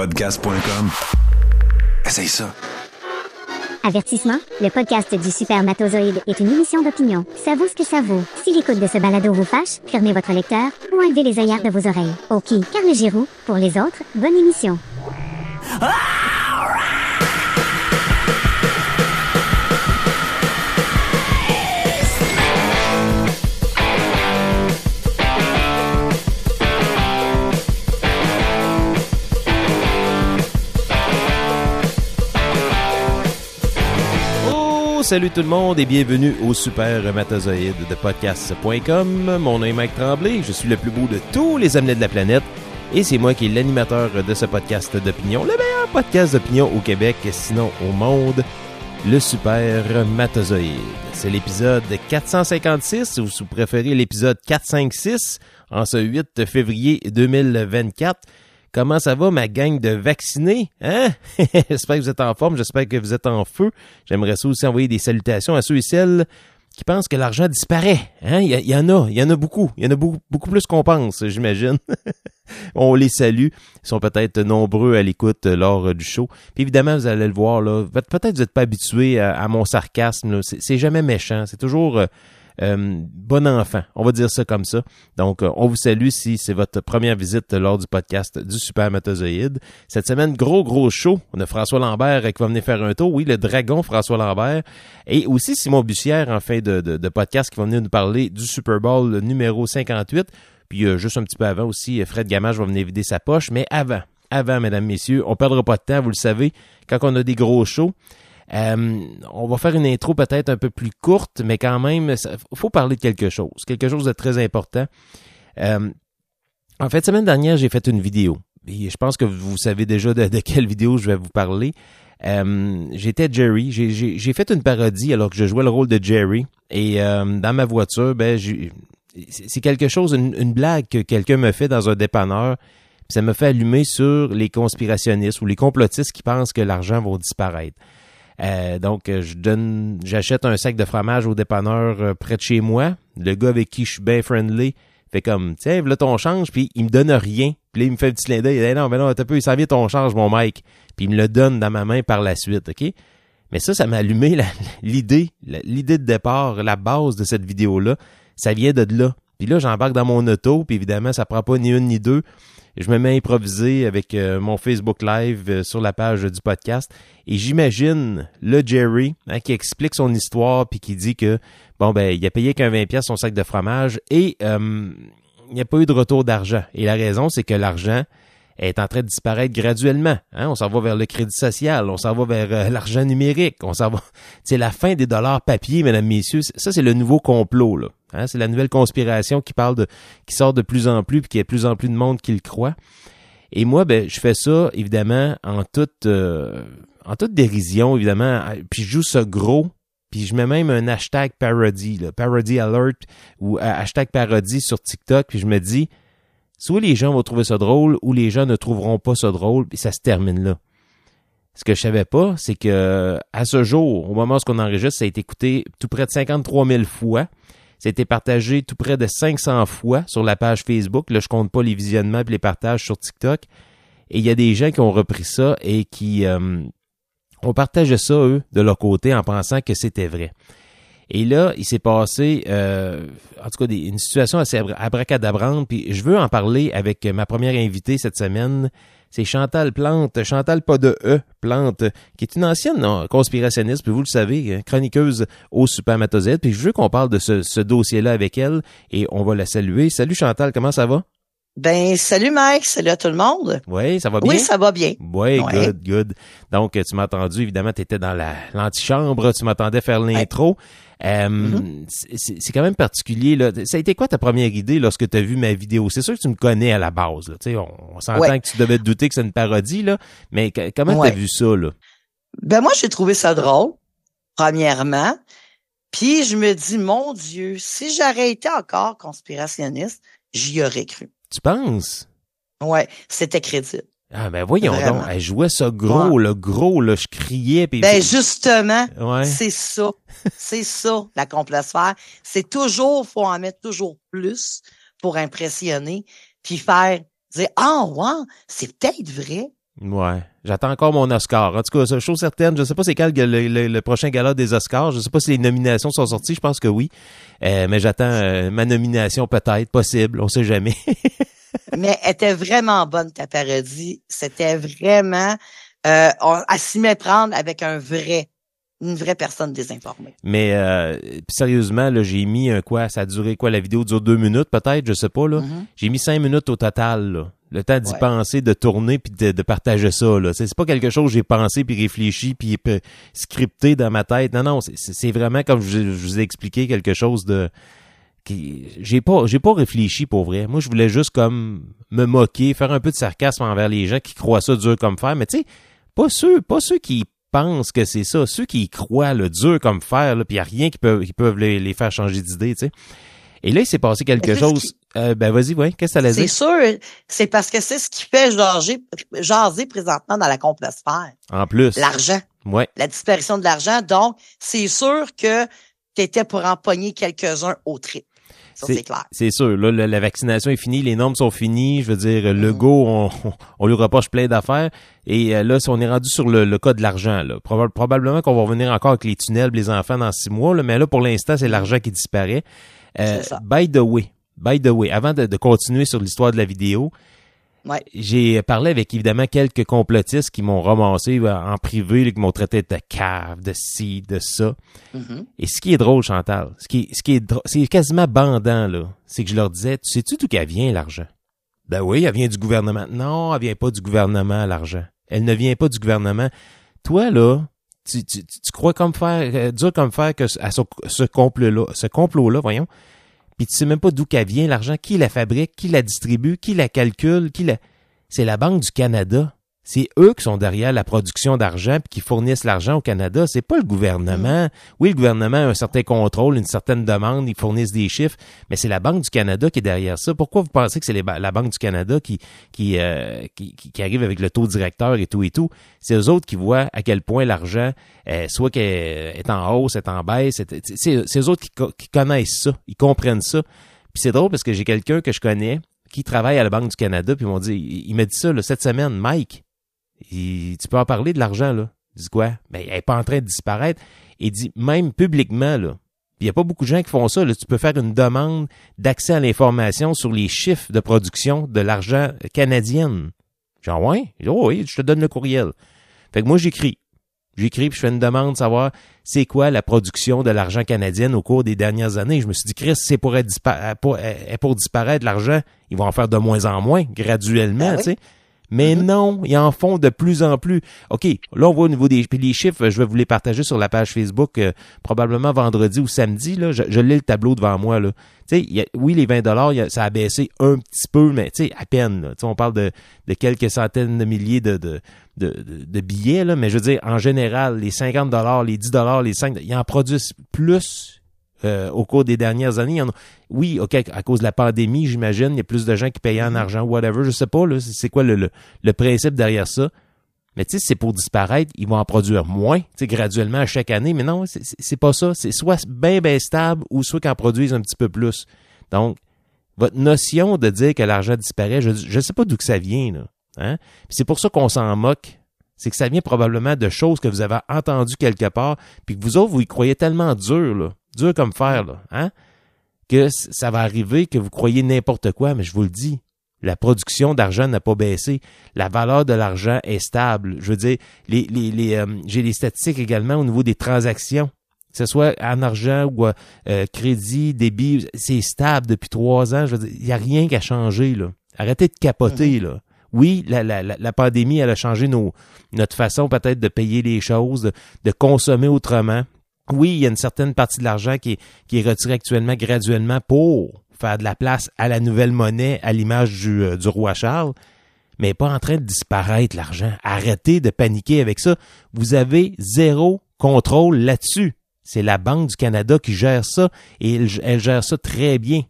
Podcast.com. Essaye ça. Avertissement, le podcast du Super Matozoïde est une émission d'opinion. Ça vaut ce que ça vaut. Si l'écoute de ce balado vous fâche, fermez votre lecteur ou enlevez les œillères de vos oreilles. Ok, Carl Giroux, pour les autres, bonne émission. Oh, salut tout le monde et bienvenue au Super Matozoïde de podcast.com. Mon nom est Mike Tremblay, je suis le plus beau de tous les amenés de la planète et c'est moi qui est l'animateur de ce podcast d'opinion, le meilleur podcast d'opinion au Québec, sinon au monde, le Super Matozoïde. C'est l'épisode 456 ou si vous préférez l'épisode 456 en ce 8 février 2024. Comment ça va, ma gang de vaccinés? Hein? j'espère que vous êtes en forme, j'espère que vous êtes en feu. J'aimerais aussi envoyer des salutations à ceux et celles qui pensent que l'argent disparaît. Hein? Il y, en a, il y en a beaucoup. Il y en a beaucoup, plus qu'on pense, j'imagine. On les salue. Ils sont peut-être nombreux à l'écoute lors du show. Puis évidemment, vous allez le voir, là. Peut-être vous n'êtes pas habitué à, mon sarcasme. c'est jamais méchant. C'est toujours... euh, euh, bon enfant, on va dire ça comme ça. Donc, euh, on vous salue si c'est votre première visite lors du podcast du Super Matozoïde. Cette semaine, gros, gros show. On a François Lambert qui va venir faire un tour. Oui, le dragon François Lambert. Et aussi Simon Bussière en fin de, podcast qui va venir nous parler du Super Bowl numéro 58. Puis, euh, juste un petit peu avant aussi, Fred Gamache va venir vider sa poche. Mais avant, avant, mesdames, messieurs, on perdra pas de temps, vous le savez, quand on a des gros shows. Euh, on va faire une intro peut-être un peu plus courte, mais quand même, il faut parler de quelque chose. Quelque chose de très important. Euh, en fait, semaine dernière, j'ai fait une vidéo. Et je pense que vous savez déjà de, quelle vidéo je vais vous parler. Euh, J'étais Jerry. J'ai fait une parodie alors que je jouais le rôle de Jerry. Et euh, dans ma voiture, ben, c'est quelque chose, une, blague que quelqu'un me fait dans un dépanneur. Ça me fait allumer sur les conspirationnistes ou les complotistes qui pensent que l'argent va disparaître. Euh, donc, je donne, j'achète un sac de fromage au dépanneur euh, près de chez moi. Le gars avec qui je suis bien friendly fait comme, tiens, là ton change, puis il me donne rien. Puis là, il me fait un petit clin d'œil. Il dit, non, mais non, t'as peu, il s'en vient ton change, mon mec. Puis il me le donne dans ma main par la suite, OK? Mais ça, ça m'a allumé l'idée, l'idée de départ, la base de cette vidéo-là. Ça vient de là. Puis là, j'embarque dans mon auto, puis évidemment, ça prend pas ni une ni deux. Je me mets à improviser avec euh, mon Facebook Live euh, sur la page du podcast. Et j'imagine le Jerry hein, qui explique son histoire puis qui dit que bon ben il a payé qu'un 20 pièces son sac de fromage et euh, il n'y a pas eu de retour d'argent. Et la raison, c'est que l'argent est en train de disparaître graduellement. Hein? On s'en va vers le crédit social, on s'en va vers euh, l'argent numérique, on s'en va. C'est la fin des dollars papier, mesdames, messieurs. Ça, c'est le nouveau complot, là. Hein? C'est la nouvelle conspiration qui parle de, qui sort de plus en plus, puis qu'il y a de plus en plus de monde qui le croit. Et moi, ben, je fais ça, évidemment, en toute, euh, en toute dérision, évidemment. Puis je joue ça gros. Puis je mets même un hashtag parody, là, parody alert ou euh, hashtag parody sur TikTok. Puis je me dis, soit les gens vont trouver ça drôle ou les gens ne trouveront pas ça drôle. Puis ça se termine là. Ce que je savais pas, c'est que à ce jour, au moment où on enregistre, ça a été écouté tout près de 53 000 fois. Ça a été partagé tout près de 500 fois sur la page Facebook. Là, je compte pas les visionnements et les partages sur TikTok. Et il y a des gens qui ont repris ça et qui euh, ont partagé ça, eux, de leur côté, en pensant que c'était vrai. Et là, il s'est passé, euh, en tout cas, des, une situation assez abracadabrante. Puis je veux en parler avec ma première invitée cette semaine. C'est Chantal Plante, Chantal pas de E, Plante, qui est une ancienne non, conspirationniste, puis vous le savez, chroniqueuse au Supermatozoïde. Puis je veux qu'on parle de ce, ce dossier-là avec elle et on va la saluer. Salut Chantal, comment ça va? Ben, salut Mike, salut à tout le monde. Oui, ça va bien? Oui, ça va bien. Oui, ouais. good, good. Donc, tu m'as entendu, évidemment, tu étais dans la l'antichambre, tu m'attendais faire l'intro. Ouais. Euh, mm -hmm. C'est quand même particulier. Là. Ça a été quoi ta première idée lorsque tu as vu ma vidéo? C'est sûr que tu me connais à la base. Là. On, on s'entend ouais. que tu devais te douter que c'est une parodie, là, mais comment ouais. tu as vu ça? Là? Ben moi, j'ai trouvé ça drôle, premièrement. Puis je me dis, mon Dieu, si j'aurais été encore conspirationniste, j'y aurais cru. Tu penses? Ouais, c'était crédible. Ah ben voyons Vraiment. donc, elle jouait ça gros, ouais. le gros, là, je criais. Pis... Ben justement, ouais. c'est ça, c'est ça la complosphère. C'est toujours, faut en mettre toujours plus pour impressionner, puis faire dire ah oh, ouais, c'est peut-être vrai. Ouais. J'attends encore mon Oscar. En tout cas, chose certaine, je sais pas c'est quand le, le, le, prochain gala des Oscars. Je sais pas si les nominations sont sorties. Je pense que oui. Euh, mais j'attends euh, ma nomination peut-être, possible. On sait jamais. mais elle était vraiment bonne, ta parodie. C'était vraiment euh, à s'y méprendre avec un vrai une vraie personne désinformée. Mais euh, sérieusement, là, j'ai mis un quoi, ça a duré quoi, la vidéo dure deux minutes peut-être, je sais pas là. Mm-hmm. J'ai mis cinq minutes au total, là. Le temps d'y penser, de tourner puis de, de, partager ça. Là. C'est, pas quelque chose que j'ai pensé puis réfléchi puis scripté dans ma tête. Non, non, c'est, vraiment comme je, vous ai expliqué quelque chose de j'ai pas j'ai pas réfléchi pour vrai. Moi, je voulais juste comme me moquer, faire un peu de sarcasme envers les gens qui croient ça dur comme fer. Mais tu sais, pas ceux, pas ceux qui pensent que c'est ça. Ceux qui y croient, le dur comme fer, puis il n'y a rien qui peut, qui peuvent les, les faire changer d'idée, tu sais. Et là, il s'est passé quelque chose. Euh, ben vas-y, ouais, qu'est-ce que ça allait dire? C'est sûr, c'est parce que c'est ce qui fait jaser, jaser présentement dans la complosphère. En plus. L'argent. Ouais. La disparition de l'argent. Donc, c'est sûr que tu étais pour empoigner quelques-uns au trip c'est clair. C'est sûr. Là, la, vaccination est finie, les normes sont finies. Je veux dire, le mm-hmm. go, on, on, lui reproche plein d'affaires. Et euh, là, si on est rendu sur le, cas de l'argent, là, probablement qu'on va revenir encore avec les tunnels, les enfants dans six mois. Là, mais là, pour l'instant, c'est l'argent qui disparaît. Euh, by the way, by the way, avant de continuer sur l'histoire de la vidéo, j'ai parlé avec évidemment quelques complotistes qui m'ont ramassé euh, en privé, qui m'ont traité de cave, de ci, de ça. Mm-hmm. Et ce qui est drôle, Chantal, ce qui, ce qui est c'est quasiment bandant, là, c'est que je leur disais, tu sais-tu d'où qu'elle vient, l'argent? Ben oui, elle vient du gouvernement. Non, elle vient pas du gouvernement, l'argent. Elle ne vient pas du gouvernement. Toi, là, tu, tu, tu crois comme faire, euh, dur comme faire que à ce, ce complot-là, ce complot-là, voyons, puis tu sais même pas d'où qu'elle vient, l'argent, qui la fabrique, qui la distribue, qui la calcule, qui la... C'est la Banque du Canada. C'est eux qui sont derrière la production d'argent puis qui fournissent l'argent au Canada. C'est pas le gouvernement. Mm. Oui, le gouvernement a un certain contrôle, une certaine demande, ils fournissent des chiffres, mais c'est la Banque du Canada qui est derrière ça. Pourquoi vous pensez que c'est la Banque du Canada qui euh, qui, qui, arrive avec le taux directeur et tout et tout? C'est eux autres qui voient à quel point l'argent, euh, soit qu'elle est en hausse, est en baisse. C'est eux autres qui, qui connaissent ça, ils comprennent ça. Puis c'est drôle parce que j'ai quelqu'un que je connais qui travaille à la Banque du Canada, puis ils m'ont dit, il m'a dit ça là, cette semaine, Mike, tu peux en parler de l'argent, là. Il dit quoi? Ben, elle est pas en train de disparaître. Il dit, même publiquement, là, il n'y a pas beaucoup de gens qui font ça. Là. Tu peux faire une demande d'accès à l'information sur les chiffres de production de l'argent canadien. Genre, ouais? Oh, oui, je te donne le courriel. Fait que moi, j'écris. J'écris puis je fais une demande de savoir c'est quoi la production de l'argent canadien au cours des dernières années. Je me suis dit, Chris, c'est pour, pour, pour disparaître l'argent, ils vont en faire de moins en moins, graduellement, ben tu sais. Mais mm-hmm. non, ils en font de plus en plus. OK, là, on voit au niveau des les chiffres, je vais vous les partager sur la page Facebook euh, probablement vendredi ou samedi. Là, je, je lis le tableau devant moi. Là. Sais, oui, les 20 dollars, ça a baissé un petit peu, mais à peine. Là. On parle de, de quelques centaines de milliers de, de, de, de, billets, là, mais je veux dire, en général, les 50 dollars, les 10 dollars, les 5 ils en produisent plus euh, au cours des dernières années. oui, OK, à cause de la pandémie, j'imagine, il y a plus de gens qui payent en mm-hmm. argent, whatever, je sais pas, là, c'est quoi le, le, principe derrière ça? Mais tu sais, c'est pour disparaître, ils vont en produire moins, tu sais, graduellement à chaque année. Mais non, c'est pas ça. C'est soit bien, bien stable ou soit qu'ils en produisent un petit peu plus. Donc, votre notion de dire que l'argent disparaît, je ne sais pas d'où que ça vient. Là, hein? C'est pour ça qu'on s'en moque. C'est que ça vient probablement de choses que vous avez entendues quelque part, puis que vous autres, vous y croyez tellement dur. Là dur comme fer, là, hein? Que ça va arriver que vous croyez n'importe quoi, mais je vous le dis, la production d'argent n'a pas baissé. La valeur de l'argent est stable. Je veux dire, les, les, les euh, j'ai les statistiques également au niveau des transactions. Que ce soit en argent ou euh, crédit, débit, c'est stable depuis trois ans. Je veux dire, il n'y a rien qui a changé, là. Arrêtez de capoter, mm-hmm. là. Oui, la, la, la, pandémie, elle a changé nos, notre façon peut-être de payer les choses, de consommer autrement oui, il y a une certaine partie de l'argent qui est, qui est retirée actuellement graduellement pour faire de la place à la nouvelle monnaie à l'image du, euh, du roi Charles, mais pas en train de disparaître l'argent. Arrêtez de paniquer avec ça. Vous avez zéro contrôle là-dessus. C'est la Banque du Canada qui gère ça et elle, gère ça très bien.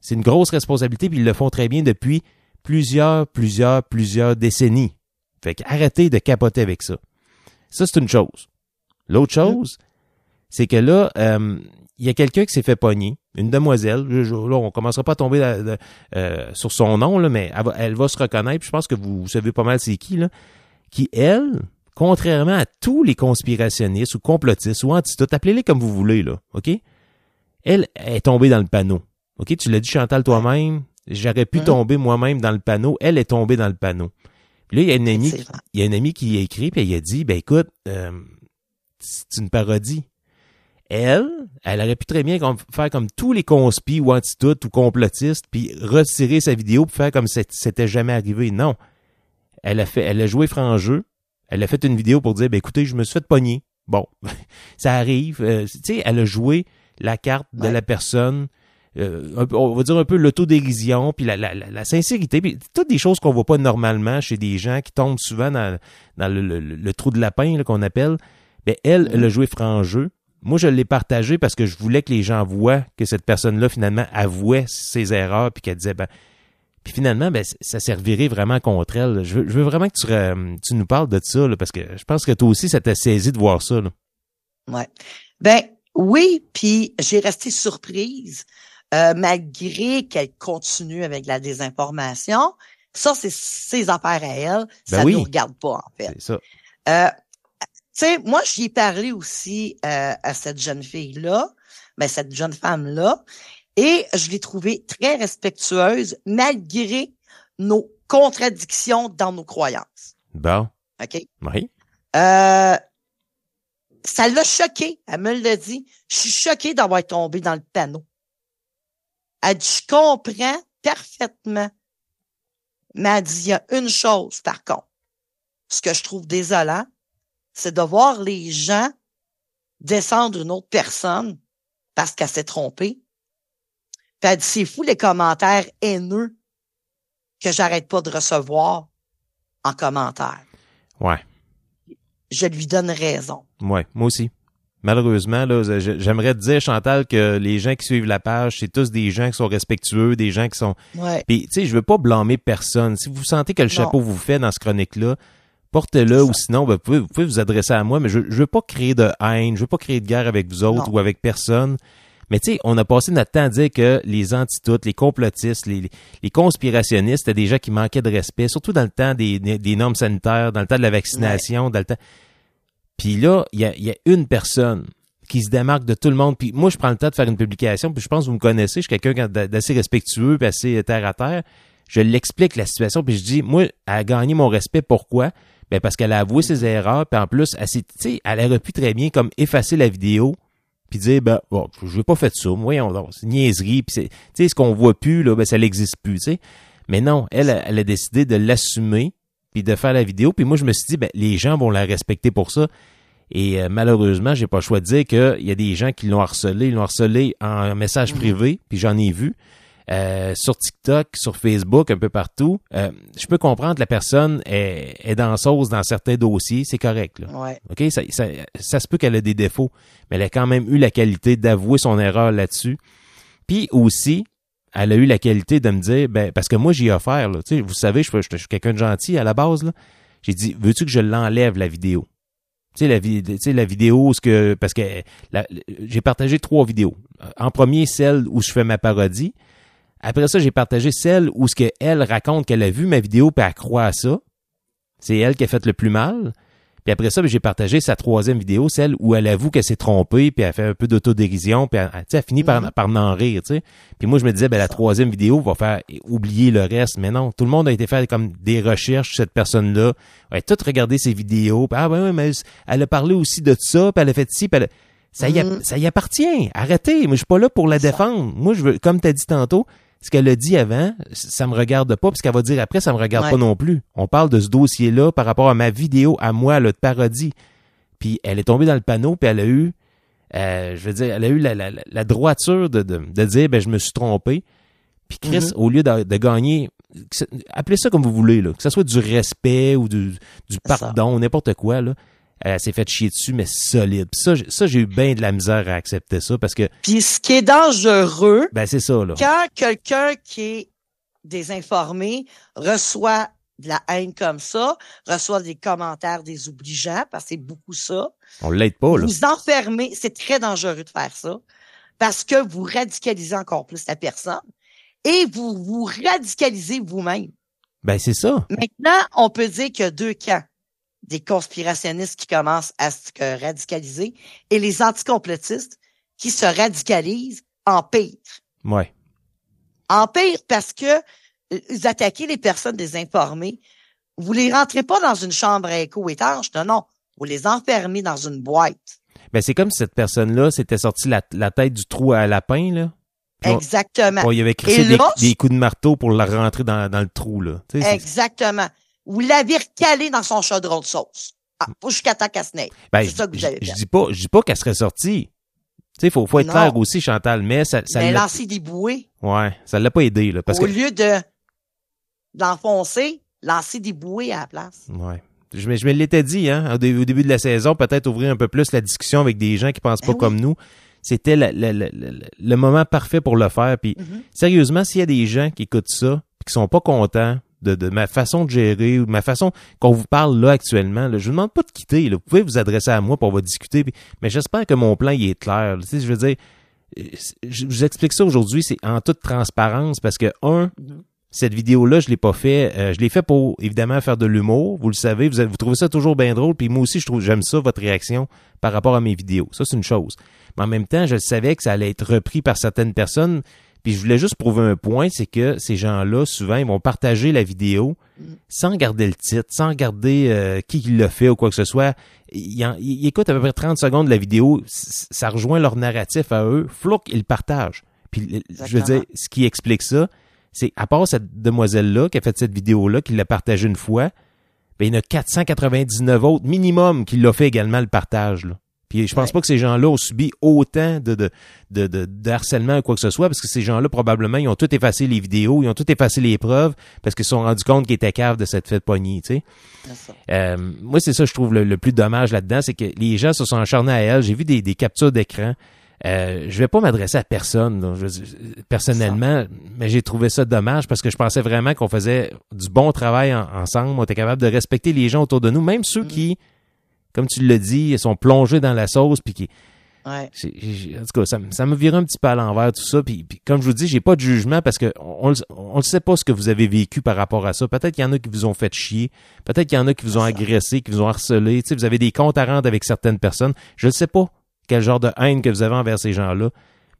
C'est une grosse responsabilité, puis ils le font très bien depuis plusieurs, plusieurs, plusieurs décennies. Fait qu'arrêtez de capoter avec ça. Ça, c'est une chose. L'autre chose, c'est que là, euh, il y a quelqu'un qui s'est fait pogner, une demoiselle. Je, je- là, on commencera pas à tomber euh, sur son nom, là, mais elle va, elle va se reconnaître. puis je pense que vous, savez pas mal c'est qui, là. Qui, elle, contrairement à tous les conspirationnistes ou complotistes ou anti appelez-les comme vous voulez, là, OK? Elle est tombée dans le panneau. OK? Tu l'as dit, Chantal, toi-même. J'aurais pu Mhm. tomber moi-même dans le panneau. Elle est tombée dans le panneau. Puis là, il y a une amie, qui- il y a une amie qui a écrit, puis elle a dit, ben écoute, euh, c'est une parodie. Elle, elle aurait pu très bien comme- faire comme tous les conspis ou anti-tout ou complotistes, puis retirer sa vidéo pour faire comme si c'était jamais arrivé. Non. Elle a fait, elle a joué franc jeu. Elle a fait une vidéo pour dire, ben écoutez, je me suis fait pogner. Bon, ça arrive. Euh, tu sais, elle a joué la carte de Ouais. la personne. euh, on va dire un peu l'autodérision, puis la, la, la, la sincérité, puis toutes des choses qu'on voit pas normalement chez des gens qui tombent souvent dans, dans le, le- le trou de lapin qu'on appelle. Ben elle, elle a joué franc jeu. Moi, je l'ai partagé parce que je voulais que les gens voient que cette personne-là, finalement, avouait ses erreurs, puis qu'elle disait, ben, puis finalement, ben, ça servirait vraiment contre elle. Je veux, je veux vraiment que tu, tu nous parles de ça, là, parce que je pense que toi aussi, ça t'a saisi de voir ça. Là. Ouais. Ben oui, puis j'ai resté surprise euh, malgré qu'elle continue avec la désinformation. Ça, c'est ses affaires à elle. Ben ça oui. nous regarde pas, en fait. C'est ça. Euh, tu sais, moi, j'y ai parlé aussi euh, à cette jeune fille-là, ben, cette jeune femme-là, et je l'ai trouvée très respectueuse malgré nos contradictions dans nos croyances. Bon. OK? Oui. Euh, ça l'a choqué. Elle me l'a dit. Je suis choquée d'avoir tombé dans le panneau. Elle dit, je comprends parfaitement. Mais elle dit, il y a une chose, par contre. Ce que je trouve désolant, c'est de voir les gens descendre une autre personne parce qu'elle s'est trompée. Puis elle dit, c'est fou les commentaires haineux que j'arrête pas de recevoir en commentaire. Ouais. Je lui donne raison. Ouais. Moi aussi. Malheureusement, là, j'aimerais te dire, Chantal, que les gens qui suivent la page, c'est tous des gens qui sont respectueux, des gens qui sont Ouais. Puis, tu sais, je veux pas blâmer personne. Si vous sentez que le Non. chapeau vous fait dans ce chronique-là, portez-le ou sinon, ben, vous, pouvez, vous pouvez vous adresser à moi, mais je, je veux pas créer de haine, je veux pas créer de guerre avec vous autres Non. ou avec personne. Mais tu sais, on a passé notre temps à dire que les anti-toutes, les complotistes, les, les conspirationnistes, c'était des gens qui manquaient de respect, surtout dans le temps des, des, normes sanitaires, dans le temps de la vaccination, dans le temps... Puis là, il y a, il y a une personne qui se démarque de tout le monde. Puis moi, je prends le temps de faire une publication, puis je pense que vous me connaissez, je suis quelqu'un d'a- d'assez respectueux, puis assez terre à terre. Je l'explique la situation, puis je dis, moi, elle a gagné mon respect. Pourquoi? Ben parce qu'elle a avoué ses erreurs, puis en plus, elle, s'est- tu sais, elle aurait pu très bien comme effacer la vidéo, puis dire, ben, bon, je n'ai pas fait ça, voyons donc, c'est une niaiserie, puis c'est, tu sais, ce qu'on voit plus, là, ben, ça n'existe plus, tu sais. Mais non, elle, elle a décidé de l'assumer, puis de faire la vidéo, puis moi, je me suis dit, ben, les gens vont la respecter pour ça. Et euh, malheureusement, j'ai pas le choix de dire qu'il y a des gens qui l'ont harcelé, ils l'ont harcelé en message privé, puis j'en ai vu. Euh, sur TikTok, sur Facebook, un peu partout. Euh, je peux comprendre que la personne est, est dans sauce dans certains dossiers, c'est correct. Là. Ouais. Ça, ça, ça se peut qu'elle a des défauts, mais elle a quand même eu la qualité d'avouer son erreur là-dessus. Puis aussi, elle a eu la qualité de me dire, ben, parce que moi, j'y ai offert, là. Tu sais, vous savez, je, suis- je suis quelqu'un de gentil à la base, là. J'ai dit, veux-tu que je l'enlève, la vidéo? Tu sais, la, tu sais, la vidéo, ce que, parce que la- j'ai partagé trois vidéos. En premier, celle où je fais ma parodie. Après ça, j'ai partagé celle où ce qu'elle raconte qu'elle a vu ma vidéo puis elle croit à ça. C'est elle qui a fait le plus mal. Puis après ça, ben, j'ai partagé sa troisième vidéo, celle où elle avoue qu'elle s'est trompée, puis elle fait un peu d'autodérision, puis elle, elle, elle finit par, par en rire, tu sais. Puis moi, je me disais, ben, la troisième vidéo va faire oublier le reste. Mais non, tout le monde a été faire comme des recherches sur cette personne-là. Elle a tout regardé ses vidéos. Puis, ah, ben, ouais, mais elle a parlé aussi de ça, puis elle a fait ci, puis elle a- Ça, y, a- Mhm. ça y appartient. Arrêtez. Moi, je suis pas là pour la défendre. Moi, je veux, comme tu as dit tantôt, ce qu'elle a dit avant, ça me regarde pas, puis ce qu'elle va dire après, ça me regarde Ouais. pas non plus. On parle de ce dossier-là par rapport à ma vidéo, à moi, là, de parodie. Puis elle est tombée dans le panneau, puis elle a eu, euh, je veux dire, elle a eu la, la, la- la droiture de, de, de dire, ben, je me suis trompé. Puis Chris, Mhm. au lieu de, de gagner, appelez ça comme vous voulez, là, que ce soit du respect ou du, du pardon, n'importe quoi, là, elle s'est fait chier dessus, mais solide. Puis ça, j'ai- ça, j'ai eu bien de la misère à accepter ça parce que, Puis ce qui est dangereux, ben, c'est ça, là. quand quelqu'un qui est désinformé reçoit de la haine comme ça, reçoit des commentaires désobligeants, parce que c'est beaucoup ça. On l'aide pas, là. Vous enfermez, c'est très dangereux de faire ça, parce que vous radicalisez encore plus la personne et vous vous radicalisez vous-même. Ben, c'est ça. Maintenant, on peut dire qu'il y a deux camps. Des conspirationnistes qui commencent à se radicaliser et les anticomplotistes qui se radicalisent en pire. Ouais. En pire parce que euh, vous attaquez les personnes désinformées. Vous les rentrez pas dans une chambre à écho étanche, non, non. Vous les enfermez dans une boîte. Ben, c'est comme si cette personne-là s'était sorti la, la tête du trou à lapin, là. On- Exactement. on y avait crissé des, coups de marteau pour la rentrer dans, dans le trou, là. Tu sais, c'est- Exactement. Vous l'avez recalé dans son chaudron de sauce. Ah, pas jusqu'à temps qu'elle se. Ben, c'est ça que vous je, avez je dis pas, je dis pas qu'elle serait sortie. Tu sais, faut, faut être Non. clair aussi, Chantal, mais ça, ça Mais l'a, lancer des bouées, ouais, ça l'a pas aidé, là, parce au que, lieu de d'enfoncer, lancer des bouées à la place. ouais. Je, me- je me l'étais dit, hein, au, dé- au début de la saison, peut-être ouvrir un peu plus la discussion avec des gens qui pensent pas Ben oui. comme nous. C'était la- la- la- le moment parfait pour le faire. Puis, Mhm. sérieusement, s'il y a des gens qui écoutent ça, qui sont pas contents de, ma façon de gérer ou ma façon qu'on vous parle là actuellement, là, je vous demande pas de quitter. Là. Vous pouvez vous adresser à moi pour on discuter. mais j'espère que mon plan il est clair. Tu sais, je veux dire, euh, je vous explique ça aujourd'hui, c'est en toute transparence parce que un, cette vidéo-là, je l'ai pas fait. euh, je l'ai fait pour évidemment faire de l'humour. Vous le savez, vous, vous trouvez ça toujours bien drôle. Puis moi aussi, je trouve j'aime ça votre réaction par rapport à mes vidéos. Ça, c'est une chose. Mais en même temps, je savais que ça allait être repris par certaines personnes. Puis je voulais juste prouver un point, c'est que ces gens-là, souvent, ils vont partager la vidéo sans regarder le titre, sans regarder euh, qui l'a fait ou quoi que ce soit. Ils, en- ils écoutent à peu près 30 secondes de la vidéo, ça rejoint leur narratif à eux, flouc, ils le partagent. Puis je veux dire, ce qui explique ça, c'est à part cette demoiselle-là qui a fait cette vidéo-là, qui l'a partagée une fois, ben, il y en a 499 autres minimum qui l'ont fait également le partage. Là. Puis je pense Ouais. pas que ces gens-là ont subi autant de, de, de, de, de harcèlement ou quoi que ce soit, parce que ces gens-là, probablement, ils ont tout effacé les vidéos, ils ont tout effacé les preuves, parce qu'ils se sont rendus compte qu'ils étaient caves de cette fête poignée, tu sais. C'est ça. Euh, moi, c'est ça, je trouve le, le plus dommage là-dedans, c'est que les gens se sont acharnés à elle. J'ai vu des, des captures d'écran. Euh, je vais pas m'adresser à personne, je dire, personnellement, mais j'ai trouvé ça dommage parce que je pensais vraiment qu'on faisait du bon travail en- ensemble. On était capable de respecter les gens autour de nous, même ceux qui, comme tu l'as dit, sont plongés dans la sauce, puis qui, Ouais. en tout cas, ça, me- ça me vire un petit peu à l'envers tout ça. Puis, puis comme je vous dis, j'ai pas de jugement parce que on, le- on ne sait pas ce que vous avez vécu par rapport à ça. Peut-être qu'il y en a qui vous ont fait chier. Peut-être qu'il y en a qui vous ont agressé, qui vous ont harcelé. Tu sais, vous avez des comptes à rendre avec certaines personnes. Je ne sais pas quel genre de haine que vous avez envers ces gens-là.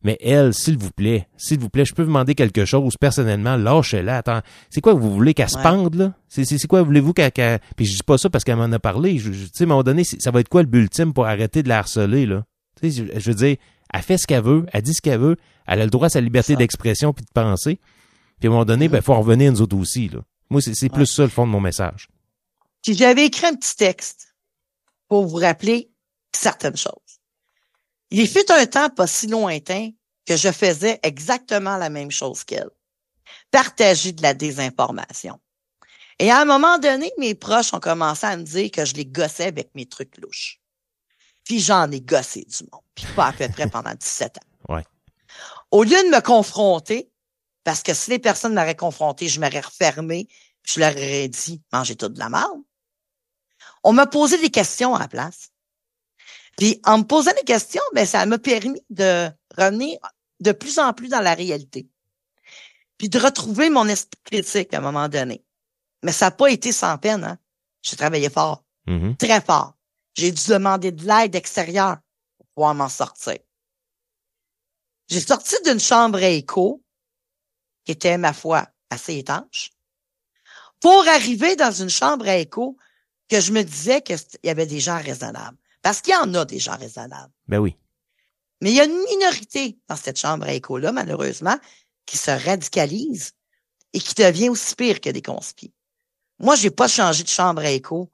Mais elle, s'il vous plaît, s'il vous plaît, je peux vous demander quelque chose personnellement, lâchez-la. Attends, c'est quoi vous voulez qu'elle se pende là? C'est c'est c'est quoi voulez-vous qu'elle qu'elle- Puis je dis pas ça parce qu'elle m'en a parlé. Je, je- tu sais, à un moment donné, ça va être quoi le but ultime pour arrêter de la harceler là? Tu sais, je, je veux dire, elle fait ce qu'elle veut, elle dit ce qu'elle veut, elle a le droit à sa liberté d'expression puis de penser. Puis à un moment donné, ben faut en revenir nous autres aussi là. Moi, c'est c'est plus ça le fond de mon message. Puis j'avais écrit un petit texte pour vous rappeler certaines choses. Il fut un temps pas si lointain que je faisais exactement la même chose qu'elle. Partager de la désinformation. Et à un moment donné, mes proches ont commencé à me dire que je les gossais avec mes trucs louches. Puis j'en ai gossé du monde. Puis pas à peu près pendant 17 ans. Ouais. Au lieu de me confronter, parce que si les personnes m'auraient confronté, je m'aurais refermé, je leur aurais dit, mangez tout de la merde. On m'a posé des questions à la place. Puis en me posant des questions, ben ça m'a permis de revenir de plus en plus dans la réalité. Puis de retrouver mon esprit critique à un moment donné. Mais ça n'a pas été sans peine, hein. J'ai travaillé fort, Mhm. très fort. J'ai dû demander de l'aide extérieure pour pouvoir m'en sortir. J'ai sorti d'une chambre à écho, qui était, ma foi, assez étanche, pour arriver dans une chambre à écho que je me disais qu'il y avait des gens raisonnables. Parce qu'il y en a des gens raisonnables. Ben oui. Mais il y a une minorité dans cette chambre à écho-là, malheureusement, qui se radicalise et qui devient aussi pire que des conspires. Moi, j'ai pas changé de chambre à écho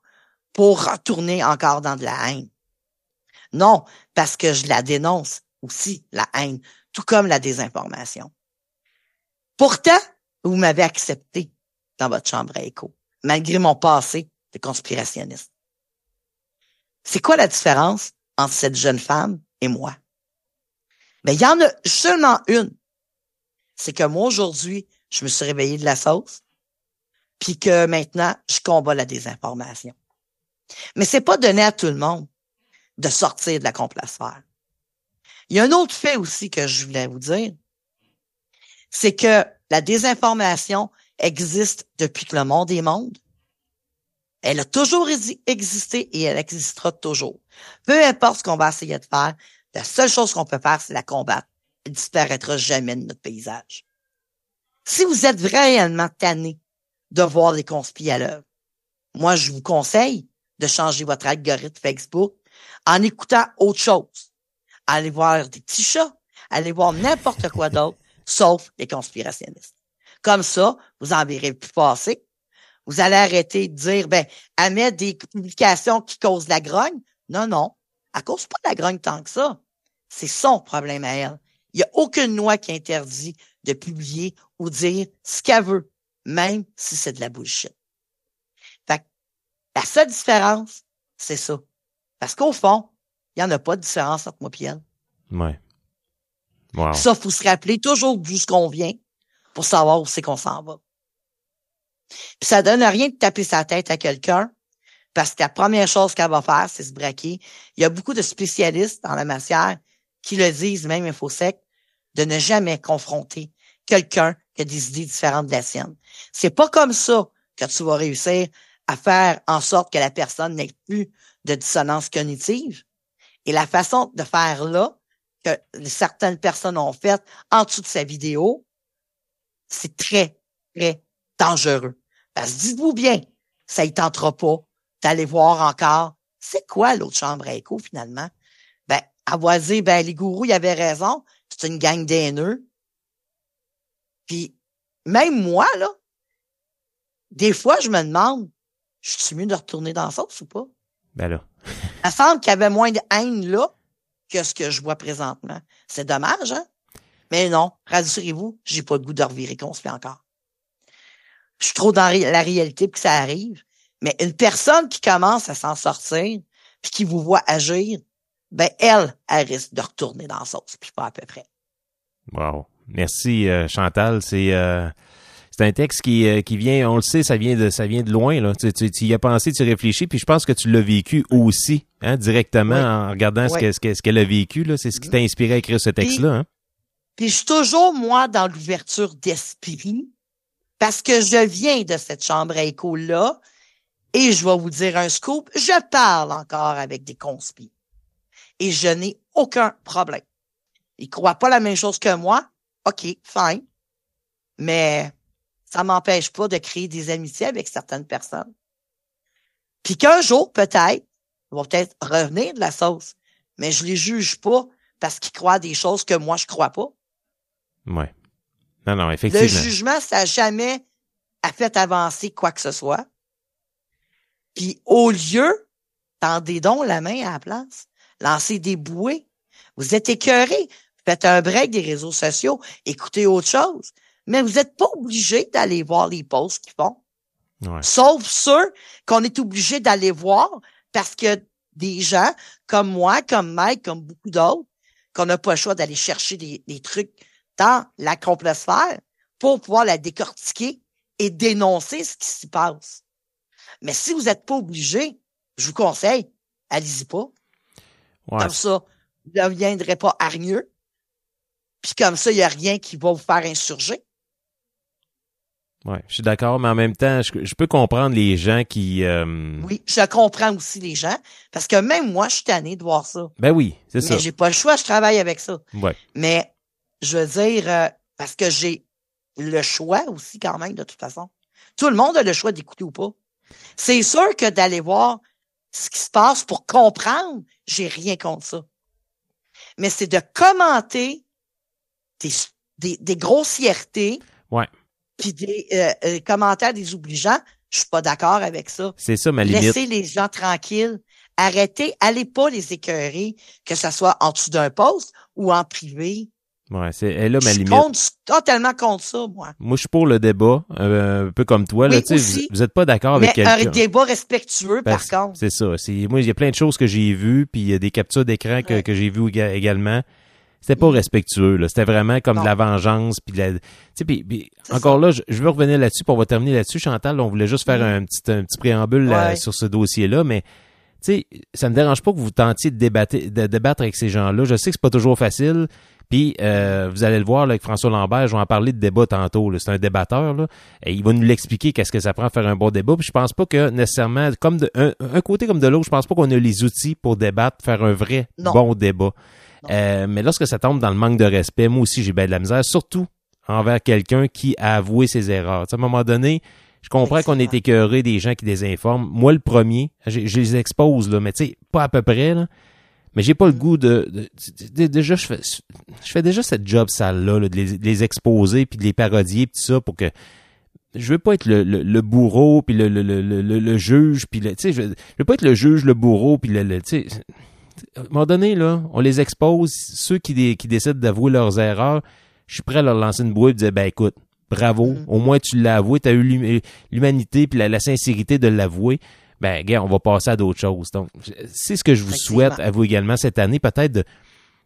pour retourner encore dans de la haine. Non, parce que je la dénonce aussi, la haine, tout comme la désinformation. Pourtant, vous m'avez accepté dans votre chambre à écho, malgré mon passé de conspirationniste. C'est quoi la différence entre cette jeune femme et moi? Mais il y en a seulement une. C'est que moi, aujourd'hui, je me suis réveillé de la sauce. puis que maintenant, je combats la désinformation. Mais c'est pas donné à tout le monde de sortir de la complosphère. Il y a un autre fait aussi que je voulais vous dire, c'est que la désinformation existe depuis que le monde est monde. Elle a toujours existé et elle existera toujours. Peu importe ce qu'on va essayer de faire, la seule chose qu'on peut faire, c'est la combattre. Elle disparaîtra jamais de notre paysage. Si vous êtes réellement tanné de voir les conspires à l'œuvre, moi, je vous conseille de changer votre algorithme Facebook en écoutant autre chose. Allez voir des petits chats, allez voir n'importe quoi d'autre, sauf les conspirationnistes. Comme ça, vous en verrez plus passer. Vous allez arrêter de dire, ben, à mettre des publications qui causent la grogne? Non, non. Elle cause pas la grogne tant que ça. C'est son problème à elle. Il n'y a aucune loi qui interdit de publier ou dire ce qu'elle veut, même si c'est de la bullshit. Fait la seule différence, c'est ça. Parce qu'au fond, il n'y en a pas de différence entre moi et elle. Ouais. Wow. Ça, faut se rappeler toujours d'où ce qu'on vient pour savoir où c'est qu'on s'en va. Puis ça donne rien de taper sa tête à quelqu'un parce que la première chose qu'elle va faire, c'est se braquer. Il y a beaucoup de spécialistes dans la matière qui le disent, même InfoSec, de ne jamais confronter quelqu'un qui a des idées différentes de la sienne. C'est pas comme ça que tu vas réussir à faire en sorte que la personne n'ait plus de dissonance cognitive. Et la façon de faire là, que certaines personnes ont fait en dessous de sa vidéo, c'est très, très dangereux. Parce que dites-vous bien, ça y tentera pas d'aller voir encore c'est quoi l'autre chambre à écho finalement? Ben, avoiser, ben, les gourous, ils avaient raison. C'est une gang d'aineux. Puis, même moi, là, des fois, je me demande, je suis mieux de retourner dans la sauce ou pas? Ben là. Il semble qu'il y avait moins de haine là que ce que je vois présentement. C'est dommage, hein? Mais non, rassurez-vous, j'ai pas le goût de revirer qu'on se fait encore. Je suis trop dans la réalité pour que ça arrive. Mais une personne qui commence à s'en sortir, puis qui vous voit agir, ben elle, elle risque de retourner dans la sauce, puis pas à peu près. Wow. Merci euh, Chantal, c'est euh, c'est un texte qui, euh, qui vient, on le sait, ça vient de ça vient de loin là. Tu, tu, tu y as pensé, tu réfléchis, puis je pense que tu l'as vécu aussi, hein, directement en regardant ce qu'elle ce qu'elle a vécu là. C'est ce qui t'a inspiré à écrire ce texte-là. Hein? Puis je suis toujours moi dans l'ouverture d'esprit parce que je viens de cette chambre à écho là et je vais vous dire un scoop, je parle encore avec des conspires et je n'ai aucun problème. Ils croient pas la même chose que moi. OK, fine. Mais ça m'empêche pas de créer des amitiés avec certaines personnes. Puis qu'un jour, peut-être, ils vont peut-être revenir de la sauce. Mais je les juge pas parce qu'ils croient des choses que moi, je crois pas. Ouais. Non, non, effectivement. Le jugement, ça n'a jamais a fait avancer quoi que ce soit. Puis au lieu, tendez donc la main à la place. Lancez des bouées. Vous êtes écœuré. Faites un break des réseaux sociaux. Écoutez autre chose. Mais vous n'êtes pas obligé d'aller voir les posts qu'ils font. Ouais. Sauf ceux qu'on est obligé d'aller voir parce que des gens comme moi, comme Mike, comme beaucoup d'autres, qu'on n'a pas le choix d'aller chercher des, des, trucs dans la complosphère pour pouvoir la décortiquer et dénoncer ce qui s'y passe. Mais si vous n'êtes pas obligé, je vous conseille, allez-y pas. Ouais. Comme ça, vous ne deviendrez pas hargneux. Puis comme ça, il n'y a rien qui va vous faire insurger. Ouais, je suis d'accord, mais en même temps, je, je peux comprendre les gens qui. Euh... Oui, je comprends aussi les gens, parce que même moi, je suis tanné de voir ça. Ben oui, c'est ça. Mais j'ai pas le choix, je travaille avec ça. Ouais. Mais je veux dire, euh, parce que j'ai le choix aussi quand même, de toute façon. Tout le monde a le choix d'écouter ou pas. C'est sûr que d'aller voir ce qui se passe pour comprendre, j'ai rien contre ça. Mais c'est de commenter des, des, des grossièretés. Ouais. Puis des euh, euh, commentaires désobligeants. Je suis pas d'accord avec ça. C'est ça ma limite. Laissez les gens tranquilles. Arrêtez, allez pas les écœurer, que ce soit en dessous d'un poste ou en privé. Ouais, c'est elle là ma je limite. compte totalement contre ça, moi. Moi, je suis pour le débat, euh, un peu comme toi. Là, Oui, tu sais, aussi. vous, vous êtes pas d'accord avec Mais un quelqu'un. débat respectueux, Ben, par contre. C'est ça. C'est moi, il y a plein de choses que j'ai vues, puis il y a des captures d'écran que, Ouais. que j'ai vues éga- également. c'était pas respectueux. Là. C'était vraiment comme Non. de la vengeance. Puis, la- tu sais, puis- puis encore là, je, je veux revenir là-dessus, puis on va terminer là-dessus. Chantal, on voulait juste faire un petit, un petit préambule là, sur ce dossier-là, mais tu sais, ça me dérange pas que vous tentiez de, débattre, de débattre avec ces gens-là. Je sais que c'est pas toujours facile. Puis euh, vous allez le voir là, avec François Lambert, je vais en parler de débat tantôt. C'est un débatteur là, et il va nous l'expliquer qu'est-ce que ça prend à faire un bon débat. Puis je pense pas que nécessairement, comme de, un, un côté comme de l'autre, je pense pas qu'on a les outils pour débattre, faire un vrai Non. bon débat. Euh, mais lorsque ça tombe dans le manque de respect, moi aussi j'ai bien de la misère, surtout envers quelqu'un qui a avoué ses erreurs. À un moment donné, je comprends qu'on est écœuré des gens qui désinforment. Moi, le premier, je, je les expose, là, mais tu sais, pas à peu près, là. Mais j'ai pas le goût de, de- de- de- déjà je fais je fais déjà cette job sale là, de, les, de les exposer puis de les parodier puis tout ça pour que je veux pas être le, le, le bourreau puis le, le, le, le, le- le juge puis le tu sais je, veux- je veux pas être le juge le bourreau puis le, le tu sais à un moment donné là on les expose ceux qui dé- qui décident d'avouer leurs erreurs je suis prêt à leur lancer une bouée et dire ben écoute bravo Mhm. au moins tu l'as avoué tu as eu l'hum- l'humanité puis la, la sincérité de l'avouer ben gars, on va passer à d'autres choses. Donc, c'est ce que je vous souhaite à vous également cette année, peut-être de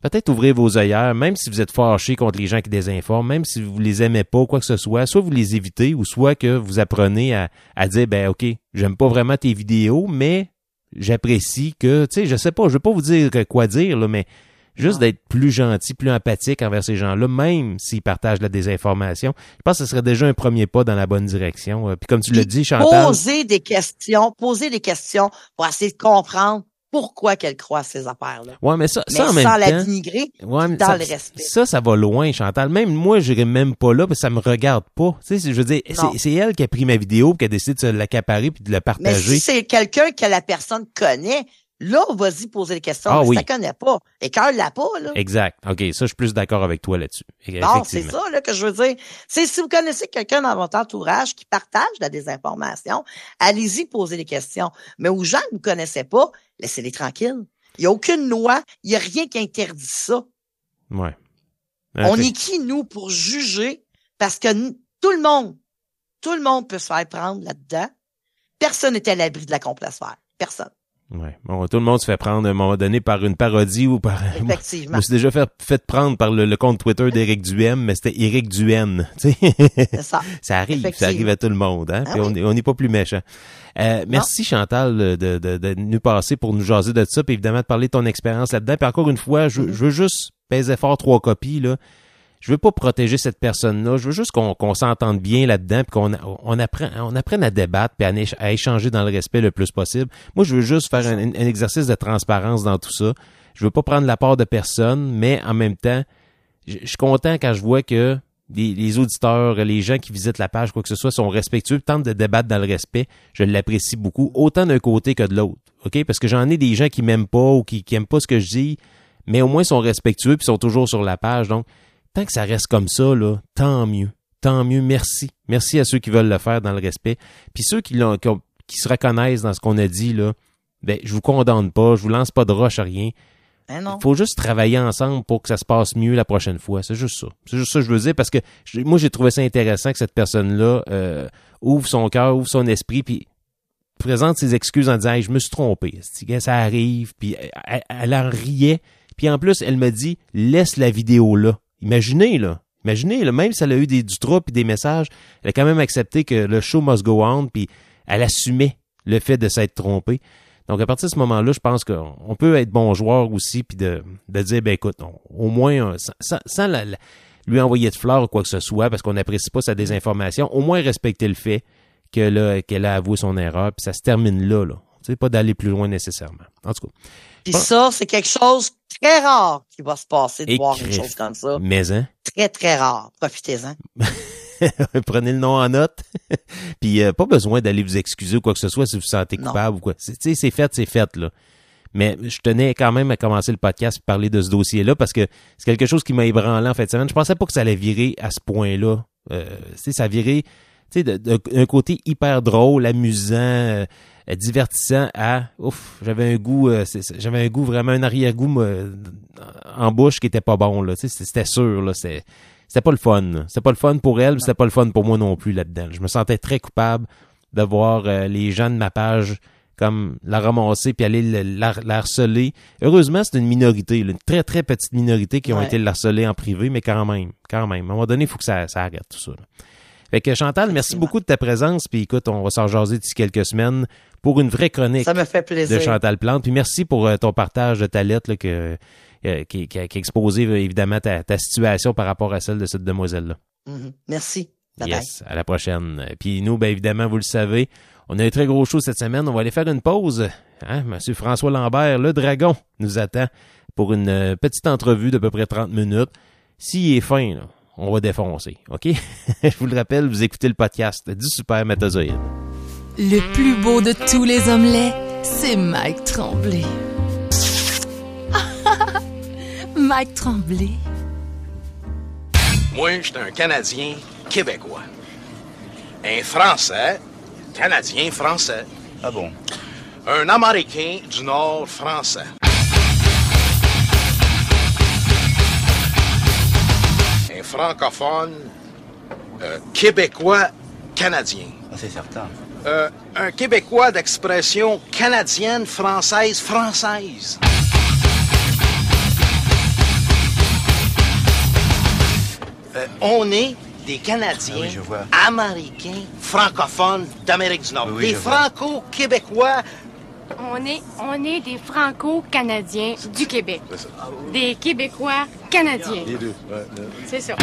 peut-être ouvrir vos œillères, même si vous êtes fâché contre les gens qui désinforment, même si vous les aimez pas, quoi que ce soit, soit vous les évitez ou soit que vous apprenez à, à dire ben ok, j'aime pas vraiment tes vidéos, mais j'apprécie que, tu sais, je sais pas, je veux pas vous dire quoi dire là, mais juste Non. d'être plus gentil, plus empathique envers ces gens-là, même s'ils partagent la désinformation. Je pense que ce serait déjà un premier pas dans la bonne direction. Euh, Puis comme tu Puis dit, Chantal, Poser des questions, poser des questions pour essayer de comprendre pourquoi qu'elle croit à ces affaires-là. ouais, mais ça, Mais ça en sans même la dénigrer, Ouais, mais dans ça, le respect. Ça, ça va loin, Chantal. Même moi, j'irai même pas là, parce que ça me regarde pas. Tu sais, je veux dire, c'est elle qui a pris ma vidéo, puis qui a décidé de se l'accaparer puis de la mais partager. si c'est quelqu'un que la personne connaît, là, vas-y poser des questions. Ah mais oui. si tu connais pas, écœure-la pas, là. Exact. OK, ça, je suis plus d'accord avec toi là-dessus. Non, c'est Effectivement. ça là, que je veux dire. C'est si vous connaissez quelqu'un dans votre entourage qui partage la désinformation, allez-y poser des questions. Mais aux gens que vous connaissez pas, laissez-les tranquilles. Il n'y a aucune loi, il n'y a rien qui interdit ça. Ouais. On est qui, nous, pour juger? Parce que tout le monde, tout le monde peut se faire prendre là-dedans. Personne n'est à l'abri de la complosphère. Personne. Ouais. Bon, tout le monde se fait prendre à un moment donné par une parodie ou par. Moi, je Effectivement. me suis déjà fait, fait prendre par le, le compte Twitter d'Éric Duhem, mais c'était Éric sais, C'est ça. ça arrive, ça Effectivement. arrive à tout le monde. Hein? Ah Puis on oui. est- on n'est pas plus méchant. Euh, merci Chantal de, de, de, de nous passer pour nous jaser de ça, puis évidemment de parler de ton expérience là-dedans. Puis encore une fois, je, Mm-hmm. je veux juste peser fort trois copies là. Je veux pas protéger cette personne-là. Je veux juste qu'on s'entende bien là-dedans, puis qu'on apprenne à débattre, puis à, éch- à échanger dans le respect le plus possible. Moi, je veux juste faire un, exercice de transparence dans tout ça. Je veux pas prendre la part de personne, mais en même temps, je suis content quand je vois que les, les auditeurs, les gens qui visitent la page, quoi que ce soit, sont respectueux, tentent de débattre dans le respect. Je l'apprécie beaucoup, autant d'un côté que de l'autre. OK? Parce que j'en ai des gens qui m'aiment pas ou qui, qui aiment pas ce que je dis, mais au moins sont respectueux puis sont toujours sur la page. Donc, tant que ça reste comme ça, là, tant mieux. Tant mieux. Merci. Merci à ceux qui veulent le faire dans le respect. Puis ceux qui, l'ont- qui, ont- qui se reconnaissent dans ce qu'on a dit, là, ben, je vous condamne pas, je vous lance pas de roche à rien. Non? Il faut juste travailler ensemble pour que ça se passe mieux la prochaine fois. C'est juste ça. C'est juste ça que je veux dire parce que je- moi, j'ai trouvé ça intéressant que cette personne-là euh, ouvre son cœur, ouvre son esprit, puis présente ses excuses en disant Hey, je me suis trompé. Ça arrive, puis elle, elle en riait. Puis en plus, elle me dit laisse la vidéo là. Imaginez là. Imaginez, là, même si elle a eu du trouble et des messages, elle a quand même accepté que le show must go on, puis elle assumait le fait de s'être trompée. Donc, à partir de ce moment-là, je pense qu'on on peut être bon joueur aussi, puis de, de dire, ben écoute, au moins, euh, sans, sans- sans la- la- lui envoyer de fleurs ou quoi que ce soit, parce qu'on n'apprécie pas sa désinformation, au moins respecter le fait que là, qu'elle a avoué son erreur, puis ça se termine là, là. Tu sais, pas d'aller plus loin nécessairement. En tout cas, Puis ça, c'est quelque chose très rare qui va se passer de Et voir une chose comme ça. mais hein, Très, très rare. Profitez-en. prenez le nom en note. puis euh, pas besoin d'aller vous excuser ou quoi que ce soit si vous vous sentez Non. coupable ou quoi. C'est- Tu sais, c'est fait, c'est fait, là. Mais je tenais quand même à commencer le podcast et parler de ce dossier-là parce que c'est quelque chose qui m'a ébranlé en semaine. Je pensais pas que ça allait virer à ce point-là. Euh, tu sais, ça virait tu sais, d'un côté hyper drôle, amusant, euh, divertissant à ouf, j'avais un goût, euh, j'avais un goût vraiment un arrière-goût en bouche qui était pas bon là. C'était sûr là, c'était pas le fun. C'était pas le fun pour elle, puis c'était pas le fun pour moi non plus là-dedans. Je me sentais très coupable de voir euh, les gens de ma page comme la ramasser puis aller le- la, la harceler. Heureusement, c'est une minorité, là, une très très petite minorité qui ont Ouais. été le harceler en privé, mais quand même, quand même. À un moment donné, il faut que ça, ça arrête tout ça. là. Fait que Chantal, merci beaucoup de ta présence. Puis écoute, on va s'en jaser d'ici quelques semaines pour une vraie chronique Ça me fait de. Chantal Plante. Puis merci pour euh, ton partage de ta lettre là, que, euh, qui, qui a, qui a exposé euh, évidemment ta, ta situation par rapport à celle de cette demoiselle-là. Mhm. Merci. Bye yes, à la prochaine. Puis nous, ben évidemment, vous le savez, on a un très gros show cette semaine. On va aller faire une pause. Hein? Monsieur François Lambert, le dragon, nous attend pour une petite entrevue d'à peu près 30 minutes. S'il est fin, là, on va défoncer. OK? Je vous le rappelle, vous écoutez le podcast du Super Métazoïde. Le plus beau de tous les omelets, c'est Mike Tremblay. Mike Tremblay. Moi, j'étais un Canadien québécois. Un Français, Canadien français. Ah bon? Un Américain du Nord français. Un francophone euh, québécois canadien. Ah, c'est certain. Euh, un Québécois d'expression canadienne, française, française. Euh, on est des Canadiens Ah oui, je vois. américains francophones d'Amérique du Nord. Oui, oui, des franco-québécois. On est, on est des Franco-Canadiens du Québec. Des Québécois canadiens. Les deux. C'est ça.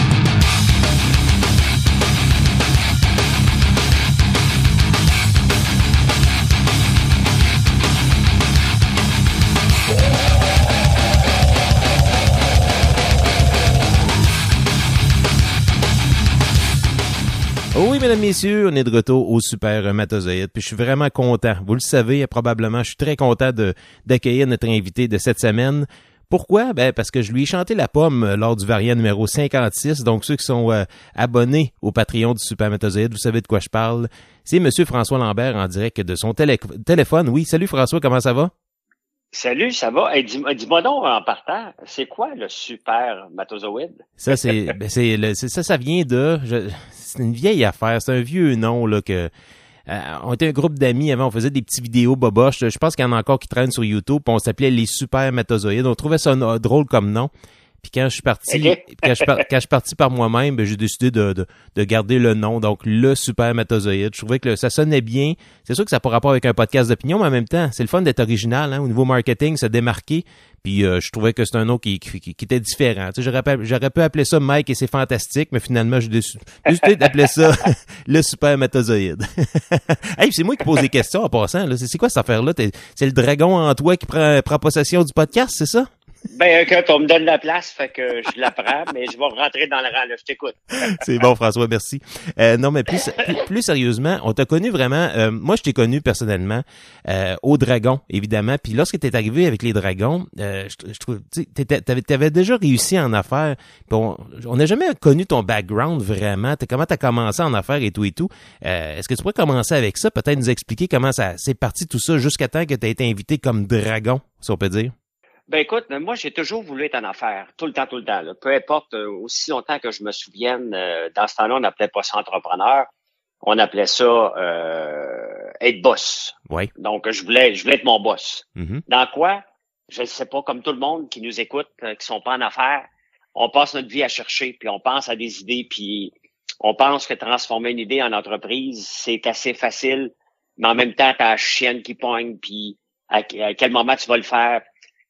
Oui, mesdames, messieurs, on est de retour au Super Matozoïde. Puis je suis vraiment content. Vous le savez, probablement, je suis très content d'accueillir notre invité de cette semaine. Pourquoi? Ben, parce que je lui ai chanté la pomme euh, lors du variant numéro 56. Donc, ceux qui sont euh, abonnés au Patreon du Super Matozoïde, vous savez de quoi je parle. C'est Monsieur François Lambert en direct de son télé- téléphone. Oui, salut François, comment ça va? Salut, ça va? Hey, dis- dis-moi donc en partant, c'est quoi le super matozoïde? Ça, c'est, ben, c'est- ça, ça vient de, je- c'est une vieille affaire, c'est un vieux nom, là, que, euh, on était un groupe d'amis avant, on faisait des petits vidéos boboches. Je pense qu'il y en a encore qui traînent sur YouTube. on s'appelait les super matozoïdes. On trouvait ça drôle comme nom. Puis quand je suis parti, quand, je, par- quand je suis parti par moi-même, ben, j'ai décidé de, de, de garder le nom, donc le super matozoïde. Je trouvais que le- ça sonnait bien. C'est sûr que ça n'a pas rapport avec un podcast d'opinion, mais en même temps, c'est le fun d'être original, hein, au niveau marketing, se démarquer. Puis euh, je trouvais que c'était un nom qui, qui, qui était différent. Tu sais, j'aurais, pu- j'aurais pu appeler ça Mike et c'est fantastique, mais finalement, j'ai décidé d'appeler ça le super matozoïde. hey, c'est moi qui pose des questions en passant. C'est, c'est quoi cette affaire-là? C'est le dragon en toi qui prend, prend possession du podcast, c'est ça? Ben, écoute, on me donne la place, fait que je la prends, mais je vais rentrer dans le rang, là, je t'écoute. C'est bon, François, merci. Euh, non, mais plus, plus, sérieusement, on t'a connu vraiment. euh, moi, je t'ai connu personnellement euh, au Dragon, évidemment. Puis lorsque t'es arrivé avec les Dragons, euh, je, je trouve, tu t'avais, t'avais déjà réussi en affaires. Puis on n'a jamais connu ton background vraiment. T'as- comment t'as commencé en affaires et tout et tout. Euh, est-ce que tu pourrais commencer avec ça, peut-être nous expliquer comment ça c'est parti tout ça jusqu'à temps que t'as été invité comme Dragon, si on peut dire. Ben, écoute, moi, j'ai toujours voulu être en affaires, tout le temps, tout le temps, là. Peu importe, euh, aussi longtemps que je me souvienne, euh, dans ce temps-là, on n'appelait pas ça entrepreneur, on appelait ça euh, être boss. Oui. Donc, je voulais, je voulais être mon boss. Mhm. Dans quoi? Je ne sais pas, comme tout le monde qui nous écoute, euh, qui sont pas en affaires, on passe notre vie à chercher, puis on pense à des idées, puis on pense que transformer une idée en entreprise, c'est assez facile, mais en même temps, t'as la chienne qui pogne, puis à, à quel moment tu vas le faire.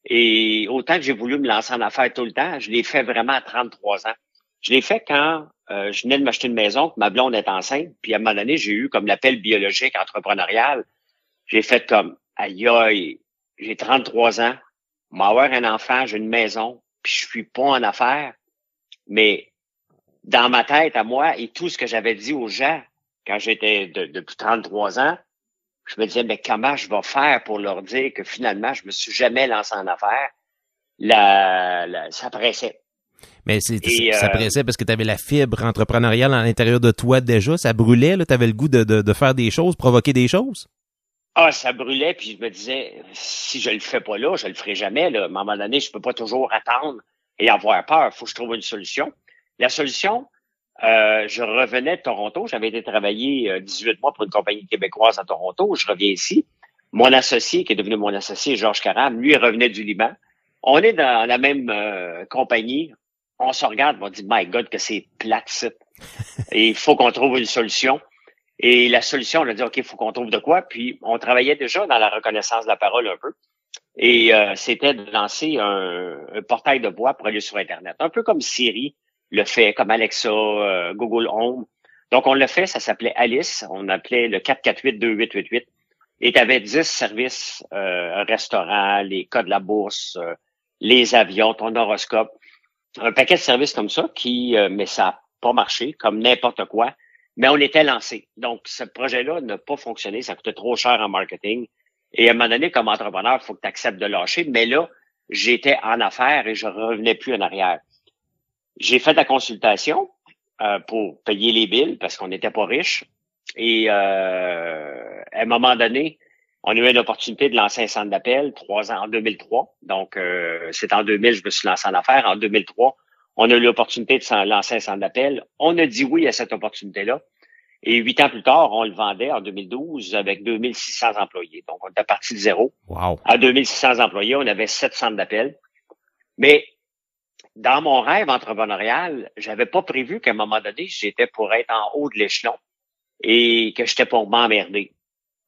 Et autant que j'ai voulu me lancer en affaires tout le temps, je l'ai fait vraiment à 33 ans. Je l'ai fait quand euh, je venais de m'acheter une maison, que ma blonde est enceinte, puis à un moment donné, j'ai eu comme l'appel biologique entrepreneurial. J'ai fait comme, aïe aïe, j'ai 33 ans, m'avoir un enfant, j'ai une maison, puis je suis pas en affaires. Mais dans ma tête à moi et tout ce que j'avais dit aux gens quand j'étais de- depuis 33 ans, je me disais, mais comment je vais faire pour leur dire que finalement, je me suis jamais lancé en affaires? La, la- ça pressait. Mais c'est, Et, ça euh, pressait parce que tu avais la fibre entrepreneuriale à l'intérieur de toi déjà. Ça brûlait. Tu avais le goût de, de, de faire des choses, provoquer des choses? Ah, ça brûlait, puis je me disais, si je le fais pas là, je le ferai jamais. Là. À un moment donné, je peux pas toujours attendre et avoir peur. faut que je trouve une solution. La solution, euh, je revenais de Toronto. J'avais été travailler euh, 18 mois pour une compagnie québécoise à Toronto. Je reviens ici. Mon associé, qui est devenu mon associé, Georges Caram, lui, revenait du Liban. On est dans la même euh, compagnie. On se regarde, on dit, my God, que c'est plate, Et il faut qu'on trouve une solution. Et la solution, on a dit, OK, il faut qu'on trouve de quoi. Puis, on travaillait déjà dans la reconnaissance de la parole un peu. Et euh, c'était de lancer un, portail de voix pour aller sur Internet. Un peu comme Siri le fait, comme Alexa, euh, Google Home. Donc, on l'a fait, ça s'appelait Alice. On appelait le 448-2888. Et tu avais 10 services, euh, restaurant, les codes de la bourse, euh, les avions, ton horoscope. Un paquet de services comme ça qui, mais ça n'a pas marché, comme n'importe quoi. Mais on était lancé. Donc, ce projet-là n'a pas fonctionné. Ça coûtait trop cher en marketing. Et à un moment donné, comme entrepreneur, il faut que tu acceptes de lâcher. Mais là, j'étais en affaires et je revenais plus en arrière. J'ai fait la consultation euh, pour payer les billes parce qu'on n'était pas riches. Et euh, à un moment donné, on a eu une opportunité de lancer un centre d'appel trois ans en 2003. Donc, euh, c'est en 2000 je me suis lancé en affaires. En 2003, on a eu l'opportunité de lancer un centre d'appel. On a dit oui à cette opportunité-là. Et huit ans plus tard, on le vendait en 2012 avec 2600 employés. Donc, on était parti de zéro. Wow. À 2600 employés, on avait 700 d'appels. Mais dans mon rêve entrepreneurial, j'avais pas prévu qu'à un moment donné, j'étais pour être en haut de l'échelon et que j'étais pour m'emmerder.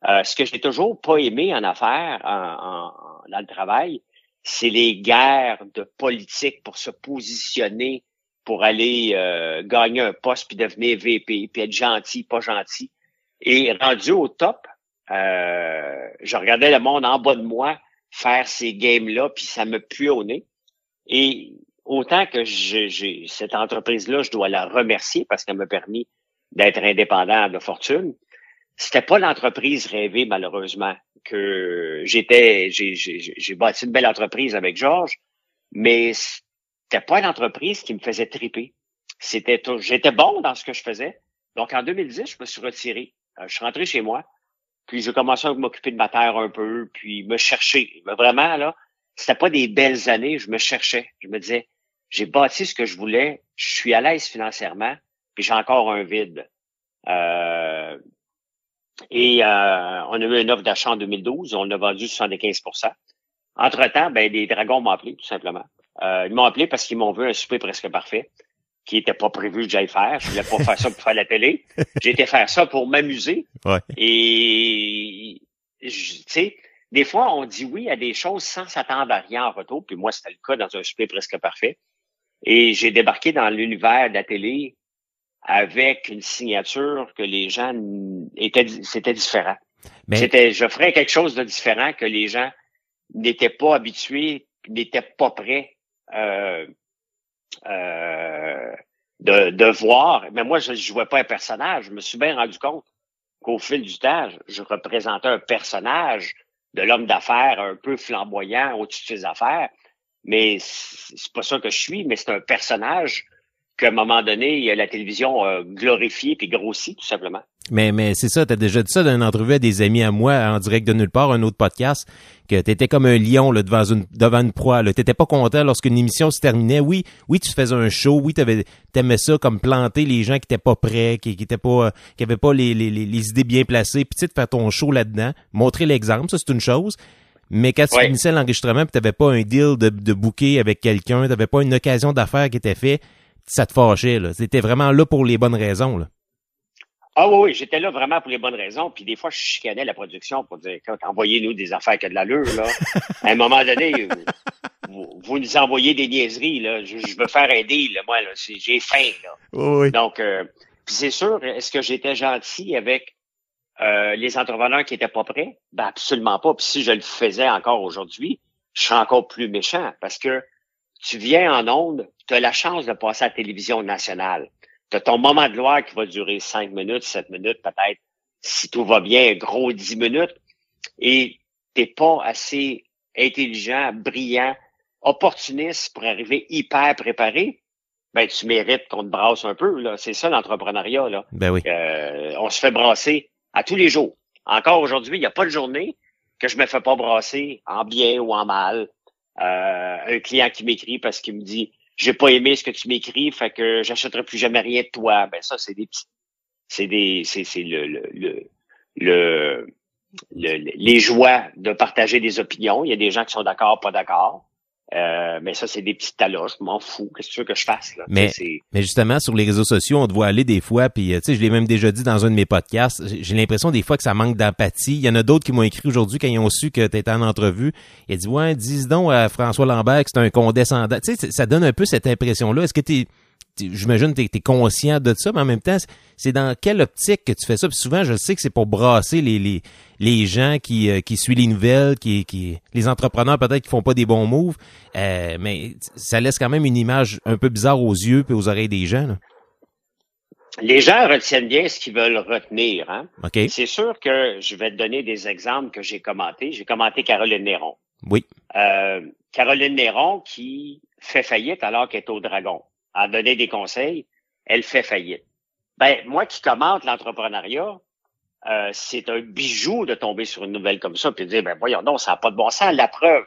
Euh, ce que j'ai toujours pas aimé en affaires, en, dans le travail, c'est les guerres de politique pour se positionner pour aller euh, gagner un poste puis devenir VP, puis être gentil, pas gentil. Et rendu au top, euh, je regardais le monde en bas de moi faire ces games-là, puis ça me pue au nez. Et autant que j'ai cette entreprise-là, je dois la remercier parce qu'elle m'a permis d'être indépendant de fortune. C'était pas l'entreprise rêvée, malheureusement, que j'étais, j'ai bâti une belle entreprise avec Georges, mais c'était pas une entreprise qui me faisait triper. C'était j'étais bon dans ce que je faisais. Donc en 2010, je me suis retiré. Euh, je suis rentré chez moi, puis j'ai commencé à m'occuper de ma terre un peu, puis me chercher. Vraiment là, c'était pas des belles années, je me cherchais. Je me disais, j'ai bâti ce que je voulais, je suis à l'aise financièrement, puis j'ai encore un vide. Euh, et euh, on a eu une offre d'achat en 2012, on a vendu 75% Entre-temps, ben, les dragons m'ont appelé, tout simplement. Euh, ils m'ont appelé parce qu'ils m'ont vu un souper presque parfait qui était pas prévu que j'aille faire. Je voulais pas faire ça pour faire la télé. J'ai été faire ça pour m'amuser. Ouais. Et tu sais, des fois, on dit oui à des choses sans s'attendre à rien en retour. Puis moi, c'était le cas dans un souper presque parfait. Et j'ai débarqué dans l'univers de la télé avec une signature que les gens étaient, c'était différent. Mais... C'était, je ferais quelque chose de différent que les gens n'étaient pas habitués, n'étaient pas prêts euh, euh, de, de voir. Mais moi, je ne jouais pas un personnage. Je me suis bien rendu compte qu'au fil du temps, je représentais un personnage de l'homme d'affaires un peu flamboyant au-dessus de ses affaires. Mais c'est pas ça que je suis, mais c'est un personnage qu'à un moment donné, la télévision a glorifié puis grossi, tout simplement. Mais, mais c'est ça, tu as déjà dit ça dans une entrevue à des amis à moi en direct de nulle part, un autre podcast, que tu étais comme un lion là, devant, une, devant une proie. Tu n'étais pas content lorsqu'une émission se terminait. Oui, oui, tu faisais un show, oui, tu aimais ça comme planter les gens qui étaient pas prêts, qui, qui étaient pas qui avaient pas les, les, les idées bien placées, puis tu sais, de faire ton show là-dedans, montrer l'exemple, ça c'est une chose. Mais quand tu finissais l'enregistrement tu n'avais pas un deal de, de booker avec quelqu'un, tu n'avais pas une occasion d'affaires qui était faite, ça te fâchait. Là. C'était vraiment là pour les bonnes raisons. Là. Ah oui, oui, j'étais là vraiment pour les bonnes raisons. Puis des fois, je chicanais la production pour dire envoyez-nous des affaires qui ont de l'allure. Là. à un moment donné, vous, nous envoyez des niaiseries. Là. Je, veux faire un deal, là, moi, là. j'ai faim. Là. Oui. Donc, euh, c'est sûr, est-ce que j'étais gentil avec euh, les entrepreneurs qui étaient pas prêts? Ben absolument pas. Puis si je le faisais encore aujourd'hui, je serais encore plus méchant parce que tu viens en onde, tu as la chance de passer à la télévision nationale. Tu as ton moment de gloire qui va durer cinq minutes, sept minutes, peut-être, si tout va bien, gros dix minutes, et t'es pas assez intelligent, brillant, opportuniste pour arriver hyper préparé, ben tu mérites qu'on te brasse un peu. là. C'est ça l'entrepreneuriat. là. Ben oui. Euh, on se fait brasser à tous les jours. Encore aujourd'hui, il n'y a pas de journée que je me fais pas brasser en bien ou en mal. Euh, un client qui m'écrit parce qu'il me dit j'ai pas aimé ce que tu m'écris, fait que j'achèterai plus jamais rien de toi. Ben ça, c'est des petits, c'est des, c'est, c'est le, le, le, les joies de partager des opinions. Il y a des gens qui sont d'accord, pas d'accord. Euh, mais ça, c'est des petites taloches, je m'en fous. Qu'est-ce que tu veux que je fasse? Là? Mais, mais justement, sur les réseaux sociaux, on te voit aller des fois, puis euh, tu sais, je l'ai même déjà dit dans un de mes podcasts, j'ai l'impression des fois que ça manque d'empathie. Il y en a d'autres qui m'ont écrit aujourd'hui quand ils ont su que tu étais en entrevue. Ils dit Ouais, dis donc à François Lambert que c'est un condescendant. Tu sais, ça donne un peu cette impression-là. Est-ce que tu j'imagine que tu es, conscient de ça, mais en même temps, c'est dans quelle optique que tu fais ça? Puis souvent, je sais que c'est pour brasser les, les, les gens qui, euh, qui suivent les nouvelles, qui, qui les entrepreneurs peut-être qui font pas des bons moves, euh, mais ça laisse quand même une image un peu bizarre aux yeux et aux oreilles des gens. Les gens retiennent bien ce qu'ils veulent retenir. Hein? Okay. C'est sûr que je vais te donner des exemples que j'ai commentés. J'ai commenté Caroline Néron. Oui. Euh, Caroline Néron qui fait faillite alors qu'elle est au Dragon à donner des conseils, elle fait faillite. Ben, moi qui commente l'entrepreneuriat, euh, c'est un bijou de tomber sur une nouvelle comme ça, puis de dire, ben voyons non, ça n'a pas de bon sens. La preuve,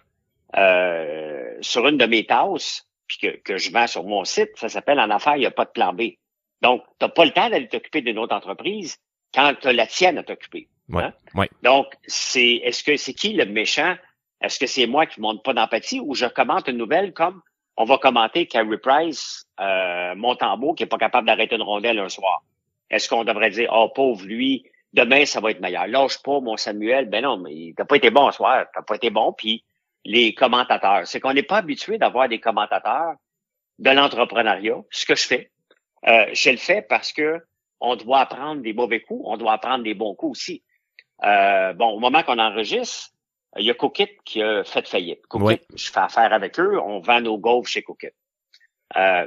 euh, sur une de mes tasses, puis que, que je vends sur mon site, ça s'appelle En affaires, il n'y a pas de plan B. Donc, tu n'as pas le temps d'aller t'occuper d'une autre entreprise quand tu as la tienne à t'occuper. Ouais, hein? Donc, c'est est-ce que c'est qui le méchant? Est-ce que c'est moi qui monte pas d'empathie ou je commente une nouvelle comme on va commenter Carey Price, euh, qui est pas capable d'arrêter une rondelle un soir. Est-ce qu'on devrait dire, oh, pauvre lui, demain, ça va être meilleur? Lâche pas, mon Samuel. Ben non, mais t'as pas été bon ce soir. T'as pas été bon. Puis les commentateurs. C'est qu'on n'est pas habitué d'avoir des commentateurs de l'entrepreneuriat. Ce que je fais. Euh, je le fais parce que on doit apprendre des mauvais coups. On doit apprendre des bons coups aussi. Euh, bon, au moment qu'on enregistre, il y a Cookit qui a fait faillite. Cookit, je fais affaire avec eux, on vend nos gaufres chez Cookit. Euh,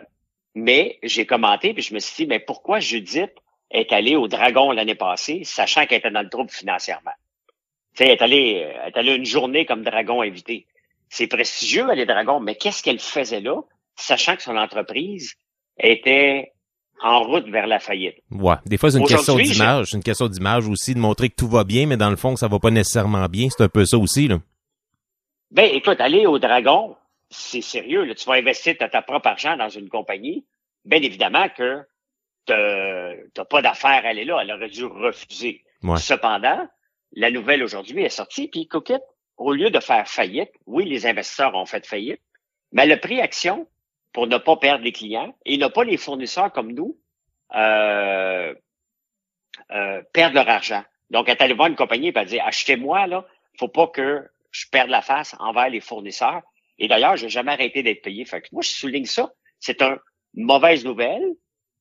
mais j'ai commenté, puis je me suis dit, mais pourquoi Judith est allée au Dragon l'année passée, sachant qu'elle était dans le trouble financièrement? Tu sais, elle est allée, elle est allée une journée comme Dragon invité. C'est prestigieux, elle est Dragon, mais qu'est-ce qu'elle faisait là, sachant que son entreprise était en route vers la faillite. Ouais. Des fois, c'est une question d'image. C'est une question d'image aussi, de montrer que tout va bien, mais dans le fond, que ça va pas nécessairement bien. C'est un peu ça aussi, là. Ben, écoute, aller au Dragon, c'est sérieux. Là. Tu vas investir ta, ta propre argent dans une compagnie. Bien évidemment que t'as pas d'affaire à aller là. Elle aurait dû refuser. Cependant, la nouvelle aujourd'hui est sortie, puis Cookit, au lieu de faire faillite, oui, les investisseurs ont fait faillite, mais le prix action pour ne pas perdre les clients et ne pas les fournisseurs comme nous euh, euh, perdre leur argent. Donc, elle est allée voir une compagnie et elle dit Achetez-moi, là, faut pas que je perde la face envers les fournisseurs. Et d'ailleurs, j'ai jamais arrêté d'être payé. Fait moi, je souligne ça. C'est une mauvaise nouvelle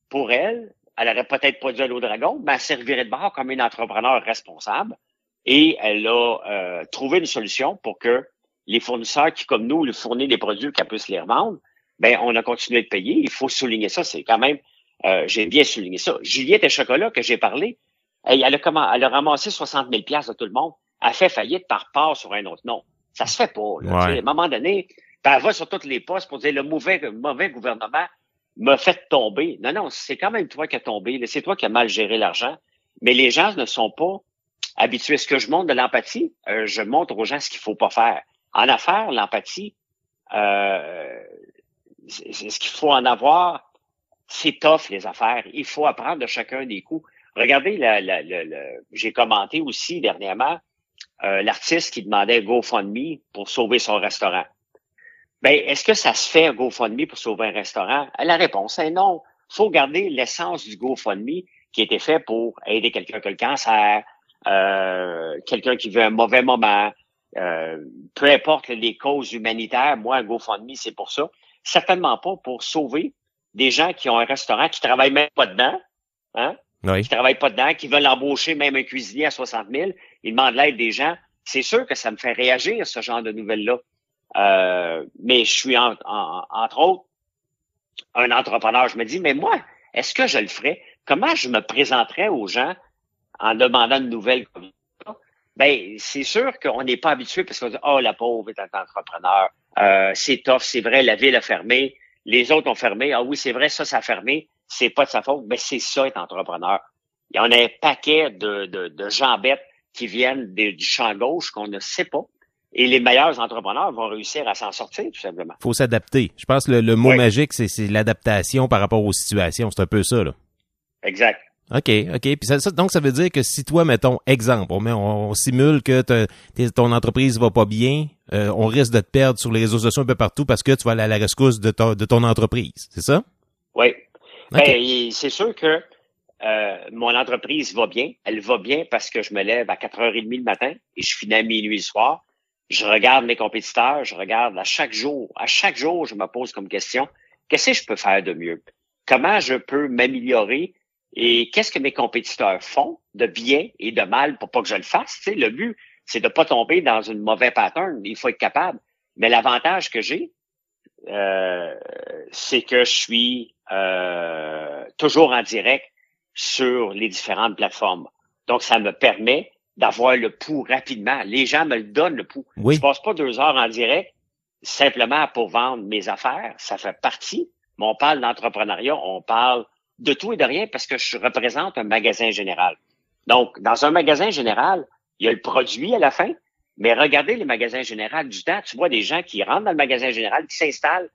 pour elle. Elle aurait peut-être pas dû aller au dragon, mais elle servirait de bord comme une entrepreneur responsable. Et elle a euh, trouvé une solution pour que les fournisseurs qui, comme nous, lui fournissent des produits qu'elle puisse les revendre, ben on a continué de payer. Il faut souligner ça. C'est quand même, euh, j'ai bien souligné ça. Juliette et Chocolat, que j'ai parlé, elle, a, comment, elle a ramassé 60 000 de tout le monde. Elle fait faillite par part sur un autre nom. Ça se fait pas. Là, À un moment donné, elle va sur toutes les postes pour dire le mauvais, mauvais gouvernement m'a fait tomber. Non, non, c'est quand même toi qui as tombé. C'est toi qui as mal géré l'argent. Mais les gens ne sont pas habitués. Ce que je montre de l'empathie, euh, je montre aux gens ce qu'il faut pas faire. En affaires, l'empathie, euh, ce qu'il faut en avoir. C'est tough, les affaires. Il faut apprendre de chacun des coups. Regardez, la, j'ai commenté aussi dernièrement euh, l'artiste qui demandait GoFundMe pour sauver son restaurant. Ben, est-ce que ça se fait un GoFundMe pour sauver un restaurant? La réponse est non. Il faut garder l'essence du GoFundMe qui été fait pour aider quelqu'un qui a le cancer, euh, quelqu'un qui veut un mauvais moment, euh, peu importe les causes humanitaires, moi, un GoFundMe, c'est pour ça certainement pas pour sauver des gens qui ont un restaurant, qui travaillent même pas dedans, hein? Oui. qui travaillent pas dedans, qui veulent embaucher même un cuisinier à 60 000. Ils demandent l'aide des gens. C'est sûr que ça me fait réagir, ce genre de nouvelles-là. Euh, mais je suis, entre autres, un entrepreneur. Je me dis, mais moi, est-ce que je le ferais? Comment je me présenterais aux gens en demandant une nouvelle comme ça? Ben, c'est sûr qu'on n'est pas habitué parce qu'on dit, oh, la pauvre est un entrepreneur. Euh, c'est tough, c'est vrai, la ville a fermé, les autres ont fermé. Ah oui, c'est vrai, ça, ça a fermé. C'est pas de sa faute. Mais c'est ça, être entrepreneur. Il y en a un paquet de, de, de gens bêtes qui viennent du champ gauche qu'on ne sait pas. Et les meilleurs entrepreneurs vont réussir à s'en sortir, tout simplement. faut s'adapter. Je pense que le, mot magique, c'est l'adaptation par rapport aux situations. C'est un peu ça, là. Exact. OK, OK. Puis ça, ça- donc, ça veut dire que si toi, mettons, exemple, on, on, on simule que ton entreprise va pas bien, euh, on risque de te perdre sur les réseaux sociaux un peu partout parce que tu vas aller à la rescousse de, ton- de ton entreprise. C'est ça? Oui. Ben, c'est sûr que euh, mon entreprise va bien. Elle va bien parce que je me lève à 4h30 le matin et je finis à minuit le soir. Je regarde mes compétiteurs, je regarde à chaque jour. À chaque jour, je me pose comme question, qu'est-ce que je peux faire de mieux? Comment je peux m'améliorer? Et qu'est-ce que mes compétiteurs font de bien et de mal pour pas que je le fasse? Le but, c'est de pas tomber dans une mauvaise pattern. Il faut être capable. Mais l'avantage que j'ai, euh, c'est que je suis euh, toujours en direct sur les différentes plateformes. Donc, ça me permet d'avoir le pouls rapidement. Les gens me le donnent, le pouls. Oui. Je passe pas deux heures en direct simplement pour vendre mes affaires. Ça fait partie. Mais on parle d'entrepreneuriat, on parle de tout et de rien parce que je représente un magasin général. Donc, dans un magasin général, il y a le produit à la fin, mais regardez les magasins généraux du temps, tu vois des gens qui rentrent dans le magasin général, qui s'installent,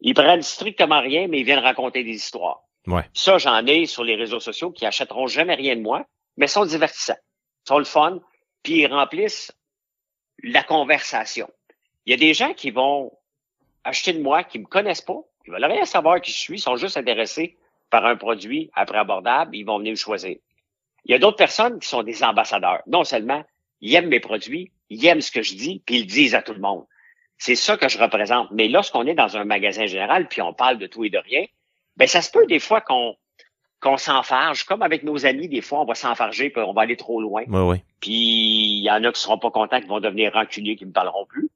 ils prennent strictement rien, mais ils viennent raconter des histoires. Ouais. Ça, j'en ai sur les réseaux sociaux qui achèteront jamais rien de moi, mais sont divertissants, sont le fun, puis ils remplissent la conversation. Il y a des gens qui vont acheter de moi, qui me connaissent pas, qui veulent rien savoir qui je suis, sont juste intéressés par un produit prix abordable, ils vont venir me choisir. Il y a d'autres personnes qui sont des ambassadeurs. Non seulement ils aiment mes produits, ils aiment ce que je dis, puis ils le disent à tout le monde. C'est ça que je représente. Mais lorsqu'on est dans un magasin général, puis on parle de tout et de rien, ben ça se peut des fois qu'on qu'on s'enfarge. Comme avec nos amis, des fois, on va s'enfarger, puis on va aller trop loin. Ouais, ouais. Puis il y en a qui seront pas contents, qui vont devenir rancuniers, qui me parleront plus.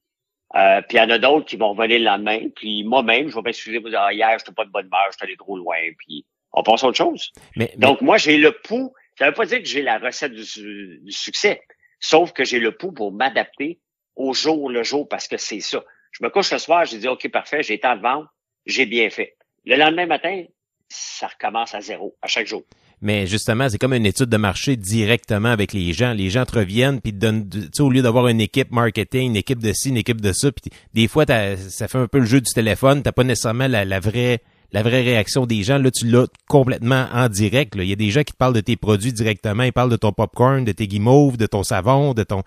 Euh, puis il y en a d'autres qui vont venir le lendemain. Puis moi-même, je vais m'excuser, vous dire, ah, hier, j'étais pas de bonne humeur, j'étais allé trop loin. Puis on passe à autre chose. Mais, mais- Donc moi, j'ai le pouls. Ça veut pas dire que j'ai la recette du, su- du succès, sauf que j'ai le pouls pour m'adapter au jour le jour parce que c'est ça. Je me couche le soir, j'ai dit OK, parfait, j'ai tant de vente, j'ai bien fait. Le lendemain matin, ça recommence à zéro à chaque jour. Mais justement, c'est comme une étude de marché directement avec les gens. Les gens te reviennent puis te donnent, tu sais, au lieu d'avoir une équipe marketing, une équipe de ci, une équipe de ça, puis des fois, ça fait un peu le jeu du téléphone. T'as pas nécessairement la, la vraie, la vraie réaction des gens. Là, tu l'as complètement en direct. là. Il y a des gens qui parlent de tes produits directement. Ils parlent de ton popcorn, de tes guimauves, de ton savon, de ton.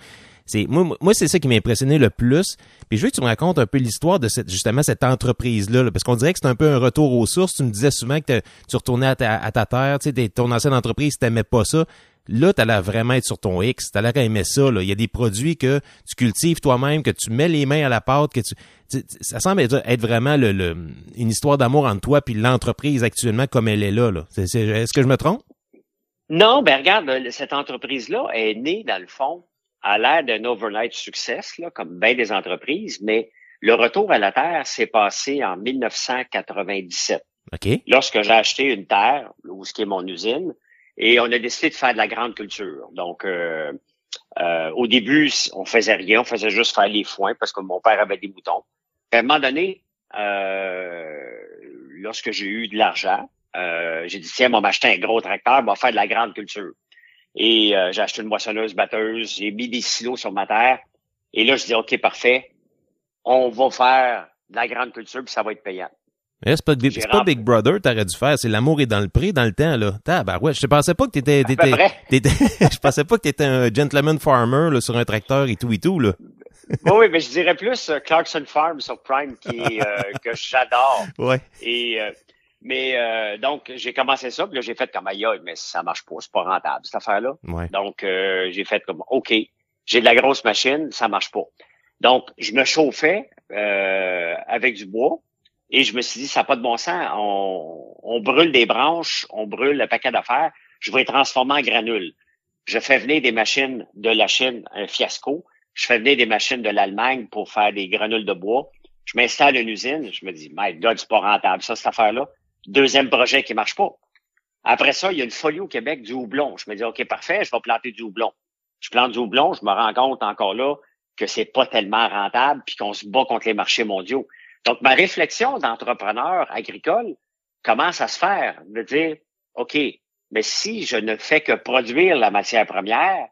C'est moi, moi c'est ça qui m'a impressionné le plus. Puis je veux que tu me racontes un peu l'histoire de cette justement cette entreprise là, parce qu'on dirait que c'est un peu un retour aux sources. Tu me disais souvent que tu retournais à ta, terre, tu sais, ton ancienne entreprise, t'aimais pas ça. Là, t'as l'air vraiment être sur ton X, t'as l'air aimer ça. Là. Il y a des produits que tu cultives toi-même, que tu mets les mains à la pâte, que tu, tu- tu- ça semble être, vraiment le, le- une histoire d'amour entre toi puis l'entreprise actuellement comme elle est là. là. Est-ce que je me trompe? Non, ben regarde, cette entreprise-là est née, dans le fond, à l'ère d'un overnight success, là, comme bien des entreprises, mais le retour à la Terre s'est passé en 1997, OK. lorsque j'ai acheté une terre, où ce qui est mon usine, et on a décidé de faire de la grande culture. Donc, euh, euh, au début, on faisait rien, on faisait juste faire les foins parce que mon père avait des moutons. À un moment donné, euh, lorsque j'ai eu de l'argent, euh, j'ai dit, tiens, on va m'acheter un gros tracteur, on va faire de la grande culture. Et euh, j'ai acheté une moissonneuse batteuse, j'ai mis des silos sur ma terre. Et là, je dis, OK, parfait, on va faire de la grande culture, puis ça va être payant. Là, c'est pas, pas Big Brother t'aurais dû faire, c'est l'amour est dans le pré dans le temps là. bah ouais, je pensais pas que t'étais, je pensais pas que t'étais un gentleman farmer là, sur un tracteur et tout et tout là. oui, oui, mais je dirais plus euh, Clarkson Farm sur Prime, qui est, euh, que j'adore. Ouais. Et euh, mais euh, donc j'ai commencé ça, puis là j'ai fait comme aïe, mais ça marche pas, c'est pas rentable cette affaire-là. Ouais. Donc euh, j'ai fait comme OK, j'ai de la grosse machine, ça marche pas. Donc je me chauffais euh, avec du bois et je me suis dit ça n'a pas de bon sens, on, on brûle des branches, on brûle le paquet d'affaires, je vais les transformer en granules. Je fais venir des machines de la Chine, un fiasco. Je fais venir des machines de l'Allemagne pour faire des granules de bois. Je m'installe une usine. Je me dis, my God, c'est pas rentable, ça, cette affaire-là. Deuxième projet qui marche pas. Après ça, il y a une folie au Québec du houblon. Je me dis, OK, parfait, je vais planter du houblon. Je plante du houblon, je me rends compte encore là que c'est pas tellement rentable puis qu'on se bat contre les marchés mondiaux. Donc, ma réflexion d'entrepreneur agricole commence à se faire, de dire, OK, mais si je ne fais que produire la matière première,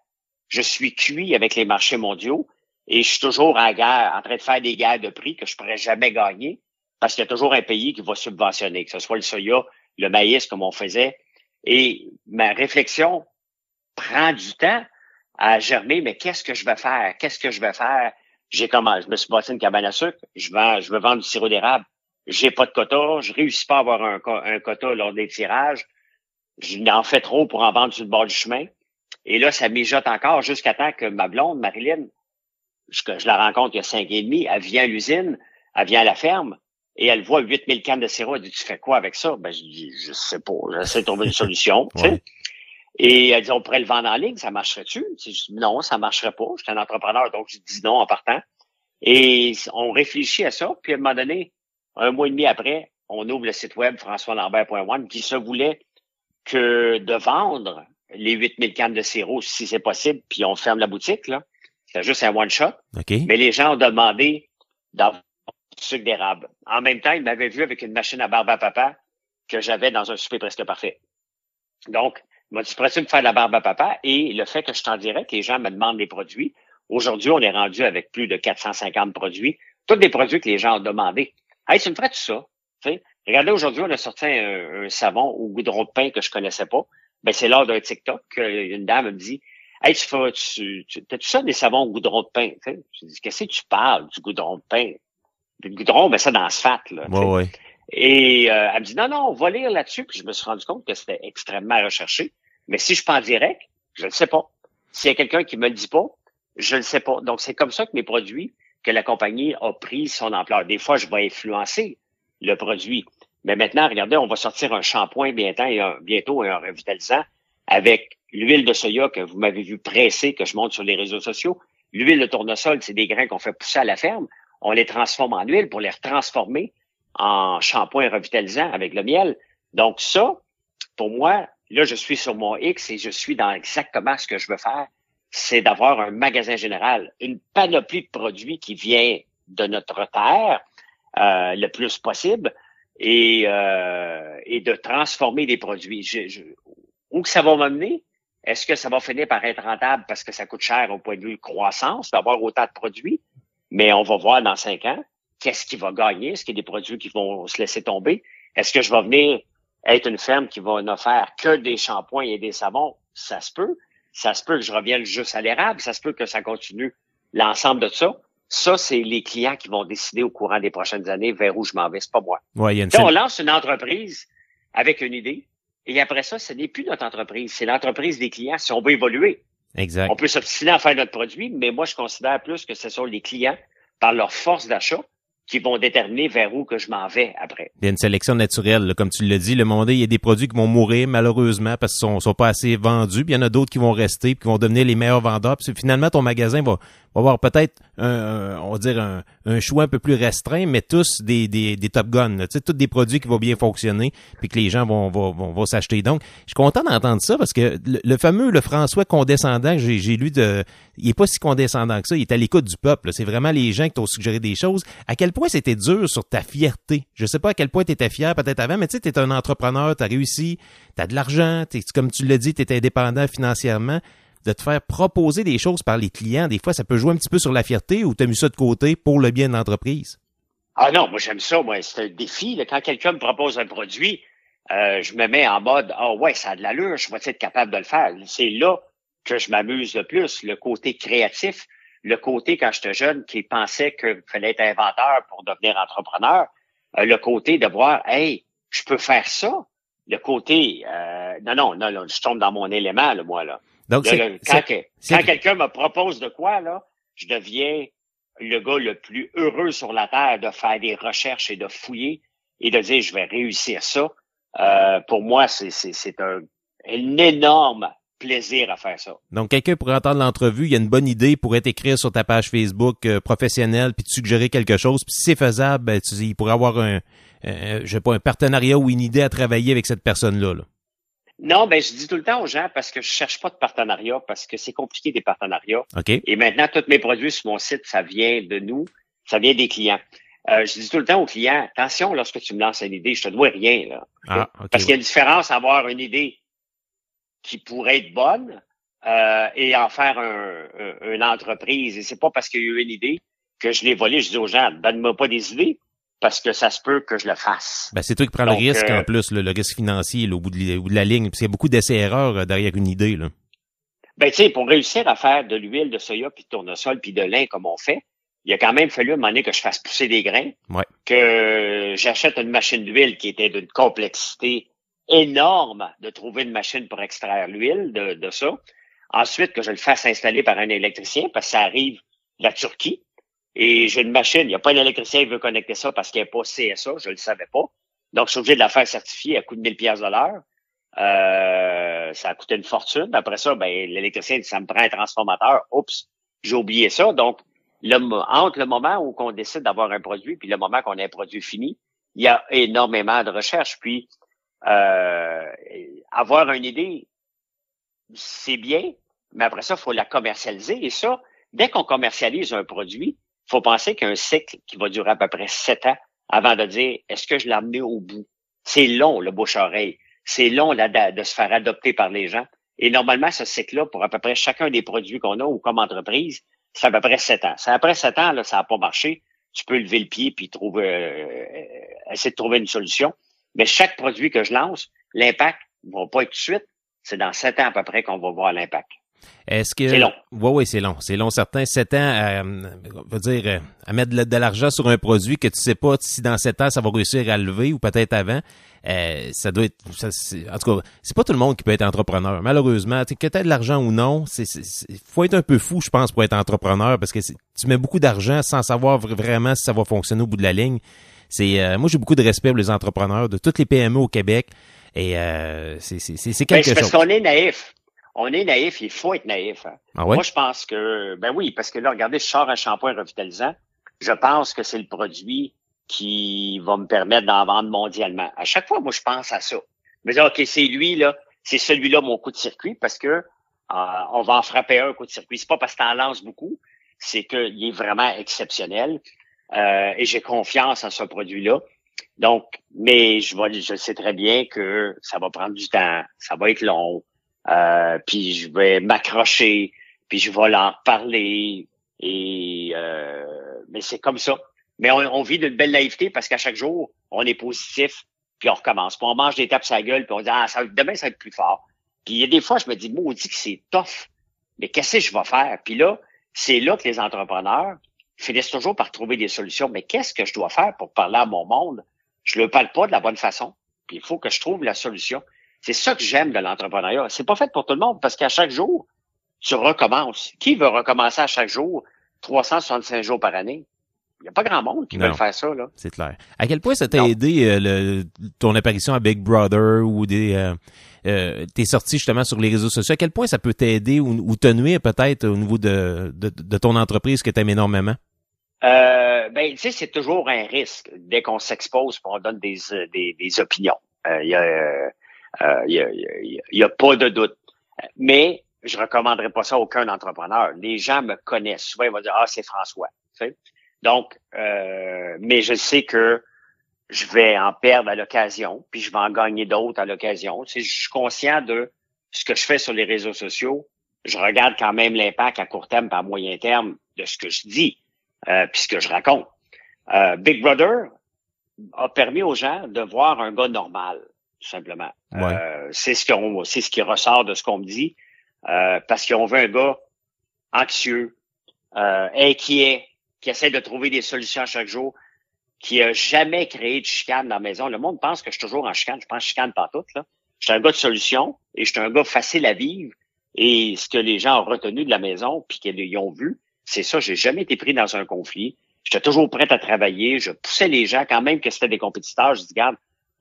je suis cuit avec les marchés mondiaux et je suis toujours en guerre, en train de faire des guerres de prix que je pourrais jamais gagner parce qu'il y a toujours un pays qui va subventionner, que ce soit le soya, le maïs comme on faisait. Et ma réflexion prend du temps à germer, mais qu'est-ce que je vais faire? Qu'est-ce que je vais faire? J'ai comment? Je me suis bâti une cabane à sucre, je vais, je veux vendre du sirop d'érable. J'ai pas de quota, je réussis pas à avoir un, un quota lors des tirages. Je n'en fais trop pour en vendre sur le bord du chemin. Et là, ça mijote encore jusqu'à temps que ma blonde, Marilyn, je, je la rencontre il y a cinq et demi, elle vient à l'usine, elle vient à la ferme, et elle voit 8000 cannes de sirop. Elle dit, tu fais quoi avec ça? Ben, je dis, je sais pas, j'essaie de trouver une solution. tu sais. Et elle dit, on pourrait le vendre en ligne, ça marcherait-tu? non, ça marcherait pas. J'étais un entrepreneur, donc je dis non en partant. Et on réfléchit à ça, puis à un moment donné, un mois et demi après, on ouvre le site web françoislambert.one qui se voulait que de vendre les 8000 cannes de sirop si c'est possible, puis on ferme la boutique, là. C'est juste un one-shot. Mais les gens ont demandé d'avoir sucre d'érable. En même temps, ils m'avaient vu avec une machine à barbe à papa que j'avais dans un souper presque parfait. Donc, moi, tu pourrais me faire la barbe à papa? Et le fait que je t'en dirais que les gens me demandent des produits. Aujourd'hui, on est rendu avec plus de 450 produits. Tous des produits que les gens ont demandé. Hey, tu me ferais tout ça? Regardez, aujourd'hui, on a sorti un, savon au goudron de pain que je connaissais pas. Ben, c'est lors d'un TikTok qu'une dame me dit, Hey, tu fais, tu, tu as-tu ça des savons au goudron de pain? Je dis, qu'est-ce que tu parles du goudron de pain? Du goudron, ben ça dans l'asphalte, là. Ouais, ouais. Et euh, elle me dit, non, non, on va lire là-dessus. Puis je me suis rendu compte que c'était extrêmement recherché. Mais si je pas en direct, je ne sais pas. S'il y a quelqu'un qui me le dit pas, je ne sais pas. Donc, c'est comme ça que mes produits, que la compagnie a pris son ampleur. Des fois, je vais influencer le produit. Mais maintenant, regardez, on va sortir un shampoing bientôt et un, bientôt et un revitalisant avec l'huile de soya que vous m'avez vu presser, que je monte sur les réseaux sociaux. L'huile de tournesol, c'est des grains qu'on fait pousser à la ferme. On les transforme en huile pour les transformer en shampoing revitalisant avec le miel. Donc ça, pour moi, là, je suis sur mon X et je suis dans exactement ce que je veux faire. C'est d'avoir un magasin général, une panoplie de produits qui vient de notre terre euh, le plus possible et, euh, et de transformer des produits. Où que ça va m'amener? Est-ce que ça va finir par être rentable parce que ça coûte cher au point de vue croissance d'avoir autant de produits? Mais on va voir dans cinq ans qu'est-ce qui va gagner? Est-ce qu'il y a des produits qui vont se laisser tomber? Est-ce que je vais venir être une ferme qui va ne faire que des shampoings et des savons? Ça se peut. Ça se peut que je revienne juste à l'érable. Ça se peut que ça continue l'ensemble de ça. Ça, c'est les clients qui vont décider au courant des prochaines années vers où je m'en vais. C'est pas moi. Ouais, une on lance une entreprise avec une idée. Et après ça, ce n'est plus notre entreprise. C'est l'entreprise des clients si on veut évoluer. Exact. On peut s'obstiner à faire notre produit, mais moi, je considère plus que ce sont les clients, par leur force d'achat, qui vont déterminer vers où que je m'en vais après. Il y a une sélection naturelle, comme tu l'as dit. Le monde, il y a des produits qui vont mourir malheureusement parce qu'ils sont, sont pas assez vendus. Puis il y en a d'autres qui vont rester puis qui vont devenir les meilleurs vendeurs. Puis finalement, ton magasin va, va avoir peut-être un, on va dire un, un, choix un peu plus restreint, mais tous des, des, des top guns. Tu sais, tous des produits qui vont bien fonctionner puis que les gens vont, vont, vont, s'acheter. Donc, je suis content d'entendre ça parce que le, fameux le François condescendant que j'ai lu de, il est pas si condescendant que ça. Il est à l'écoute du peuple. C'est vraiment les gens qui t'ont suggéré des choses. À quel point c'était dur sur ta fierté? Je sais pas à quel point tu étais fier peut-être avant, mais tu sais, tu es un entrepreneur, tu as réussi, tu as de l'argent, comme tu l'as dit, tu es indépendant financièrement de te faire proposer des choses par les clients, des fois, ça peut jouer un petit peu sur la fierté ou tu mis ça de côté pour le bien de l'entreprise? Ah non, moi j'aime ça, moi, c'est un défi. Quand quelqu'un me propose un produit, euh, je me mets en mode Ah ouais, ça a de l'allure, je vais être capable de le faire. C'est là que je m'amuse le plus, le côté créatif, le côté quand j'étais jeune qui pensait qu'il fallait être inventeur pour devenir entrepreneur, euh, le côté de voir Hey, je peux faire ça? Le côté euh, non, non, non, non, je tombe dans mon élément, là, moi, là. Donc, quand, quelqu'un me propose de quoi, là, je deviens le gars le plus heureux sur la Terre de faire des recherches et de fouiller et de dire je vais réussir ça. Euh, pour moi, c'est un, un énorme plaisir à faire ça. Donc, quelqu'un pourrait entendre l'entrevue, il y a une bonne idée, pourrait t'écrire sur ta page Facebook euh, professionnelle, puis te suggérer quelque chose. Puis si c'est faisable, ben, tu, il pourrait avoir un, je sais pas, un partenariat ou une idée à travailler avec cette personne-là. là. Non, ben je dis tout le temps aux gens parce que je cherche pas de partenariat parce que c'est compliqué des partenariats. Et maintenant, tous mes produits sur mon site, ça vient de nous, ça vient des clients. Euh, je dis tout le temps aux clients, attention lorsque tu me lances une idée, je te dois rien là. Ah, parce qu'il y a une différence à avoir une idée qui pourrait être bonne euh, et en faire un, une entreprise. Et c'est pas parce qu'il y a eu une idée que je l'ai volée. Je dis aux gens, donne-moi pas des idées. Parce que ça se peut que je le fasse. Ben, c'est toi qui prends Donc, le risque euh, en plus, le, le risque financier là, au bout de, li- au bout de la ligne, parce qu'il y a beaucoup d'essais-erreurs euh, derrière une idée. Là. Ben, tu sais, pour réussir à faire de l'huile de soya, puis de tournesol, puis de lin comme on fait, il a quand même fallu à un moment donné que je fasse pousser des grains, Ouais. que j'achète une machine d'huile qui était d'une complexité énorme de trouver une machine pour extraire l'huile de, de ça. Ensuite, que je le fasse installer par un électricien, parce que ça arrive de la Turquie. Et j'ai une machine, il n'y a pas un électricien qui veut connecter ça parce qu'il n'y a pas CSA, je ne le savais pas. Donc, je suis obligé de la faire certifier à coût de 1000 pièces de. Euh, ça a coûté une fortune. Après ça, ben, l'électricien dit, ça me prend un transformateur. Oups, j'ai oublié ça. Donc, entre le moment où on décide d'avoir un produit puis le moment qu'on a un produit fini, il y a énormément de recherche. Puis, euh, avoir une idée, c'est bien, mais après ça, il faut la commercialiser. Et ça, dès qu'on commercialise un produit, faut penser qu'il y a un cycle qui va durer à peu près sept ans avant de dire est-ce que je l'ai amené au bout? C'est long, le bouche-oreille. C'est long là, de, de se faire adopter par les gens. Et normalement, ce cycle-là, pour à peu près chacun des produits qu'on a ou comme entreprise, c'est à peu près sept ans. Après sept ans, là, ça n'a pas marché. Tu peux lever le pied puis trouver, euh, essayer de trouver une solution. Mais chaque produit que je lance, l'impact ne va pas être tout de suite. C'est dans sept ans à peu près qu'on va voir l'impact. Est-ce que C'est long. Oui, oui, c'est long. C'est long, certain. Sept ans, à, on va dire, euh, à mettre de, de l'argent sur un produit que tu sais pas si dans sept ans ça va réussir à lever ou peut-être avant. euh, ça doit être, ça, en tout cas, c'est pas tout le monde qui peut être entrepreneur. Malheureusement, que tu de l'argent ou non, c'est, faut être un peu fou, je pense, pour être entrepreneur parce que tu mets beaucoup d'argent sans savoir vr- vraiment si ça va fonctionner au bout de la ligne. C'est, euh, moi, j'ai beaucoup de respect pour les entrepreneurs de toutes les PME au Québec et euh, c'est, Ben, quelque parce chose. qu'on est naïf. On est naïf, il faut être naïf. hein. Ah ouais? Moi, je pense que, ben oui, parce que là, regardez, je sors un shampoing revitalisant. Je pense que c'est le produit qui va me permettre d'en vendre mondialement. À chaque fois, moi, je pense à ça. Mais là, OK, c'est lui, là, c'est celui-là mon coup de circuit parce que euh, on va en frapper un coup de circuit. C'est pas parce que t'en lances beaucoup, c'est qu'il est vraiment exceptionnel. Euh, et j'ai confiance en ce produit-là. Donc, mais je, vais, je sais très bien que ça va prendre du temps, ça va être long, euh, puis je vais m'accrocher, puis je vais leur parler, et euh, mais c'est comme ça. Mais on, vit d'une belle naïveté parce qu'à chaque jour, on est positif, puis on recommence. Puis on mange des tapes sa gueule, puis on dit ah ça, demain ça va être plus fort. Puis il y a des fois, je me dis maudit que c'est tough, mais qu'est-ce que je vais faire? Puis là, c'est là que les entrepreneurs finissent toujours par trouver des solutions. Mais qu'est-ce que je dois faire pour parler à mon monde? Je le parle pas de la bonne façon. Puis il faut que je trouve la solution. C'est ça que j'aime de l'entrepreneuriat. C'est pas fait pour tout le monde parce qu'à chaque jour, tu recommences. Qui veut recommencer à chaque jour 365 jours par année? Il n'y a pas grand monde qui Non. veut faire ça. Là. C'est clair. À quel point ça t'a aidé euh, le, ton apparition à Big Brother ou des euh, euh, tes sorties justement sur les réseaux sociaux? À quel point ça peut t'aider ou, ou te nuire peut-être au niveau de, de, de ton entreprise que tu aimes énormément? Euh, ben, tu sais, c'est toujours un risque dès qu'on s'expose, qu'on donne des, euh, des, des opinions. Euh, Il y, a, euh, euh, il y, a, il a- il a pas de doute. Mais je recommanderais pas ça à aucun entrepreneur. Les gens me connaissent. Souvent, ils vont dire Ah, c'est François. Tu sais? Donc, euh, mais je sais que je vais en perdre à l'occasion, puis je vais en gagner d'autres à l'occasion. Je suis conscient de ce que je fais sur les réseaux sociaux. Je regarde quand même l'impact à court terme, par moyen terme, de ce que je dis, euh, puis ce que je raconte. Euh, Big Brother a permis aux gens de voir un gars normal, tout simplement. Ouais. Euh, c'est ce qu'on, c'est ce qui ressort de ce qu'on me dit, euh, parce qu'on veut un gars anxieux, euh, inquiet, qui essaie de trouver des solutions à chaque jour, qui a jamais créé de chicane dans la maison. Le monde pense que je suis toujours en chicane. Je pense chicane pas toute, là. Je suis un gars de solution et je suis un gars facile à vivre. Et ce que les gens ont retenu de la maison puis qu'ils ont vu, c'est ça. J'ai jamais été pris dans un conflit. J'étais toujours prêt à travailler. Je poussais les gens quand même que c'était des compétiteurs. Je dis, regarde,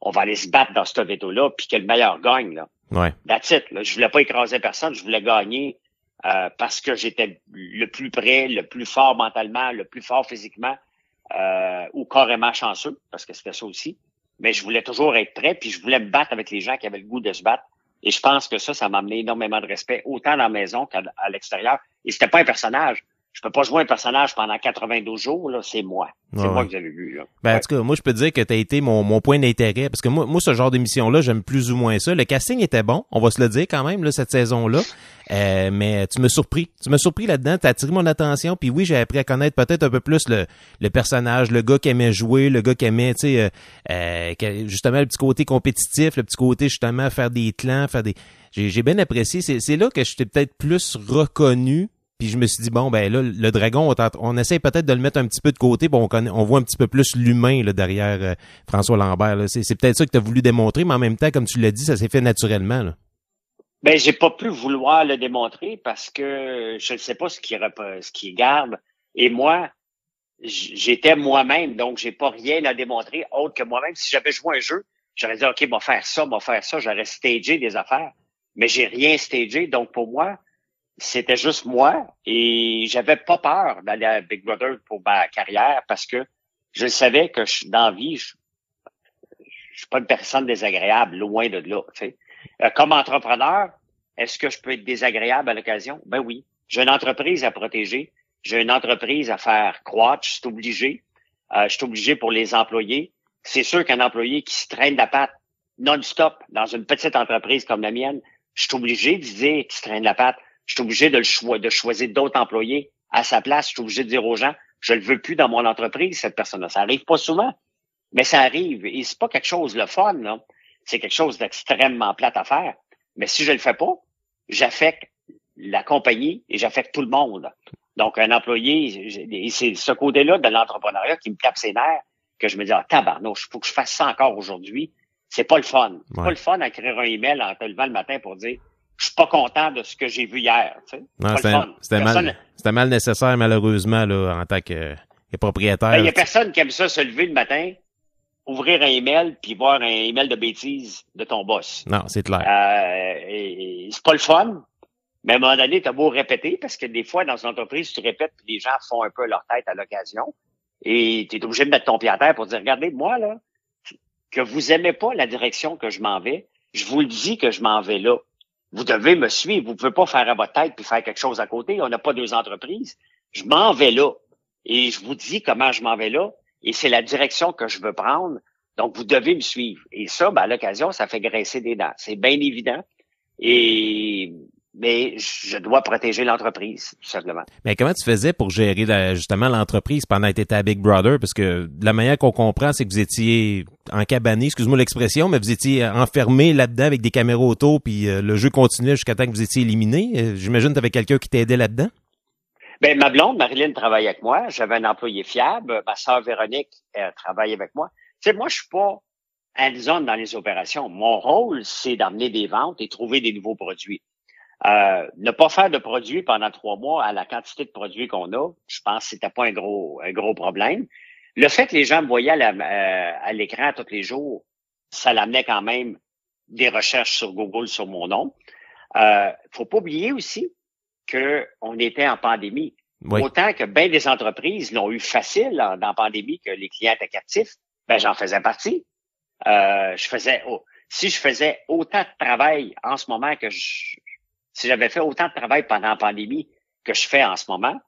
on va aller se battre dans ce veto-là puis que le meilleur gagne, là. Ouais. That's it. Là. Je voulais pas écraser personne, je voulais gagner euh, parce que j'étais le plus près, le plus fort mentalement, le plus fort physiquement, euh, ou carrément chanceux, parce que c'était ça aussi. Mais je voulais toujours être prêt, puis je voulais me battre avec les gens qui avaient le goût de se battre. Et je pense que ça, ça m'a amené énormément de respect, autant dans la maison qu'à l'extérieur. Et c'était pas un personnage. Je peux pas jouer un personnage pendant 92 jours, là, c'est moi. C'est Ouais, moi que vous avez vu, là. Ben, en tout cas, moi, je peux te dire que tu as été mon, mon point d'intérêt. Parce que moi, moi, ce genre d'émission-là, j'aime plus ou moins ça. Le casting était bon, on va se le dire quand même, là, cette saison-là. Euh, mais tu me surpris. Tu m'as surpris là-dedans, tu as attiré mon attention. Puis oui, j'ai appris à connaître peut-être un peu plus le, le personnage, le gars qui aimait jouer, le gars qui aimait, tu sais, euh, euh, justement, le petit côté compétitif, le petit côté, justement, faire des clans, faire des... J'ai j'ai bien apprécié. C'est c'est là que je t'ai peut-être plus reconnu puis je me suis dit bon ben là le dragon on, essaie peut-être de le mettre un petit peu de côté pour on connaît, on voit un petit peu plus l'humain derrière euh, François Lambert. C'est peut-être ça que tu as voulu démontrer mais en même temps comme tu l'as dit ça s'est fait naturellement là. Ben, j'ai pas pu vouloir le démontrer parce que je ne sais pas ce qui, rep- ce qui garde. Et moi, j'étais moi-même, donc j'ai pas rien à démontrer autre que moi-même. Si j'avais joué un jeu, j'aurais dit, OK, va faire ça, va faire ça. J'aurais stagé des affaires. Mais j'ai rien stagé. Donc, pour moi, c'était juste moi. Et j'avais pas peur d'aller à Big Brother pour ma carrière parce que je savais que je, dans la vie, je, je suis pas une personne désagréable, loin de là. tu sais. Euh, comme entrepreneur, est-ce que je peux être désagréable à l'occasion? Ben oui. J'ai une entreprise à protéger. J'ai une entreprise à faire croître. Je suis obligé. Euh, je suis obligé pour les employés. C'est sûr qu'un employé qui se traîne la patte non-stop dans une petite entreprise comme la mienne, je suis obligé de dire qu'il se traîne la patte. Je suis obligé de, le de choisir d'autres employés à sa place. Je suis obligé de dire aux gens, je le veux plus dans mon entreprise, cette personne-là. Ça arrive pas souvent, mais ça arrive. Et c'est pas quelque chose de fun, là. C'est quelque chose d'extrêmement plate à faire. Mais si je le fais pas, j'affecte la compagnie et j'affecte tout le monde. Donc, un employé, c'est ce côté-là de l'entrepreneuriat qui me tape ses nerfs, que je me dis, ah, tabarnouche, faut que je fasse ça encore aujourd'hui. C'est pas le fun. C'est Ouais. pas le fun à écrire un email en te levant le matin pour dire, je suis pas content de ce que j'ai vu hier. Tu c'était mal mal nécessaire malheureusement là en tant que, que propriétaire. Ben, Il y a personne qui aime ça se lever le matin, ouvrir un email puis voir un email de bêtises de ton boss. Non, c'est clair. Euh, c'est pas le fun, mais à un moment donné, t'as beau répéter, parce que des fois, dans une entreprise, tu répètes, puis les gens font un peu leur tête à l'occasion, et tu es obligé de mettre ton pied à terre pour dire, regardez, moi, là, que vous aimez pas la direction que je m'en vais, je vous le dis que je m'en vais là. Vous devez me suivre. Vous pouvez pas faire à votre tête puis faire quelque chose à côté. On n'a pas deux entreprises. Je m'en vais là. Et je vous dis comment je m'en vais là. Et c'est la direction que je veux prendre. Donc, vous devez me suivre. Et ça, ben, à l'occasion, ça fait graisser des dents. C'est bien évident. Et, mais je dois protéger l'entreprise, tout simplement. Mais comment tu faisais pour gérer la- justement l'entreprise pendant que tu étais à Big Brother? Parce que de la manière qu'on comprend, c'est que vous étiez encabané, excuse-moi l'expression, mais vous étiez enfermé là-dedans avec des caméras auto, puis euh, le jeu continuait jusqu'à temps que vous étiez éliminé. Euh, J'imagine que tu avais quelqu'un qui t'aidait là-dedans? Ben, ma blonde, Marilyn, travaille avec moi. J'avais un employé fiable. Ma sœur Véronique, elle travaille avec moi. Tu sais, moi, je suis pas hands-on dans les opérations. Mon rôle, c'est d'amener des ventes et trouver des nouveaux produits. Euh, ne pas faire de produits pendant trois mois à la quantité de produits qu'on a, je pense que c'était pas un gros, un gros problème. Le fait que les gens me voyaient à euh, l'écran tous les jours, ça l'amenait quand même des recherches sur Google sur mon nom. Euh, faut pas oublier aussi que on était en pandémie. Oui. Autant que bien des entreprises l'ont eu facile en- dans la pandémie que les clients étaient captifs, ben j'en faisais partie. Euh, je faisais oh, si je faisais autant de travail en ce moment que je si j'avais fait autant de travail pendant la pandémie que je fais en ce moment,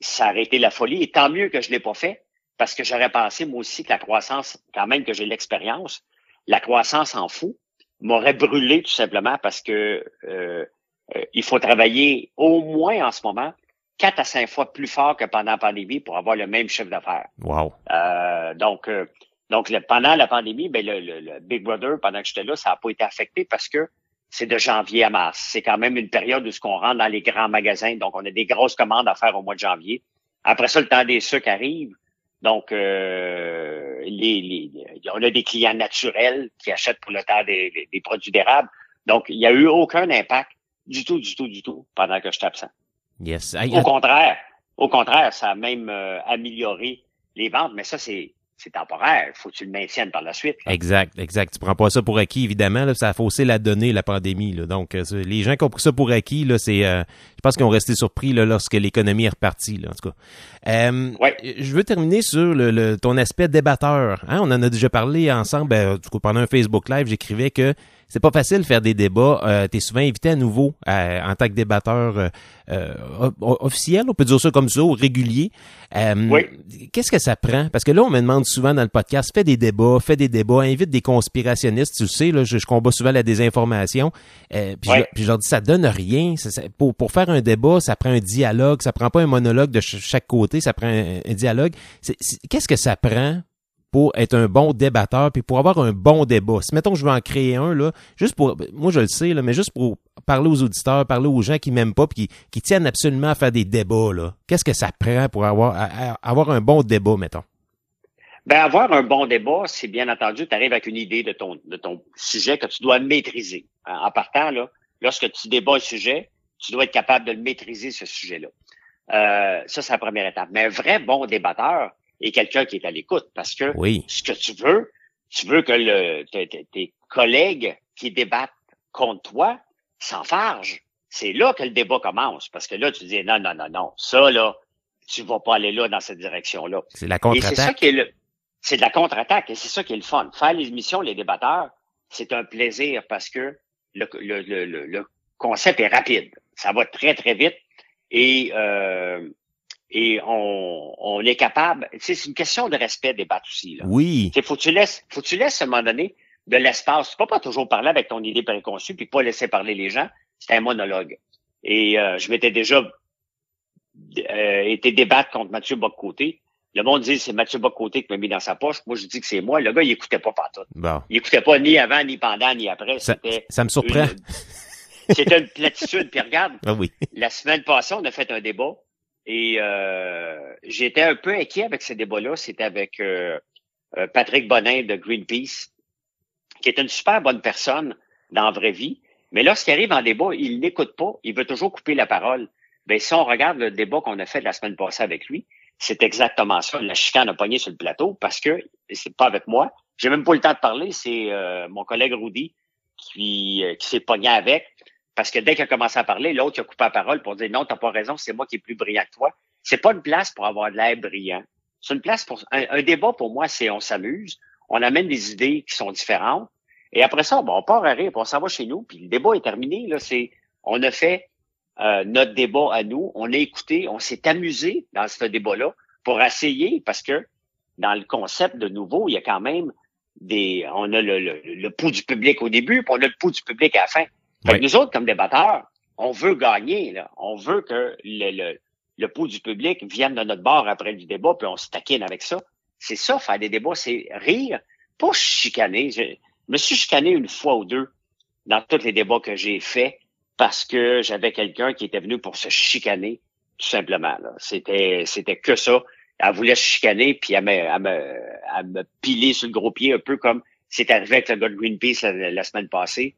ça aurait été la folie. Et tant mieux que je l'ai pas fait, parce que j'aurais pensé moi aussi que la croissance, quand même que j'ai l'expérience, la croissance en fou m'aurait brûlé tout simplement parce que euh, euh, il faut travailler au moins en ce moment quatre à cinq fois plus fort que pendant la pandémie pour avoir le même chiffre d'affaires. Wow. Euh, donc, euh, donc le- pendant la pandémie, ben le, le- le Big Brother, pendant que j'étais là, ça n'a pas été affecté parce que c'est de janvier à mars. C'est quand même une période où ce qu'on rentre dans les grands magasins. Donc, on a des grosses commandes à faire au mois de janvier. Après ça, le temps des sucres arrive. Donc, euh, les, les, on a des clients naturels qui achètent pour le temps des, des- des produits d'érable. Donc, il n'y a eu aucun impact du tout, du tout, du tout pendant que j'étais absent. Yes. Au contraire, au contraire, ça a même euh, amélioré les ventes, mais ça, c'est c'est temporaire. Il faut que tu le maintiennes par la suite. là. Exact, exact. Tu prends pas ça pour acquis, évidemment. Là, ça a faussé la donnée, la pandémie. Là. Donc, euh, les gens qui ont pris ça pour acquis, là, c'est, euh, je pense qu'ils ont resté surpris là, lorsque l'économie est repartie. Là, en tout cas, Euh, Ouais. je veux terminer sur le, le- ton aspect débatteur. Hein? On en a déjà parlé ensemble. Ben, en tout cas, pendant un Facebook Live, j'écrivais que c'est pas facile de faire des débats. Euh, tu es souvent invité à nouveau euh, en tant que débatteur euh, euh, officiel, on peut dire ça comme ça, ou régulier. Euh, Oui. Qu'est-ce que ça prend? Parce que là, on me demande souvent dans le podcast, fais des débats, fais des débats, invite des conspirationnistes, tu le sais, là, je, je combats souvent la désinformation. Euh, puis, Ouais. je, je leur dis, ça donne rien. Ça- ça- pour, pour faire un débat, ça prend un dialogue, ça prend pas un monologue de ch- chaque côté, ça prend un, un dialogue. Qu'est-ce que ça prend pour être un bon débatteur, puis pour avoir un bon débat. Si mettons je veux en créer un, là, juste pour moi je le sais, là, mais juste pour parler aux auditeurs, parler aux gens qui m'aiment pas puis qui, qui tiennent absolument à faire des débats, là. Qu'est-ce que ça prend pour avoir avoir un bon débat, mettons? Ben, avoir un bon débat, c'est bien entendu, tu arrives avec une idée de ton, de ton sujet que tu dois maîtriser. En, en partant, là, lorsque tu débats un sujet, tu dois être capable de le maîtriser, ce sujet-là. Euh, ça, c'est la première étape. Mais un vrai bon débatteur est quelqu'un qui est à l'écoute parce que Oui. ce que tu veux, tu veux que le, tes, collègues qui débattent contre toi s'enfargent. C'est là que le débat commence. Parce que là, tu dis non, non, non, non. Ça, là, tu vas pas aller là dans cette direction-là. C'est la Et c'est ça contre-attaque. qui est le, c'est de la contre-attaque et c'est ça qui est le fun. Faire les émissions, les débatteurs, c'est un plaisir parce que le, le, le, le- le concept est rapide. Ça va très, très vite et, euh, et on, on est capable, c'est une question de respect débattre aussi, là. Oui. Sais, faut que tu laisses, faut que tu laisses à un moment donné de l'espace. Tu peux pas toujours parler avec ton idée préconçue puis pas laisser parler les gens. C'est un monologue. Et euh, je m'étais déjà euh, été débattre contre Mathieu Boccoté. Le monde dit c'est Mathieu Boccoté qui m'a mis dans sa poche. Moi, je dis que c'est moi. Le gars, il écoutait pas partout. Bon. Il écoutait pas ni avant, ni pendant, ni après. Ça, me surprend. une- C'était une platitude. Puis regarde, Ah oui. la semaine passée, on a fait un débat et euh, j'étais un peu inquiet avec ce débat-là. C'était avec euh, euh, Patrick Bonin de Greenpeace, qui est une super bonne personne dans la vraie vie. Mais lorsqu'il arrive en débat, il n'écoute pas. Il veut toujours couper la parole. Ben, si on regarde le débat qu'on a fait la semaine passée avec lui, c'est exactement ça. La chicane a pogné sur le plateau parce que c'est pas avec moi. J'ai même pas le temps de parler. C'est euh, mon collègue Rudy qui, euh, qui s'est pogné avec. Parce que dès qu'il a commencé à parler, l'autre a coupé la parole pour dire non, t'as pas raison, c'est moi qui est plus brillant que toi. C'est pas une place pour avoir de l'air brillant. C'est une place pour un, un débat pour moi, c'est on s'amuse, on amène des idées qui sont différentes. Et après ça, bon, on part à rire, on s'en va chez nous, puis le débat est terminé. Là, c'est on a fait euh, notre débat à nous, on a écouté, on s'est amusé dans ce débat-là pour essayer, parce que dans le concept de nouveau, il y a quand même des. On a le, le, le pouls du public au début, puis on a le pouls du public à la fin. Fait Oui. que nous autres, comme débatteurs, on veut gagner, là. On veut que le, le, le pouls du public vienne de notre bord après le débat, puis on se taquine avec ça. C'est ça, faire des débats, c'est rire, pas chicaner. Je, me suis chicané une fois ou deux dans tous les débats que j'ai faits parce que j'avais quelqu'un qui était venu pour se chicaner, tout simplement. C'était, c'était que ça. Elle voulait se chicaner, puis elle me, elle me, elle me piler sur le gros pied, un peu comme c'est arrivé avec le gars de Greenpeace la, la semaine passée.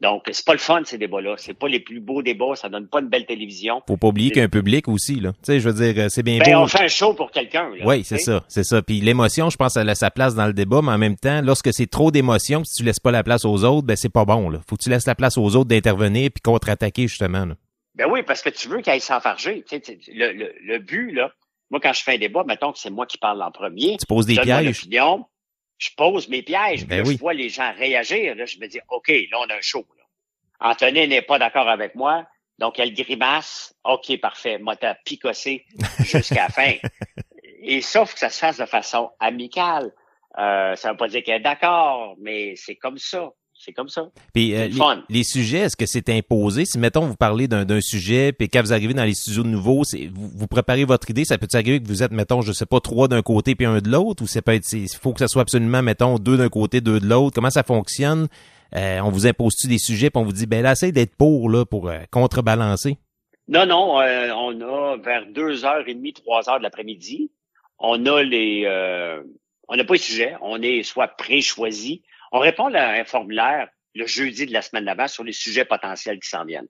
Donc, c'est pas le fun, ces débats-là. C'est pas les plus beaux débats. Ça donne pas une belle télévision. Faut pas oublier qu'il y a un public aussi, là. Tu sais, je veux dire, euh, c'est bien Ben, beau. on fait un show pour quelqu'un. Oui, c'est ça, c'est ça. Puis l'émotion, je pense, elle a sa place dans le débat, mais en même temps, lorsque c'est trop d'émotion, si tu laisses pas la place aux autres, ben c'est pas bon. Là. Faut que tu laisses la place aux autres d'intervenir puis contre-attaquer justement. Là. Ben oui, parce que tu veux qu'il aille s'enfarger. Tu sais, tu- le, le, le but, là, moi, quand je fais un débat, mettons que c'est moi qui parle en premier. Tu poses des pièges. Je pose mes pièges. Ben oui. Je vois les gens réagir. Là, je me dis, OK, là, on a un show. Là. Anthony n'est pas d'accord avec moi. Donc, elle grimace. OK, parfait. Moi, t'as picossé jusqu'à la fin. Et sauf que ça se fasse de façon amicale. Euh, ça veut pas dire qu'elle est d'accord, mais c'est comme ça. C'est comme ça. Puis euh, les, fun. les sujets, est-ce que c'est imposé? Si mettons vous parlez d'un sujet, puis quand vous arrivez dans les studios de nouveau, vous, vous préparez votre idée, ça peut arriver que vous êtes, mettons, je sais pas, trois d'un côté puis un de l'autre, ou ça peut être, il faut que ça soit absolument, mettons, deux d'un côté, deux de l'autre? Comment ça fonctionne? Euh, on vous impose-tu des sujets, puis on vous dit, ben là, essaye d'être pour là pour euh, contrebalancer. Non, non, euh, on a vers deux heures et demie, trois heures de l'après-midi. On a les, euh, on n'a pas les sujets. On est soit pré-choisi. On répond à un formulaire le jeudi de la semaine d'avant sur les sujets potentiels qui s'en viennent.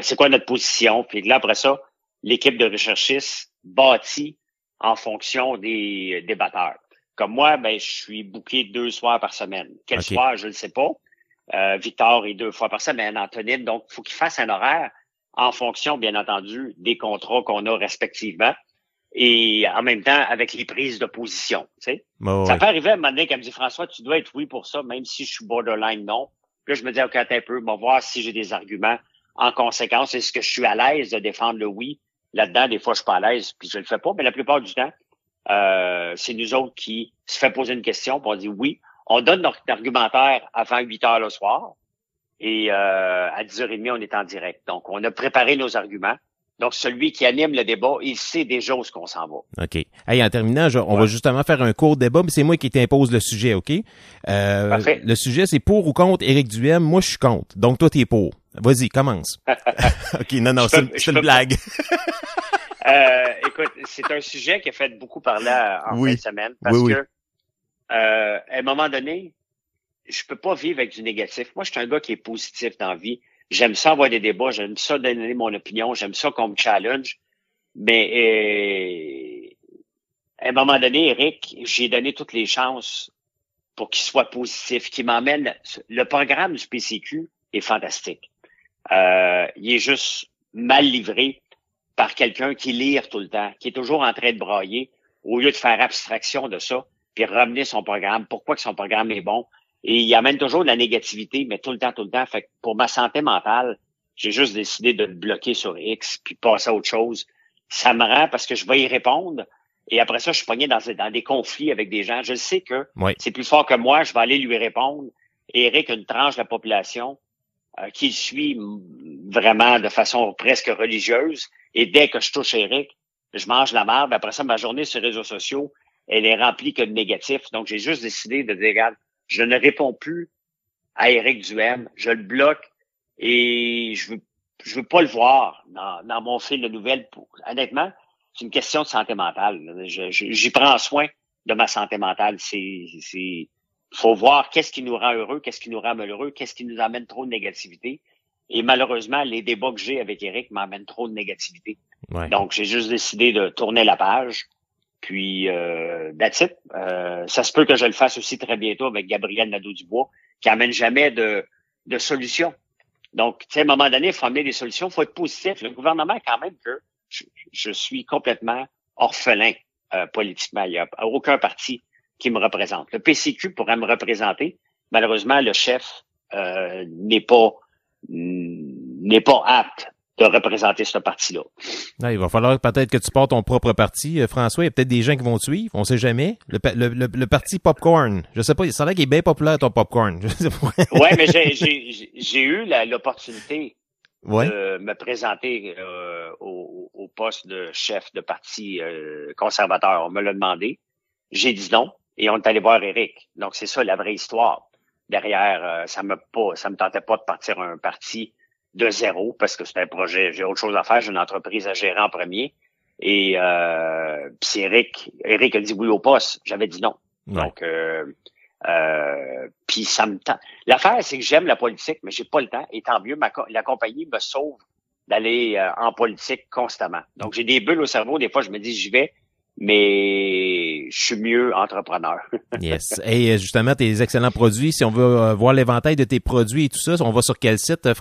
C'est quoi notre position? Puis là, après ça, l'équipe de recherchistes bâtit en fonction des débatteurs. Comme moi, ben, je suis booké deux soirs par semaine. Quel soir, je ne le sais pas. Euh, Victor est deux fois par semaine, Antonine. Donc, il faut qu'il fasse un horaire en fonction, bien entendu, des contrats qu'on a respectivement et en même temps avec les prises de position. Tu sais. Bon, Ça peut arriver à un moment donné qu'elle me dit François, tu dois être oui pour ça, même si je suis borderline non. Puis là, je me dis, OK, attends un peu, on va voir si j'ai des arguments en conséquence. Est-ce que je suis à l'aise de défendre le oui? Là-dedans, des fois, je suis pas à l'aise, puis je le fais pas, mais la plupart du temps, euh, c'est nous autres qui se fait poser une question, puis on dit oui. On donne notre argumentaire avant 8 heures le soir, et euh, à 10h30, on est en direct. Donc, on a préparé nos arguments. Donc, celui qui anime le débat, il sait déjà où ce qu'on s'en va. OK. Hey, en terminant, je- on va justement faire un court débat, mais c'est moi qui t'impose le sujet, OK? Euh, Parfait. Le sujet, c'est pour ou contre Éric Duhem? Moi, je suis contre. Donc, toi, t'es pour. Vas-y, commence. OK, non, non, c'est une blague. Euh, écoute, c'est un sujet qui a fait beaucoup parler en Oui. fin de semaine parce Oui, oui. que euh, à un moment donné, je peux pas vivre avec du négatif. Moi, je suis un gars qui est positif dans la vie. J'aime ça avoir des débats, j'aime ça donner mon opinion, j'aime ça qu'on me challenge. Mais euh, à un moment donné, Eric, j'ai donné toutes les chances pour qu'il soit positif, qu'il m'emmène. Le programme du PCQ est fantastique. Euh, il est juste mal livré par quelqu'un qui lire tout le temps, qui est toujours en train de brailler, au lieu de faire abstraction de ça, puis ramener son programme, pourquoi que son programme est bon? Et il amène toujours de la négativité, mais tout le temps, tout le temps. Fait que pour ma santé mentale, j'ai juste décidé de le bloquer sur X, puis passer à autre chose. Ça me rend parce que je vais y répondre. Et après ça, je suis pogné dans, dans des conflits avec des gens. Je sais que Oui. c'est plus fort que moi, je vais aller lui répondre. Et Eric, une tranche de la population euh, qui le suit vraiment de façon presque religieuse. Et dès que je touche Eric, je mange la merde. Après ça, ma journée sur les réseaux sociaux, elle est remplie que de négatifs. Donc, j'ai juste décidé de dire, regarde, je ne réponds plus à Eric Duhem. Je le bloque et je veux, je veux pas le voir dans, dans mon fil de nouvelles. Pour, honnêtement, c'est une question de santé mentale. Je- je- J'y prends soin de ma santé mentale. C'est, c'est, faut voir qu'est-ce qui nous rend heureux, qu'est-ce qui nous rend malheureux, qu'est-ce qui nous amène trop de négativité. Et malheureusement, les débats que j'ai avec Eric m'amènent trop de négativité. Ouais. Donc, j'ai juste décidé de tourner la page. Puis, euh. Euh, ça se peut que je le fasse aussi très bientôt avec Gabriel Nadeau-Dubois, qui amène jamais de, de solution. Donc, tu sais, à un moment donné, il faut amener des solutions, il faut être positif. Le gouvernement, quand même, que je, je suis complètement orphelin euh, politiquement. Il n'y a aucun parti qui me représente. Le PCQ pourrait me représenter. Malheureusement, le chef euh, n'est pas n'est pas apte de représenter ce parti-là. Ouais, il va falloir peut-être que tu portes ton propre parti, euh, François. Il y a peut-être des gens qui vont te suivre. On sait jamais. Le, le, le, le parti Popcorn. Je sais pas. Ça a l'air qu'il est bien populaire, ton Popcorn. Ouais, mais j'ai- eu l'opportunité Ouais. de me présenter euh, au, au poste de chef de parti euh, conservateur. On me l'a demandé. J'ai dit non et on est allé voir Eric. Donc c'est ça la vraie histoire. Derrière, euh, ça me pas, ça me tentait pas de partir un parti de zéro parce que c'est un projet. J'ai autre chose à faire. J'ai une entreprise à gérer en premier. Et euh, puis c'est Eric. Eric a dit oui au poste. J'avais dit non. Ouais. Donc euh, euh, puis ça me tente. L'affaire, c'est que j'aime la politique, mais j'ai pas le temps. Et tant mieux, ma co- la compagnie me sauve d'aller euh, en politique constamment. Donc, j'ai des bulles au cerveau. Des fois, je me dis, j'y vais, mais je suis mieux entrepreneur. Yes. Et euh, justement, tes excellents produits, si on veut euh, voir l'éventail de tes produits et tout ça, on va sur quel site, euh,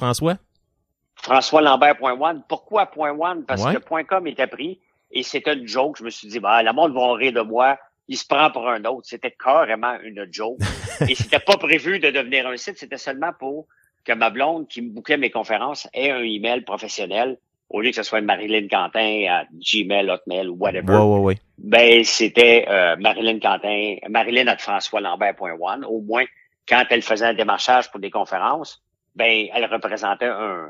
François? FrançoisLambert.one. Pourquoi .one? Parce Ouais. que .com était pris et c'était une joke. Je me suis dit, bah, le monde va rire de moi. Il se prend pour un autre. C'était carrément une joke. et c'était pas prévu de devenir un site. C'était seulement pour que ma blonde qui me bouquait mes conférences ait un email professionnel au lieu que ce soit Marilyn Quentin à Gmail, Hotmail ou whatever. Ouais, ouais, ouais. Ben, c'était euh, Marilyn Quentin, Marilyn at FrançoisLambert.one. Au moins, quand elle faisait un démarchage pour des conférences, ben, elle représentait un,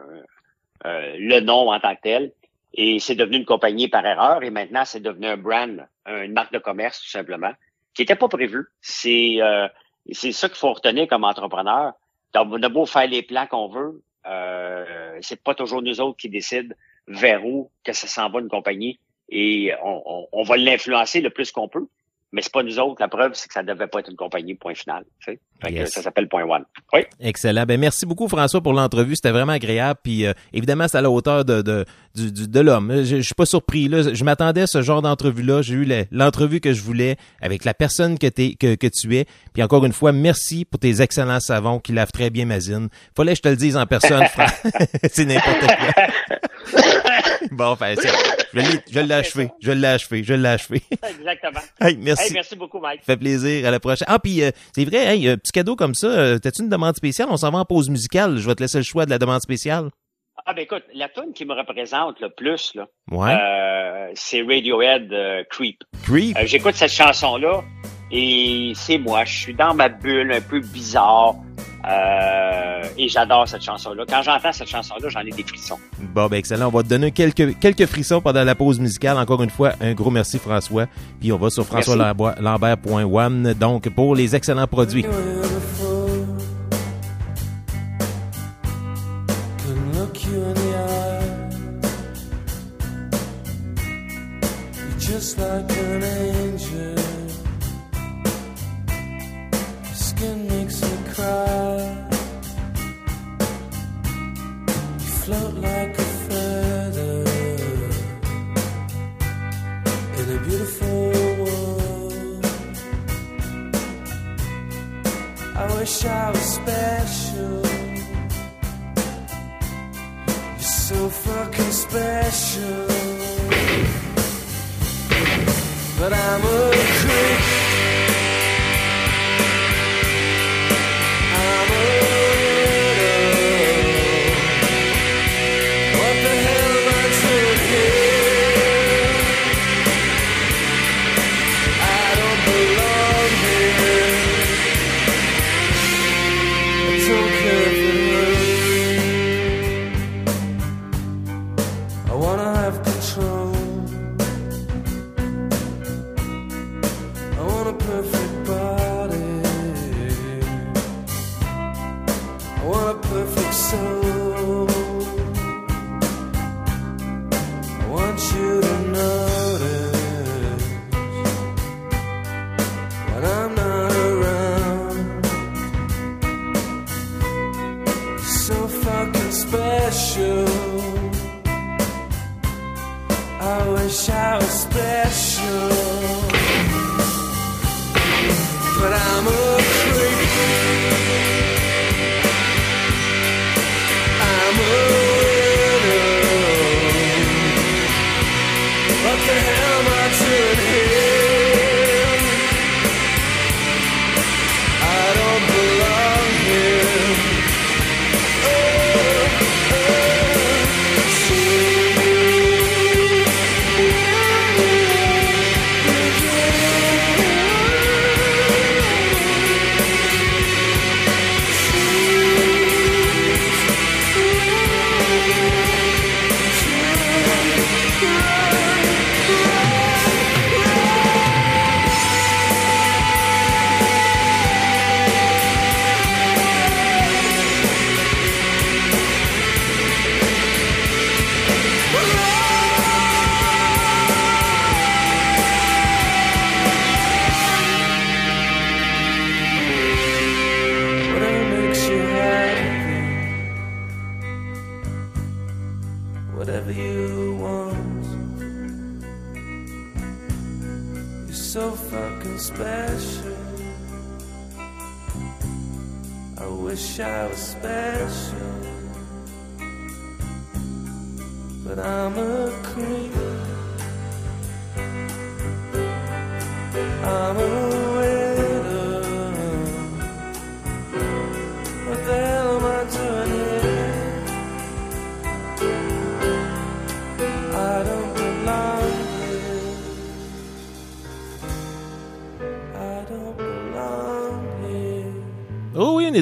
le nom en tant que tel. Et c'est devenu une compagnie par erreur. Et maintenant, c'est devenu un brand, une marque de commerce, tout simplement, qui n'était pas prévu. C'est euh, c'est ça qu'il faut retenir comme entrepreneur. On a beau faire les plans qu'on veut, euh, c'est pas toujours nous autres qui décident vers où que ça s'en va une compagnie et on, on, va l'influencer le plus qu'on peut. Mais c'est pas nous autres. La preuve, c'est que ça devait pas être une compagnie, point final. Tu? Yes. ça s'appelle point one. Oui. Excellent. Ben merci beaucoup François pour l'entrevue, c'était vraiment agréable. Puis euh, évidemment, c'est à la hauteur de de du, du- de l'homme. Je, je suis pas surpris là. Je m'attendais à ce genre d'entrevue là. J'ai eu le- l'entrevue que je voulais avec la personne que t'es que, que tu es. Puis encore une fois, merci pour tes excellents savons qui lavent très bien ma zine. Fallait que je te le dise en personne, Fran. c'est n'importe quoi. Bon, enfin, je l'ai- je l'ai achevé, je l'ai achevé, je l'ai achevé. Exactement. Hey, merci. Hey, merci beaucoup, Mike. Ça fait plaisir. À la prochaine. Ah, puis euh, c'est vrai, hey, un petit cadeau comme ça, euh, t'as-tu une demande spéciale? On s'en va en pause musicale. Je vais te laisser le choix de la demande spéciale. Ah ben écoute, la tune qui me représente le plus, là, Ouais. euh, c'est Radiohead euh, Creep. Creep. Euh, J'écoute cette chanson-là et c'est moi. Je suis dans ma bulle un peu bizarre euh, et j'adore cette chanson-là. Quand j'entends cette chanson-là, j'en ai des frissons. Bon, ben excellent. On va te donner quelques, quelques frissons pendant la pause musicale. Encore une fois, un gros merci François. Puis on va sur françoislambert.one donc pour les excellents produits. Can look you in the eye. You're just like special. But I'm a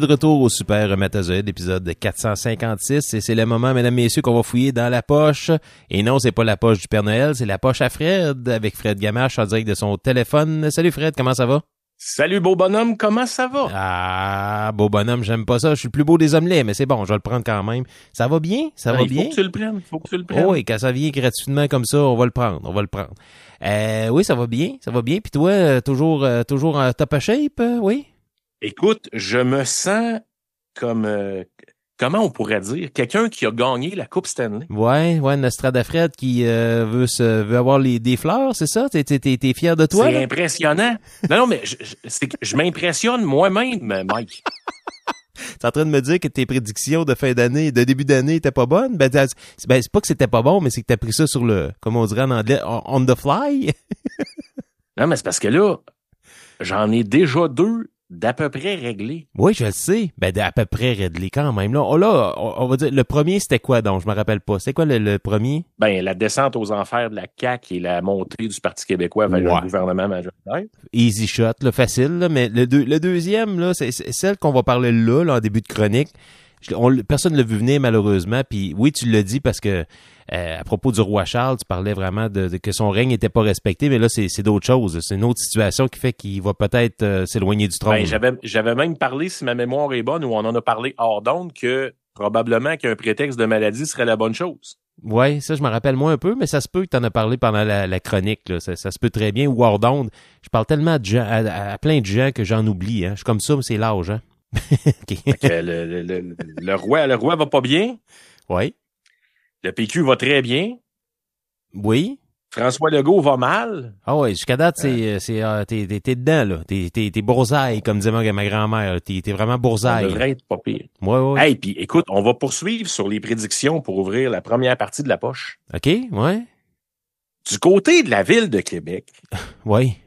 de retour au Super Matazoïde, épisode 456. Et c'est le moment, mesdames, messieurs, qu'on va fouiller dans la poche. Et non, c'est pas la poche du Père Noël, c'est la poche à Fred, avec Fred Gamache en direct de son téléphone. Salut Fred, comment ça va? Salut beau bonhomme, comment ça va? Ah, beau bonhomme, j'aime pas ça. Je suis le plus beau des omelets, mais c'est bon, je vais le prendre quand même. Ça va bien? Ça va Ben, il bien? faut que tu le prennes, il faut que tu le prennes. Oh, et quand ça vient gratuitement comme ça, on va le prendre, on va le prendre. Euh, oui, ça va bien, ça va bien. Puis toi, euh, toujours, euh, toujours en top shape, euh, oui? Écoute, je me sens comme, euh, comment on pourrait dire, quelqu'un qui a gagné la Coupe Stanley. Ouais, ouais, Nostrada Fred qui euh, veut se, veut avoir les, des fleurs, c'est ça? T'es, t'es, t'es, t'es fier de toi? C'est impressionnant. non, non, mais je, je- m'impressionne moi-même, Mike. T'es en train de me dire que tes prédictions de fin d'année, de début d'année étaient pas bonnes? Ben, ben, c'est pas que c'était pas bon, mais c'est que t'as pris ça sur le, comme on dirait en anglais, on the fly? Non, mais c'est parce que là, j'en ai déjà deux d'à peu près réglés. oui, je le sais. Ben, à peu près réglé quand même. Là, oh, là on, on va dire, le premier, c'était quoi donc? Je me rappelle pas. C'était quoi le, le premier? Ben, la descente aux enfers de la CAQ et la montée du Parti québécois vers Ouais. le gouvernement majoritaire. Easy shot, là, facile, là, mais le, deux- le deuxième, là, c'est c'est celle qu'on va parler là, là, en début de chronique. Je- on l- personne ne l'a vu venir, malheureusement. Puis oui, tu l'as dit parce que euh, à propos du roi Charles, tu parlais vraiment de, de que son règne n'était pas respecté, mais là, c'est c'est d'autres choses. C'est une autre situation qui fait qu'il va peut-être euh, s'éloigner du trône. Ben, j'avais, même parlé, si ma mémoire est bonne, ou on en a parlé hors d'onde, que probablement qu'un prétexte de maladie serait la bonne chose. Ouais, ça, je me rappelle moins un peu, mais ça se peut que tu en as parlé pendant la, la chronique. Là. Ça, ça se peut très bien. Ou hors d'onde. Je parle tellement de gens, à, à plein de gens que j'en oublie. Hein. Je suis comme ça, mais c'est l'âge. Hein? OK. Fait que le, le, le, le roi, le roi va pas bien. Ouais. Le PQ va très bien. Oui. François Legault va mal. Ah ouais, jusqu'à date, c'est, c'est, ah, t'es, t'es, dedans, là. T'es, t'es, t'es boursaille, comme disait ma, grand-mère. T'es, t'es vraiment Ça boursaille. devrait être pas pire. Ouais, ouais. Hey, puis écoute, on va poursuivre sur les prédictions pour ouvrir la première partie de la poche. OK, ouais. Du côté de la ville de Québec, Ouais.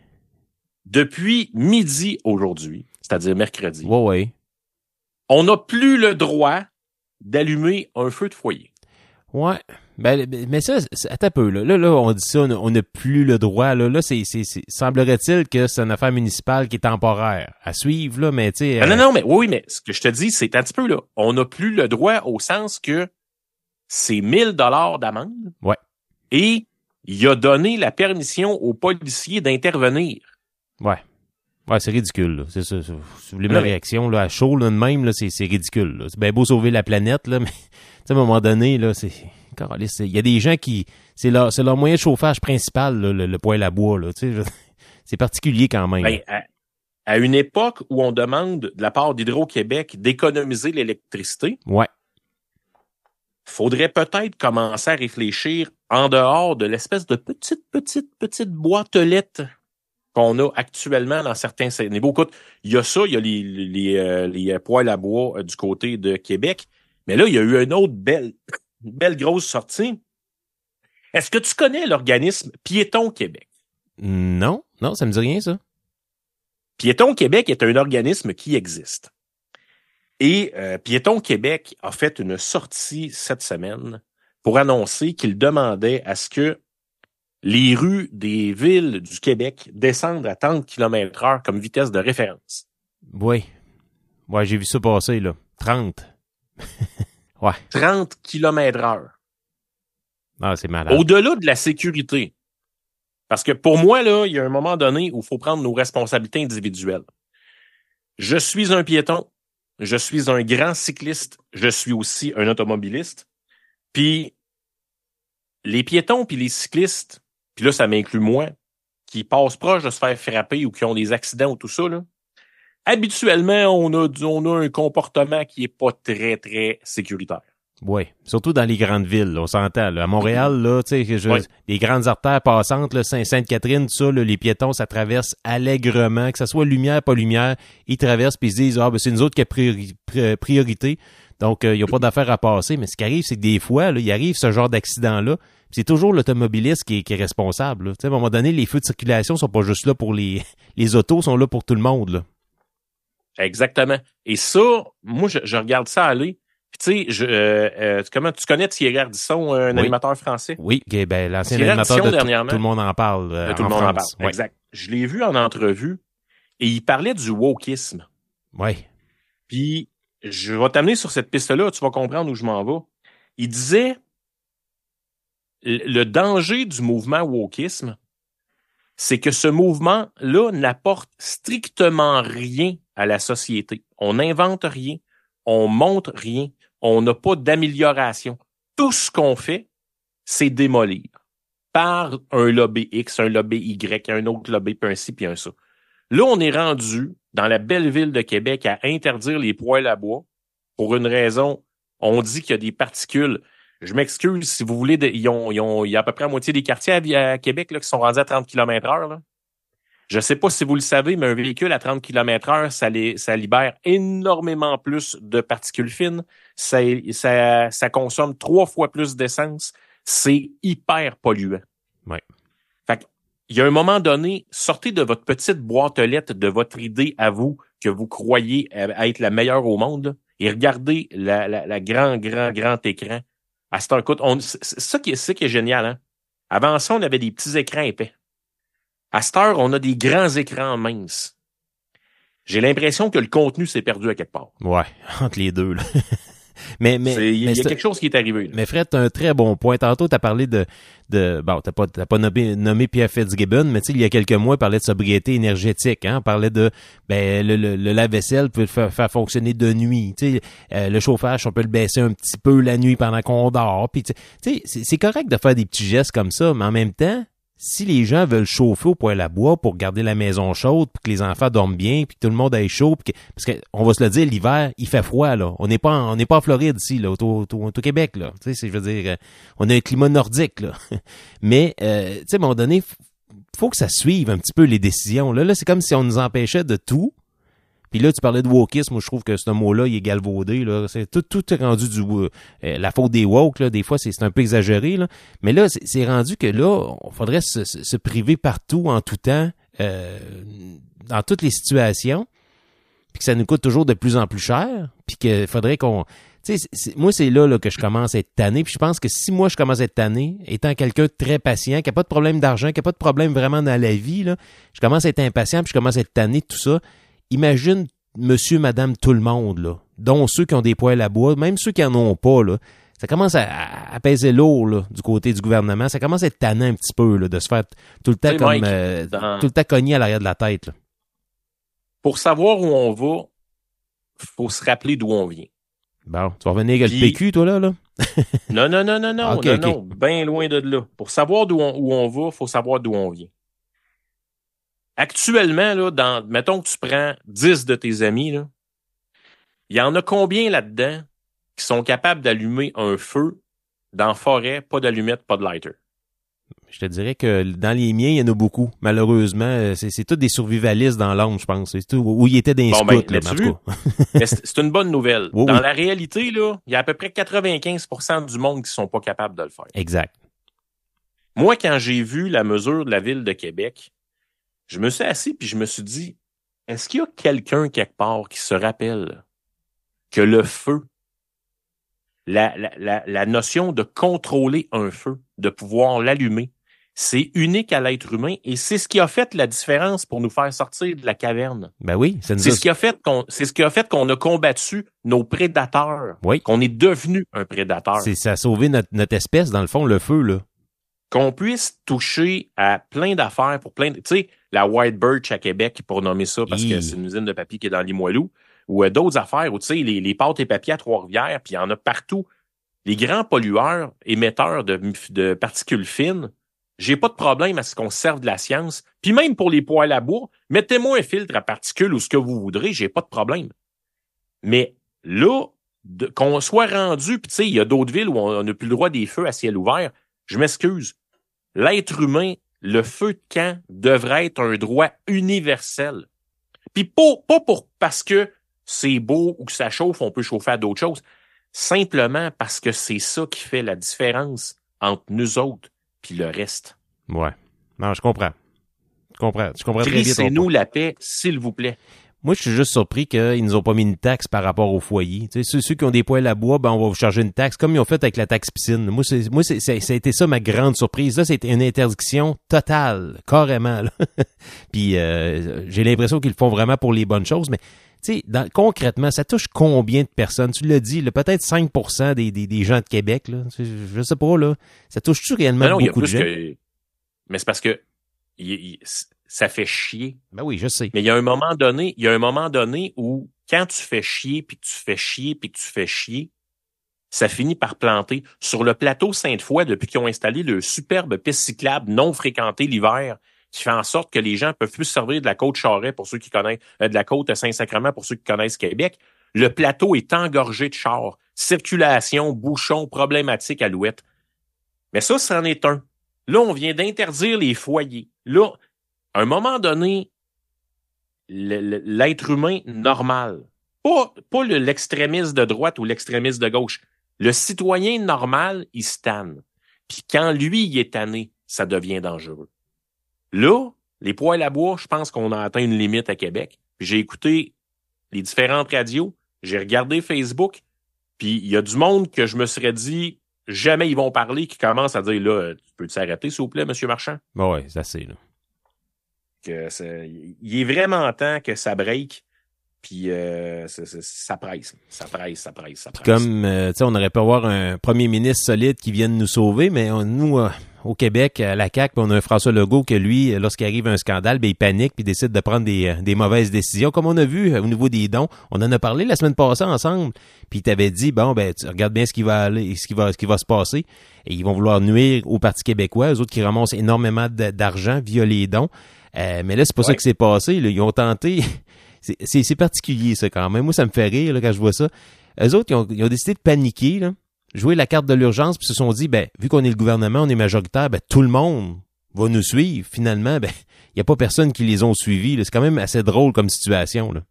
depuis midi aujourd'hui, c'est-à-dire mercredi, Ouais, ouais. on n'a plus le droit d'allumer un feu de foyer. Ouais. Ben, mais ça, c'est- attends un peu, là. Là, là, on dit ça, on n'a plus le droit, là. Là, c'est, c'est, c'est- semblerait-il que c'est une affaire municipale qui est temporaire. À suivre, là, mais tu sais. Ah, euh, non, non, mais oui, oui, mais ce que je te dis, c'est un petit peu là. On n'a plus le droit au sens que c'est 1000 dollars d'amende. Ouais. Et il a donné la permission aux policiers d'intervenir. Ouais. Ouais, c'est ridicule, là. C'est ça. Si vous voulez ma réaction, là, à chaud, là, de même, là, c'est, c'est ridicule, là. C'est bien beau sauver la planète, là, mais, tu sais, à un moment donné, là, c'est, il y a des gens qui, c'est leur, c'est leur moyen de chauffage principal, là, le, le poêle à bois, là, tu sais. C'est particulier quand même. Ben, à, à une époque où on demande de la part d'Hydro-Québec d'économiser l'électricité, Ouais. faudrait peut-être commencer à réfléchir en dehors de l'espèce de petite, petite, petite boîtelette qu'on a actuellement dans certains niveaux. Écoute, il y a ça, il y a les, les, euh, les euh, poêles à bois euh, du côté de Québec, mais là, il y a eu une autre belle, belle grosse sortie. Est-ce que tu connais l'organisme Piéton Québec? Non, non, ça me dit rien, ça. Piéton Québec est un organisme qui existe. Et euh, Piéton Québec a fait une sortie cette semaine pour annoncer qu'il demandait à ce que les rues des villes du Québec descendent à 30 km heure comme vitesse de référence. Oui. Ouais, j'ai vu ça passer, là. 30. ouais. 30 km heure. Ah, c'est malade. Au-delà de la sécurité. Parce que pour moi, là, il y a un moment donné où il faut prendre nos responsabilités individuelles. Je suis un piéton, je suis un grand cycliste, je suis aussi un automobiliste. Puis les piétons puis les cyclistes, puis là, ça m'inclut moi, qui passent proche de se faire frapper ou qui ont des accidents ou tout ça, là, habituellement, on a, on a un comportement qui est pas très, très sécuritaire. Oui, surtout dans les grandes villes, là, on s'entend. là. À Montréal, là, tu sais, Ouais. les grandes artères passantes, là, Saint- Sainte-Catherine, tout ça, là, les piétons, ça traverse allègrement, que ça soit lumière, pas lumière, ils traversent puis ils se disent ah ben c'est nous autres qui a priori- pri- priorité, donc euh, il n'y a pas d'affaires à passer. Mais ce qui arrive, c'est que des fois, là, il arrive ce genre d'accident-là, puis c'est toujours l'automobiliste qui est, qui est responsable. là. Tu sais, à un moment donné, les feux de circulation sont pas juste là pour les les autos, sont là pour tout le monde. Là. Exactement. Et ça, moi, je, je regarde ça aller. Puis tu sais, euh, euh, comment tu connais Thierry Ardisson, un Oui. animateur français? Oui, ok, ben l'ancien animateur Ardisson, dernièrement. tout le monde en parle. euh, Euh, tout le monde en parle. Exact. Je l'ai vu en entrevue et il parlait du wokisme. Ouais. Puis je vais t'amener sur cette piste-là, tu vas comprendre où je m'en vais. Il disait le danger du mouvement wokisme, c'est que ce mouvement-là n'apporte strictement rien à la société. On n'invente rien, on montre rien, on n'a pas d'amélioration. Tout ce qu'on fait, c'est démolir par un lobby X, un lobby Y, un autre lobby, puis un ci, puis un ça. Là, on est rendu dans la belle ville de Québec à interdire les poêles à bois pour une raison. On dit qu'il y a des particules. Je m'excuse si vous voulez, de- ils ont, ils ont- il y a à peu près la moitié des quartiers à, à Québec là, qui sont rendus à 30 km heure. Je sais pas si vous le savez, mais un véhicule à 30 km heure, ça, les- ça libère énormément plus de particules fines. Ça, ça, ça consomme trois fois plus d'essence. C'est hyper polluant. Ouais. Fait il y a un moment donné, sortez de votre petite boîte aux lettres de votre idée à vous que vous croyez à- être la meilleure au monde et regardez la, la, la grand, grand, grand écran. À cet écoute, on, c'est ça qui est, ça qui est génial, hein. Avant ça, on avait des petits écrans épais. À cette heure, on a des grands écrans minces. J'ai l'impression que le contenu s'est perdu à quelque part. Ouais, entre les deux. Là. Mais mais, Il y a quelque chose qui est arrivé. là. Mais Fred, t'as un très bon point. Tantôt, t'as parlé de, de bon, t'as pas, t'as pas nommé, nommé Pierre Fitzgibbon, mais tu sais, il y a quelques mois, il parlait de sobriété énergétique, hein. On parlait de, ben, le, le, le lave-vaisselle peut le faire, faire fonctionner de nuit. Tu sais, euh, le chauffage, on peut le baisser un petit peu la nuit pendant qu'on dort. Puis, tu sais, c'est correct de faire des petits gestes comme ça, mais en même temps, si les gens veulent chauffer au poêle à bois pour garder la maison chaude, puis que les enfants dorment bien, puis que tout le monde aille chaud, que, parce que on va se le dire, l'hiver, il fait froid là. On n'est pas, on n'est pas en Floride ici là, au, Québec là. Tu sais, je veux dire, euh, on a un climat nordique là. Mais euh, tu sais, à un moment donné, faut que ça suive un petit peu les décisions. Là, là, c'est comme si on nous empêchait de tout. Puis là, tu parlais de wokisme, moi je trouve que ce mot-là, il est galvaudé. Là. C'est, tout, tout est rendu du euh, la faute des woke, là. Des fois, c'est, un peu exagéré. Là. Mais là, c'est, rendu que là, on faudrait se, se- priver partout, en tout temps, euh, dans toutes les situations. Puis que ça nous coûte toujours de plus en plus cher. Puis qu'il faudrait qu'on. Tu sais, moi, c'est là, là que je commence à être tanné. Puis je pense que si moi, je commence à être tanné, étant quelqu'un de très patient, qui n'a pas de problème d'argent, qui n'a pas de problème vraiment dans la vie, là, je commence à être impatient, puis je commence à être tanné de tout ça. Imagine monsieur, madame, tout le monde, là, dont ceux qui ont des poêles à bois, même ceux qui en ont pas, là. Ça commence à, à- peser lourd là, du côté du gouvernement. Ça commence à être tannant un petit peu là, de se faire tout le temps comme Mike, euh, dans- tout le temps cogné à l'arrière de la tête. là. Pour savoir où on va, faut se rappeler d'où on vient. Bon, tu vas revenir avec le PQ, toi, là, là? Non, non, non, non, non, Ok, non, non, bien loin de là. Pour savoir d'où on, où on va, faut savoir d'où on vient. Actuellement, là, dans, mettons que tu prends 10 de tes amis, là, il y en a combien là-dedans qui sont capables d'allumer un feu dans la forêt, pas d'allumette, pas de lighter? Je te dirais que dans les miens, il y en a beaucoup. Malheureusement, euh, c'est, c'est tous des survivalistes dans l'ombre, je pense. C'est tout, où ils étaient des Bon, scouts, ben, là, mais en l'as-tu tout cas. Mais c'est c'est une bonne nouvelle. Oui, dans oui. la réalité, là, il y a à peu près 95% du monde qui sont pas capables de le faire. Exact. Moi, quand j'ai vu la mesure de la ville de Québec, je me suis assis puis je me suis dit, est-ce qu'il y a quelqu'un quelque part qui se rappelle que le feu, la, la, la, la notion de contrôler un feu, de pouvoir l'allumer, c'est unique à l'être humain et c'est ce qui a fait la différence pour nous faire sortir de la caverne. Ben oui, C'est ce qui a fait qu'on, c'est ce qui a fait qu'on a combattu nos prédateurs, Oui. qu'on est devenu un prédateur c'est, ça a sauvé notre, notre espèce, dans le fond, le feu, là. qu'on puisse toucher à plein d'affaires pour plein de, tu sais, la White Birch à Québec, pour nommer ça, parce que c'est une usine de papier qui est dans Limoilou, ou euh, d'autres affaires, ou tu sais, les, les pâtes et papiers à Trois-Rivières, puis il y en a partout. Les grands pollueurs, émetteurs de, de particules fines, j'ai pas de problème à ce qu'on se serve de la science. Puis même pour les poêles à bois, mettez-moi un filtre à particules ou ce que vous voudrez, j'ai pas de problème. Mais là, qu'on soit rendu, puis tu sais, il y a d'autres villes où on n'a plus le droit des feux à ciel ouvert. Je m'excuse. L'être humain, le feu de camp devrait être un droit universel. Puis pas, pas pour parce que c'est beau ou que ça chauffe, on peut chauffer à d'autres choses. Simplement parce que c'est ça qui fait la différence entre nous autres puis le reste. Ouais. Non, je comprends. Je comprends. Je comprends point. la paix, s'il vous plaît. Moi, je suis juste surpris qu'ils nous ont pas mis une taxe par rapport au foyer. Tu sais, ceux, ceux qui ont des poêles à bois, ben, on va vous charger une taxe, comme ils ont fait avec la taxe piscine. Moi, c'est, moi, c'est, c'est- ça a été ça ma grande surprise. Là, c'était une interdiction totale, carrément. là. Puis, euh, j'ai l'impression qu'ils le font vraiment pour les bonnes choses, mais tu sais, dans- concrètement, ça touche combien de personnes? Tu l'as dit, là, peut-être 5 des, des, des gens de Québec. Là. Je, sais pas, là. Ça touche-tu réellement Non, non, il y a beaucoup de plus gens? que. Mais c'est parce que il- il- ça fait chier. Ben oui, je sais. Mais il y a un moment donné, il y a un moment donné où quand tu fais chier, puis que tu fais chier, puis que tu fais chier, ça finit par planter. Sur le plateau Sainte-Foy, depuis qu'ils ont installé le superbe piste cyclable non fréquentée l'hiver, qui fait en sorte que les gens peuvent plus se servir de la côte Charret pour ceux qui connaissent, euh, de la côte Saint-Sacrement pour ceux qui connaissent Québec. Le plateau est engorgé de chars. Circulation, bouchons, problématiques, alouettes. Mais ça, c'en est un. Là, on vient d'interdire les foyers. Là, à un moment donné, l'être humain normal, pas, pas le- l'extrémiste de droite ou l'extrémiste de gauche, le citoyen normal, il se tanne. Puis quand lui, il est tanné, ça devient dangereux. Là, les poils à bois, je pense qu'on a atteint une limite à Québec. J'ai écouté les différentes radios, j'ai regardé Facebook, puis il y a du monde que je me serais dit jamais ils vont parler qui commence à dire là, tu peux t'arrêter s'il vous plaît, Monsieur Marchand? Bon, ouais, c'est assez, là. Il est vraiment temps que ça break. Puis euh, ça presse, ça presse, ça presse, ça presse. Comme, euh, tu sais, on aurait pu avoir un premier ministre solide qui vienne nous sauver, mais on- nous, euh, au Québec, à la CAQ, on a un François Legault que lui, lorsqu'il arrive un scandale, ben, il panique puis décide de prendre des, euh, des mauvaises décisions, comme on a vu euh, au niveau des dons. On en a parlé la semaine passée ensemble, puis il t'avait dit, bon, ben, tu regardes bien ce qui va aller, ce qui va, ce qui va se passer, et ils vont vouloir nuire au Parti québécois, eux autres qui ramassent énormément d'argent via les dons. Euh, mais là, c'est pas ça qui s'est passé. là. Ils ont tenté. C'est- particulier, ça, quand même. Moi, ça me fait rire là, quand je vois ça. Eux autres, ils ont, ils ont décidé de paniquer, là, jouer la carte de l'urgence, puis se sont dit, ben, vu qu'on est le gouvernement, on est majoritaire, ben, tout le monde va nous suivre. Finalement, ben, il n'y a pas personne qui les ont suivis. là. C'est quand même assez drôle comme situation. Là.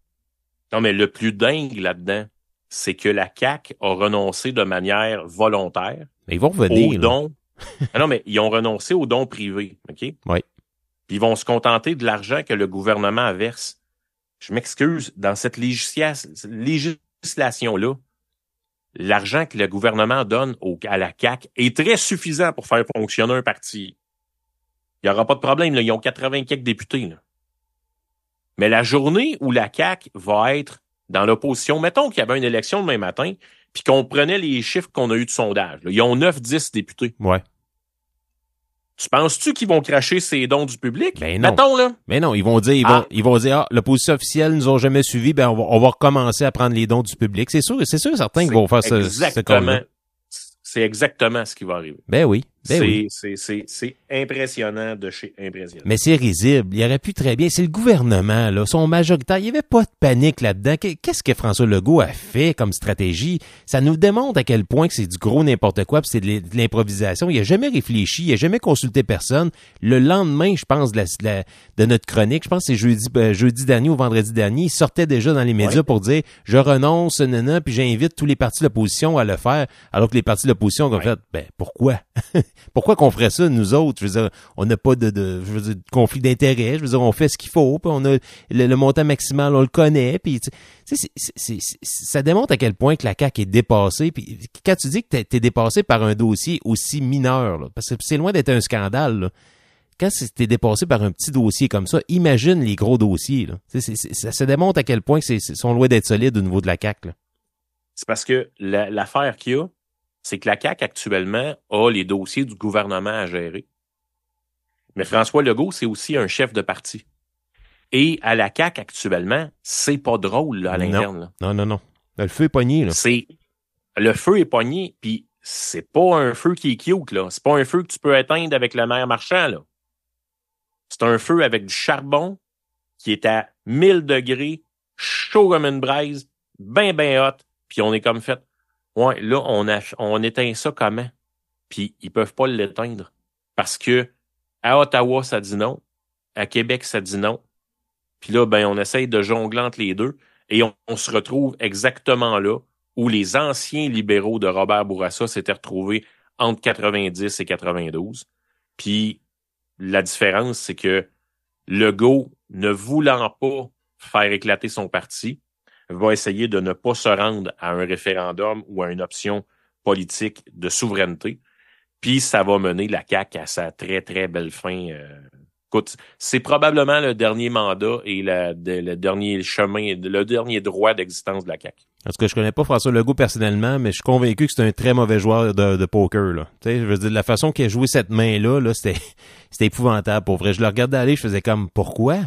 Non, mais le plus dingue là-dedans, c'est que la CAQ a renoncé de manière volontaire Mais ils vont revenir. aux dons. Ah non, mais ils ont renoncé aux dons privés, OK? Oui. Puis ils vont se contenter de l'argent que le gouvernement verse. Je m'excuse, dans cette législa- législation-là, l'argent que le gouvernement donne à la CAQ est très suffisant pour faire fonctionner un parti. Il n'y aura pas de problème, là. ils ont 80 quelques députés. Mais la journée où la CAQ va être dans l'opposition, mettons qu'il y avait une élection demain matin, puis qu'on prenait les chiffres qu'on a eu de sondage. Ils ont 9-10 députés. Ouais. Tu penses-tu qu'ils vont cracher ces dons du public? Ben non. Mettons, là. Mais non, ils vont dire, ils Ah. vont, ils vont dire, ah, l'opposition officielle nous ont jamais suivis, ben, on va, on va recommencer à prendre les dons du public. C'est sûr, c'est sûr, certains qui vont faire ce, exactement, c'est exactement ce qui va arriver. Ben oui, ben c'est, oui. c'est, c'est, c'est impressionnant de chez impressionnant. Mais c'est risible. Il aurait pu très bien. C'est le gouvernement, là. Son majoritaire. Il n'y avait pas de panique là-dedans. Qu'est- Qu'est-ce que François Legault a fait comme stratégie? Ça nous démontre à quel point que c'est du gros n'importe quoi puis c'est de l'im- de l'improvisation. Il a jamais réfléchi. Il a jamais consulté personne. Le lendemain, je pense, de, la- notre chronique, je pense que c'est jeudi, euh, jeudi dernier ou vendredi dernier, il sortait déjà dans les médias Ouais. pour dire, je renonce, nana, puis j'invite tous les partis de l'opposition à le faire. Alors que les partis de l'opposition ont fait, ben, pourquoi? pourquoi qu'on ferait ça, nous autres? Je veux dire, on n'a pas de, de, je veux dire, conflit d'intérêt. Je veux dire, on fait ce qu'il faut, puis on a le, montant maximal, on le connaît, puis ça démontre à quel point que la CAQ est dépassée. Puis quand tu dis que t'es es dépassé par un dossier aussi mineur, parce que c'est loin d'être un scandale, là. quand t'es dépassé par un petit dossier comme ça, imagine les gros dossiers. Là. Ça, démontre à quel point que c'est sont loin d'être solides au niveau de la CAQ. C'est parce que la- l'affaire qu'il y a, c'est que la CAQ actuellement a les dossiers du gouvernement à gérer. Mais François Legault, c'est aussi un chef de parti. Et à la CAQ actuellement, c'est pas drôle là, à l'interne. Non, non, non. Le feu est pogné. Là. C'est le feu est pogné, puis c'est pas un feu qui est cute là. C'est pas un feu que tu peux éteindre avec le maire marchand là. C'est un feu avec du charbon qui est à 1000 degrés, chaud comme une braise, ben ben hot, puis on est comme fait. Ouais, là on on éteint ça comment? Puis ils peuvent pas l'éteindre parce que à Ottawa ça dit non, à Québec ça dit non. Puis là ben on essaye de jongler entre les deux et on, on se retrouve exactement là où les anciens libéraux de Robert Bourassa s'étaient retrouvés entre 90 et 92. Puis la différence, c'est que Legault, ne voulant pas faire éclater son parti, va essayer de ne pas se rendre à un référendum ou à une option politique de souveraineté. Puis ça va mener la CAQ à sa très, très belle fin. euh. Écoute, c'est probablement le dernier mandat et le dernier chemin, le dernier droit d'existence de la CAQ. Tout cas, je connais pas François Legault personnellement, mais je suis convaincu que c'est un très mauvais joueur de, poker. Là. Je veux dire, la façon qu'il a joué cette main-là, là, c'était, c'était épouvantable. Pour vrai, je le regardais aller, je faisais comme pourquoi,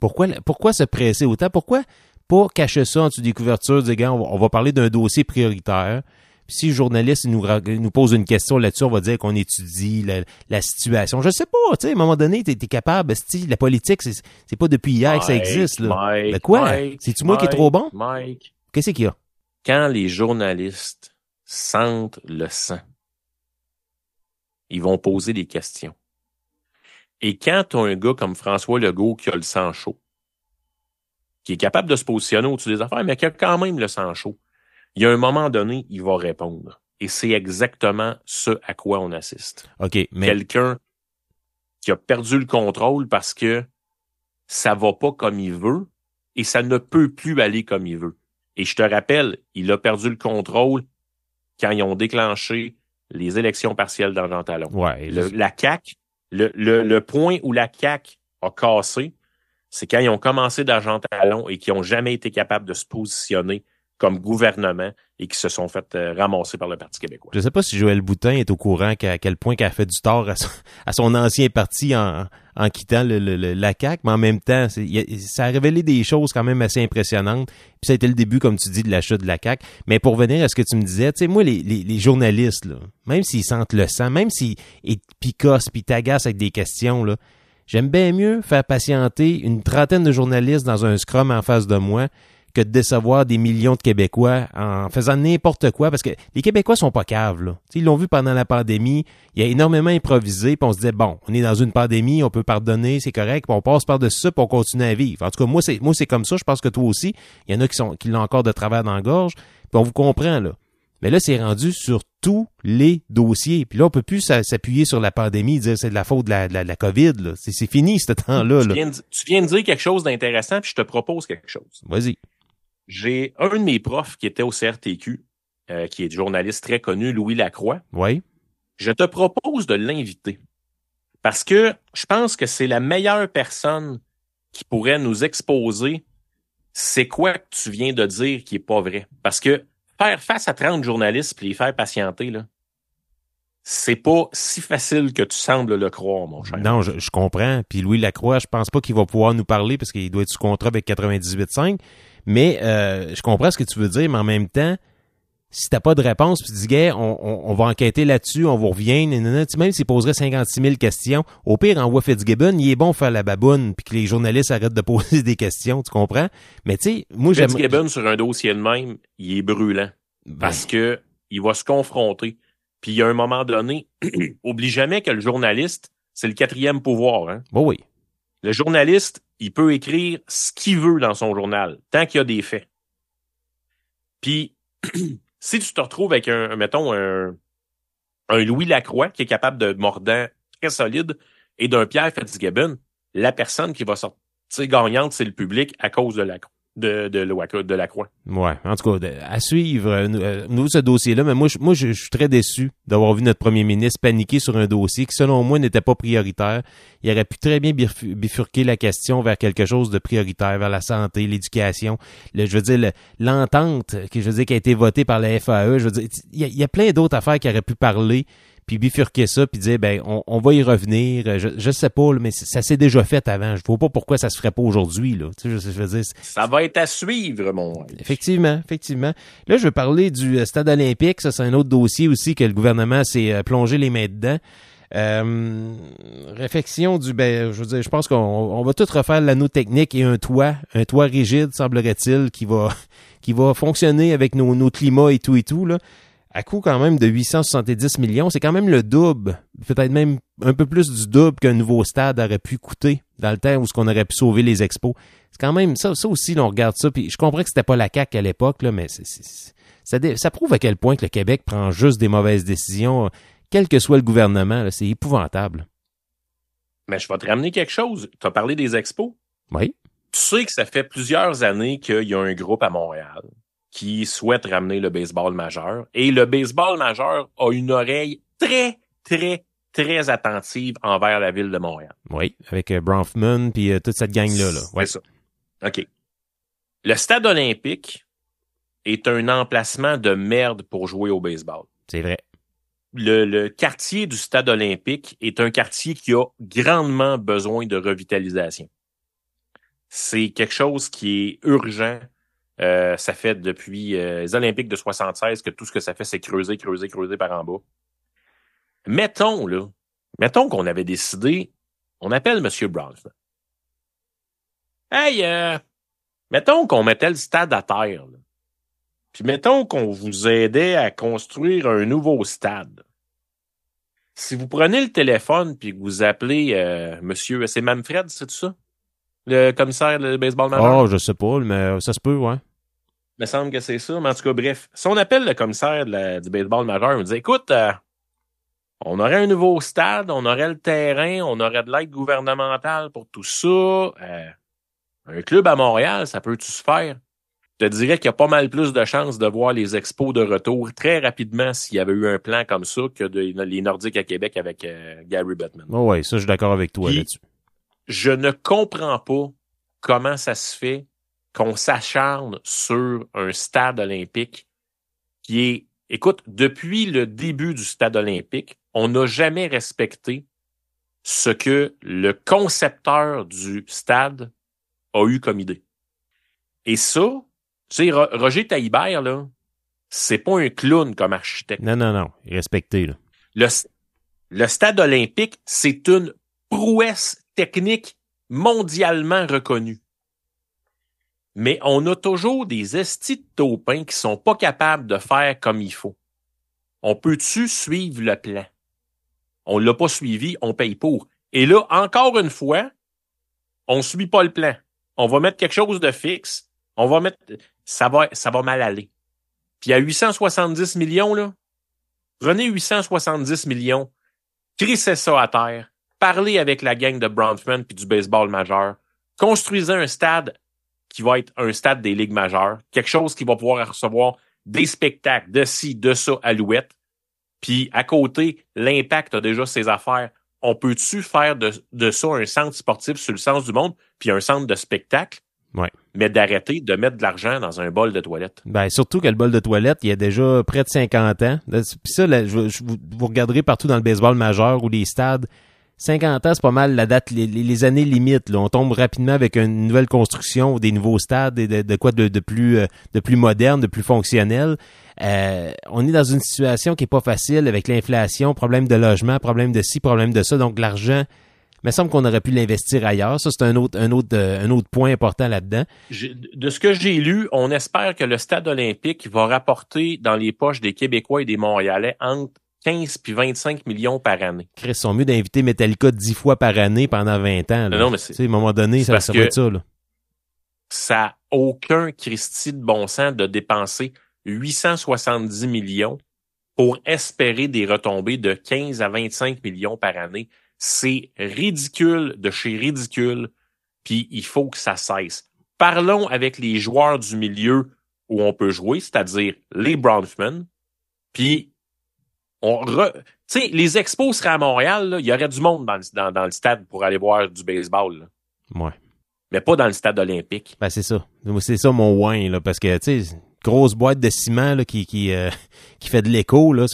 pourquoi, pourquoi se presser autant, pourquoi pas cacher ça en dessous des couvertures, gars, on va, parler d'un dossier prioritaire. Puis si le journaliste nous, pose une question là-dessus, on va dire qu'on étudie la, la situation. Je sais pas, tu sais, à un moment donné, t'es es capable, esti, la politique, c'est pas depuis hier que ça existe. Là. Mike, De quoi? C'est-tu moi qui est trop bon? Mike, Qu'est-ce qu'il y a? quand les journalistes sentent le sang, ils vont poser des questions. Et quand tu as un gars comme François Legault qui a le sang chaud, qui est capable de se positionner au-dessus des affaires, mais qui a quand même le sang chaud, il y a un moment donné, il va répondre. Et c'est exactement ce à quoi on assiste. OK, mais Quelqu'un qui a perdu le contrôle parce que ça va pas comme il veut et ça ne peut plus aller comme il veut. Et je te rappelle, il a perdu le contrôle quand ils ont déclenché les élections partielles dans Jean Talon. ouais, Le- la CAQ, le, le, le point où la CAQ a cassé, c'est quand ils ont commencé d'argent talon et qui ont jamais été capables de se positionner comme gouvernement et qui se sont fait euh, ramasser par le Parti québécois. Je sais pas si Joël Boutin est au courant qu'à quel point qu'elle a fait du tort à son, ancien parti en, quittant la CAQ, mais en même temps, ça a révélé des choses quand même assez impressionnantes. Puis ça a été le début, comme tu dis, de l'achat de la CAQ. Mais pour revenir à ce que tu me disais, tu sais, moi, les, journalistes, même s'ils sentent le sang, même s'ils picossent puis t'agacent avec des questions, là, j'aime bien mieux faire patienter une trentaine de journalistes dans un scrum en face de moi que de décevoir des millions de Québécois en faisant n'importe quoi, parce que les Québécois sont pas caves, là. Ils l'ont vu pendant la pandémie, il y a énormément improvisé, puis on se disait, bon, on est dans une pandémie, on peut pardonner, c'est correct, puis on passe par-dessus ça, puis on continue à vivre. En tout cas, moi, c'est moi c'est comme ça, je pense que toi aussi, il y en a qui sont qui l'ont encore de travers dans la gorge, puis on vous comprend, là. Mais là, c'est rendu sur tous les dossiers. Puis là, on peut plus s'a- s'appuyer sur la pandémie, dire c'est de la faute de la, de la, de la COVID. C'est fini, ce temps-là. Tu Là. viens, de, tu viens de dire quelque chose d'intéressant, puis je te propose quelque chose. Vas-y. J'ai un de mes profs qui était au CRTQ, euh, qui est journaliste très connu, Louis Lacroix. Oui. Je te propose de l'inviter. Parce que je pense que c'est la meilleure personne qui pourrait nous exposer c'est quoi que tu viens de dire qui est pas vrai. Parce que faire face à 30 journalistes puis les faire patienter, là, c'est pas si facile que tu sembles le croire, mon cher. Non, je, je comprends. Puis Louis Lacroix, je pense pas qu'il va pouvoir nous parler parce qu'il doit être sous contrat avec 98.5. Mais euh, je comprends ce que tu veux dire, mais en même temps, si t'as pas de réponse, puis tu dis, gars, on, on, on va enquêter là-dessus, on vous revient, nanana. Tu même s'il poserait 56 000 questions, au pire, envoie Fitzgibbon, il est bon faire la baboune, puis que les journalistes arrêtent de poser des questions, tu comprends? Mais tu sais, moi, j'aime... Fitzgibbon sur un dossier de même, il est brûlant. Parce que il va se confronter. Puis il y a un moment donné, oublie jamais que le journaliste, c'est le quatrième pouvoir. Hein? Bon, oui. Le journaliste, il peut écrire ce qu'il veut dans son journal, tant qu'il y a des faits. Puis, si tu te retrouves avec un, mettons, un, Louis Lacroix qui est capable de mordant très solide et d'un Pierre Fitzgibbon, la personne qui va sortir gagnante, c'est le public à cause de Lacroix. De, de, de, de Lacroix. Ouais, en tout cas, à suivre, euh, euh, ce dossier-là, mais moi, je, moi, je, suis très déçu d'avoir vu notre premier ministre paniquer sur un dossier qui, selon moi, n'était pas prioritaire. Il aurait pu très bien bifur- bifurquer la question vers quelque chose de prioritaire, vers la santé, l'éducation. Je veux dire, le- l'entente, qui a été votée par la FAE, je veux dire, il y a plein d'autres affaires qui auraient pu parler, puis bifurquer ça, puis dire, ben, on, on va y revenir. Je, je sais pas, là, mais ça s'est déjà fait avant. Je vois pas pourquoi ça se ferait pas aujourd'hui, là. Tu sais, je, je veux dire, Ça va être à suivre, mon. Effectivement, effectivement. Là, je veux parler du euh, stade olympique. Ça, c'est un autre dossier aussi que le gouvernement s'est euh, plongé les mains dedans. Euh, réflexion du, ben, je veux dire, je pense qu'on on va tout refaire l'anneau technique et un toit, un toit rigide, semblerait-il, qui va, qui va fonctionner avec nos, nos climats et tout et tout, là. À coût quand même de 870 millions, c'est quand même le double, peut-être même un peu plus du double qu'un nouveau stade aurait pu coûter dans le temps où ce qu'on aurait pu sauver les expos. C'est quand même ça, ça aussi, là, on regarde ça. Puis je comprends que c'était pas la CAQ à l'époque, là, mais c'est- c'est- ça, dé- ça prouve à quel point que le Québec prend juste des mauvaises décisions, quel que soit le gouvernement. là. C'est épouvantable. Mais je vais te ramener quelque chose. Tu as parlé des expos. Oui. Tu sais que ça fait plusieurs années qu'il y a un groupe à Montréal qui souhaite ramener le baseball majeur. Et le baseball majeur a une oreille très, très, très attentive envers la ville de Montréal. Oui, avec euh, Bronfman puis euh, toute cette gang-là. Là. Ouais. C'est ça. OK. Le stade olympique est un emplacement de merde pour jouer au baseball. C'est vrai. Le, le quartier du stade olympique est un quartier qui a grandement besoin de revitalisation. C'est quelque chose qui est urgent. Euh, ça fait depuis euh, les Olympiques de 76 que tout ce que ça fait, c'est creuser, creuser, creuser par en bas. Mettons, là, mettons qu'on avait décidé, on appelle M. Brown. Hey, euh, mettons qu'on mettait le stade à terre. là. Puis mettons qu'on vous aidait à construire un nouveau stade. Si vous prenez le téléphone puis que vous appelez euh, monsieur, c'est Manfred, c'est tout ça? Le commissaire de baseball majeur? Oh, je sais pas, mais ça se peut, ouais. Il me semble que c'est ça. Mais en tout cas, bref, si on appelle le commissaire de la- du baseball majeur, on dit écoute, euh, on aurait un nouveau stade, on aurait le terrain, on aurait de l'aide gouvernementale pour tout ça. Euh, un club à Montréal, ça peut-tu se faire? Je te dirais qu'il y a pas mal plus de chances de voir les expos de retour très rapidement s'il y avait eu un plan comme ça que de- les Nordiques à Québec avec euh, Gary Bettman. Oh, ouais, ça, je suis d'accord avec toi là-dessus. Je ne comprends pas comment ça se fait qu'on s'acharne sur un stade olympique qui est, écoute, depuis le début du stade olympique, on n'a jamais respecté ce que le concepteur du stade a eu comme idée. Et ça, tu sais, Ro- Roger Taillibert, là, c'est pas un clown comme architecte. Non, non, non. Respecté, là. Le, le stade olympique, c'est une prouesse technique mondialement reconnue. Mais on a toujours des estis de taupins qui sont pas capables de faire comme il faut. On peut-tu suivre le plan? On l'a pas suivi, on paye pour. Et là, encore une fois, on suit pas le plan. On va mettre quelque chose de fixe. On va mettre, ça va, ça va mal aller. Puis à 870 millions, là, prenez 870 millions, crissez ça à terre, parlez avec la gang de Bronfman puis du baseball majeur, construisez un stade qui va être un stade des ligues majeures, quelque chose qui va pouvoir recevoir des spectacles de ci, de ça, alouette. Puis à côté, l'impact a déjà ses affaires. On peut-tu faire de, de ça un centre sportif sur le sens du monde, puis un centre de spectacle, Ouais. mais d'arrêter de mettre de l'argent dans un bol de toilette? Ben, surtout que le bol de toilette, il y a déjà près de 50 ans. Puis ça, là, je, je- vous, vous regarderez partout dans le baseball majeur ou les stades. 50 ans, c'est pas mal la date, les, les- années limites. Là. On tombe rapidement avec une nouvelle construction des nouveaux stades et de, de quoi de, de plus euh, de plus moderne, de plus fonctionnel. Euh, on est dans une situation qui est pas facile avec l'inflation, problème de logement, problème de ci, problème de ça. Donc l'argent, il me semble qu'on aurait pu l'investir ailleurs. Ça, c'est un autre, un autre, euh, un autre point important là-dedans. De ce que j'ai lu, on espère que le stade olympique va rapporter dans les poches des Québécois et des Montréalais entre 15 puis 25 millions par année. Chris, sont mieux d'inviter Metallica dix fois par année pendant 20 ans. Là. Non, mais c'est- Tu sais, à un moment donné, ça, ça va être ça. Là. Ça n'a aucun Christie de bon sens de dépenser 870 millions pour espérer des retombées de 15 à 25 millions par année. C'est ridicule de chez ridicule, puis il faut que ça cesse. Parlons avec les joueurs du milieu où on peut jouer, c'est-à-dire les Bronfman, puis on re... Tu sais, les expos seraient à Montréal, il y aurait du monde dans le, stade pour aller voir du baseball, là. Mais pas dans le stade olympique. Ben, c'est ça. C'est ça mon win, là, parce que, tu sais, grosse boîte de ciment là, qui, qui, euh, qui fait de l'écho, là.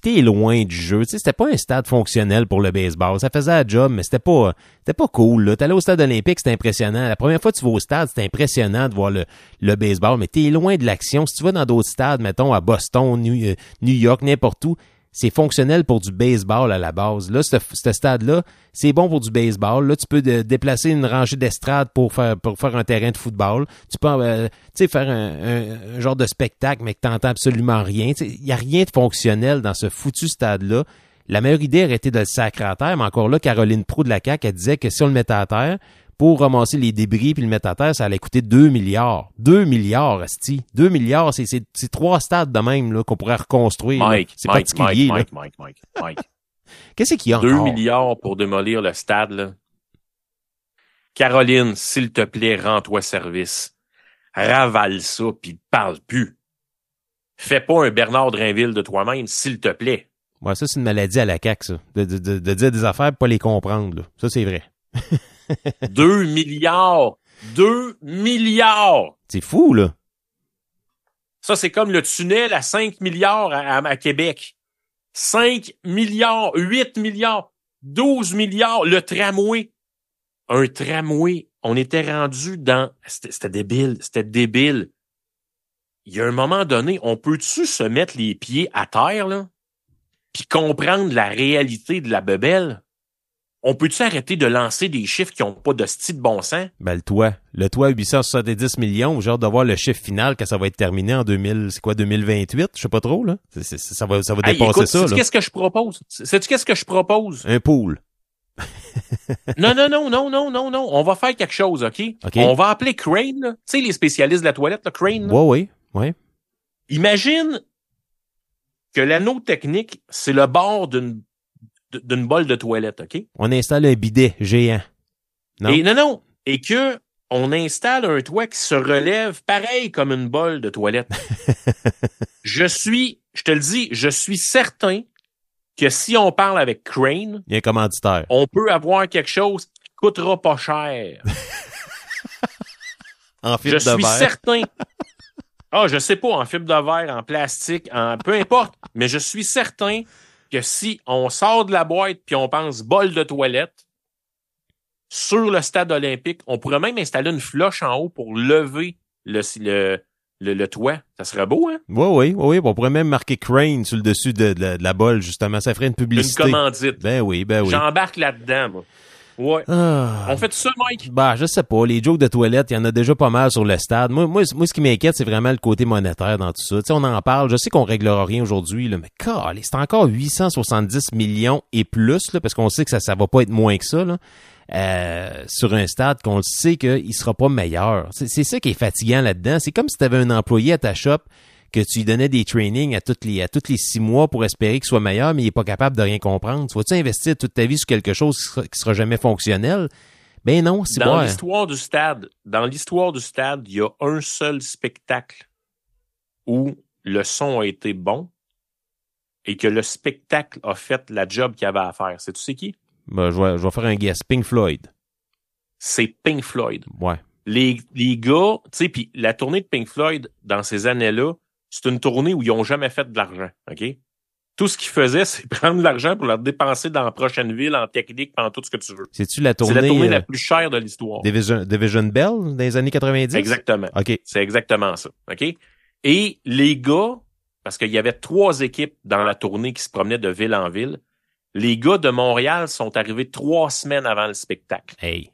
T'es loin du jeu. Tu sais, c'était pas un stade fonctionnel pour le baseball. Ça faisait la job, mais c'était pas, c'était pas cool, là. T'allais au stade olympique, c'était impressionnant. La première fois que tu vas au stade, c'était impressionnant de voir le, le baseball, mais t'es loin de l'action. Si tu vas dans d'autres stades, mettons, à Boston, New, euh, New York, n'importe où, c'est fonctionnel pour du baseball à la base. Là, ce, stade-là, c'est bon pour du baseball. Là, tu peux déplacer une rangée d'estrade pour faire pour faire un terrain de football. Tu peux, euh, tu faire un, un- un genre de spectacle, mais que t'entends absolument rien. Il y a rien de fonctionnel dans ce foutu stade-là. La meilleure idée aurait été de le sacrer à terre, mais encore là, Caroline Proux de la CAQ, elle disait que si on le mettait à terre, pour ramasser les débris puis le mettre à terre, ça allait coûter 2 milliards. 2 milliards, Asti. 2 milliards, c'est, c'est, c'est trois stades de même là, qu'on pourrait reconstruire. là. Mike, c'est Mike, particulier. Mike. Mike, Mike, Mike, Mike. Qu'est-ce qu'il y a 2 encore? milliards pour démolir le stade, là. Caroline, s'il te plaît, rends-toi service. Ravale ça, puis parle plus. Fais pas un Bernard Drinville de toi-même, s'il te plaît. Ouais, ça, c'est une maladie à la CAQ, ça. De, de, de, de dire des affaires et pas les comprendre. Là. Ça, c'est vrai. 2 milliards! 2 milliards! C'est fou, là. Ça, c'est comme le tunnel à 5 milliards à, à- à Québec. 5 milliards, 8 milliards, 12 milliards, le tramway. Un tramway. On était rendu dans... C'était c'était débile, c'était débile. Il y a un moment donné, on peut-tu se mettre les pieds à terre, là? Puis comprendre la réalité de la bebelle? On peut-tu arrêter de lancer des chiffres qui ont pas de style de bon sens? Ben, le toit. Le toit, 870 millions. J'ai hâte de voir le chiffre final quand ça va être terminé en 2000, c'est quoi, 2028? Je sais pas trop, là. Ça va, ça va Hey, dépasser écoute, ça, sais-tu là. qu'est-ce que je propose? Sais-tu qu'est-ce que je propose? Un pool. non, non, non, non, non, non, non. On va faire quelque chose, OK? On va appeler Crane, là. Tu sais, les spécialistes de la toilette, là, Crane. là? Ouais, ouais, ouais. Imagine que l'anneau technique, c'est le bord d'une d'une bolle de toilette, OK? On installe un bidet géant. Non? Et non, non. Et que on installe un toit qui se relève pareil comme une bolle de toilette. je suis, je te le dis, je suis certain que si on parle avec Crane, Il y a un commanditaire. on peut avoir quelque chose qui coûtera pas cher. En fibre je de suis verre. certain. Ah, je sais pas, en fibre de verre, en plastique, en peu importe, mais je suis certain que si on sort de la boîte puis on pense bol de toilette sur le stade olympique, on pourrait même installer une floche en haut pour lever le, le, le, le toit. Ça serait beau, hein? Oui, oui, oui. On pourrait même marquer Crane sur le dessus de, de la, de la bolle, justement. Ça ferait une Une publicité. commandite. Ben oui, ben oui. J'embarque là-dedans, moi. Ouais. Ah. On fait tout ça, Mike? Bah, je sais pas. Les jokes de toilette, il y en a déjà pas mal sur le stade. Moi, moi, moi ce qui m'inquiète, c'est vraiment le côté monétaire dans tout ça. Tu sais, on en parle. Je sais qu'on réglera rien aujourd'hui, là, mais calé, c'est encore 870 millions et plus, là, parce qu'on sait que ça, ça va pas être moins que ça, là. euh, sur un stade qu'on le sait qu'il sera pas meilleur. C'est c'est ça qui est fatigant là-dedans. C'est comme si tu avais un employé à ta shop que tu lui donnais des trainings à toutes les à tous les six mois pour espérer qu'il soit meilleur, mais il est pas capable de rien comprendre. Tu vas-tu investir toute ta vie sur quelque chose qui sera, qui sera jamais fonctionnel? Ben non, c'est Dans l'histoire du stade, dans l'histoire du stade, il y a un seul spectacle où le son a été bon et que le spectacle a fait la job qu'il avait à faire. C'est tu sais qui? Ben, je, vais, je vais faire un guess. Pink Floyd. C'est Pink Floyd. Ouais. Les, les gars, tu sais, puis la tournée de Pink Floyd dans ces années-là, c'est une tournée où ils ont jamais fait de l'argent, OK? Tout ce qu'ils faisaient, c'est prendre de l'argent pour le dépenser dans la prochaine ville, en technique, en tout ce que tu veux. C'est-tu la C'est tournée, la tournée euh, la plus chère de l'histoire. Division, Division Bell dans les années 90? Exactement. OK. C'est exactement ça. OK? Et les gars, parce qu'il y avait trois équipes dans la tournée qui se promenaient de ville en ville, les gars de Montréal sont arrivés trois semaines avant le spectacle. Hey.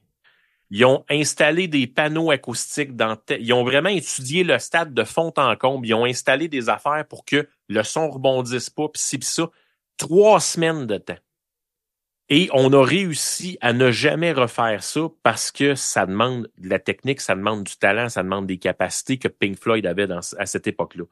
Ils ont installé des panneaux acoustiques dans ils ont vraiment étudié le stade de fond en comble, ils ont installé des affaires pour que le son rebondisse pas pis ci pis ça. Trois semaines de temps. Et on a réussi à ne jamais refaire ça parce que ça demande de la technique, ça demande du talent, ça demande des capacités que Pink Floyd avait dans, à cette époque-là.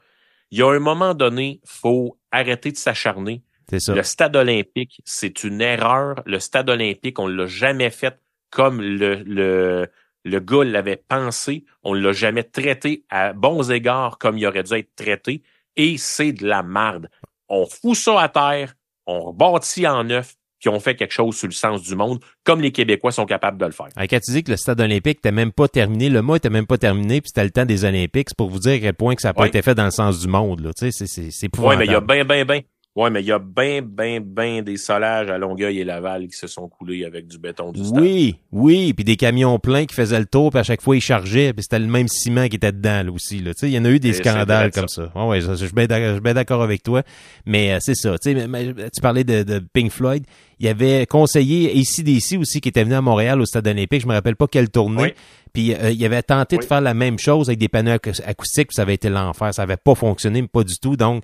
Il y a un moment donné, faut arrêter de s'acharner. C'est ça. Le stade olympique, c'est une erreur. Le stade olympique, on l'a jamais fait comme le, le, le gars l'avait pensé. On l'a jamais traité à bons égards comme il aurait dû être traité. Et c'est de la marde. On fout ça à terre, on rebâtit en neuf, puis on fait quelque chose sur le sens du monde, comme les Québécois sont capables de le faire. Ah, Quand tu dis que le stade olympique n'était même pas terminé, le mois était même pas terminé, puis c'était le temps des Olympiques, c'est pour vous dire à quel point que ça n'a pas été fait dans le sens du monde. Là. Tu sais, c'est, c'est, c'est Ouais, mais il y a épouvantable. ben, ben, Ouais, mais il y a ben, ben, ben des solages à Longueuil et Laval qui se sont coulés avec du béton du stade. Oui, oui, puis des camions pleins qui faisaient le tour, puis à chaque fois ils chargeaient, puis c'était le même ciment qui était dedans là aussi. Là. Tu sais, il y en a eu des Et c'est scandales comme ça. Ouais, ouais, je, je suis bien d'accord, je suis bien d'accord avec toi, mais euh, c'est ça. Mais- mais tu parlais de, de Pink Floyd. Il y avait conseillé ACDC aussi qui était venu à Montréal au Stade olympique. Je me rappelle pas quelle tournée. Oui. Puis euh, il avait tenté de Oui. faire la même chose avec des panneaux acou- acoustiques, puis ça avait été l'enfer. Ça avait pas fonctionné, mais pas du tout. Donc,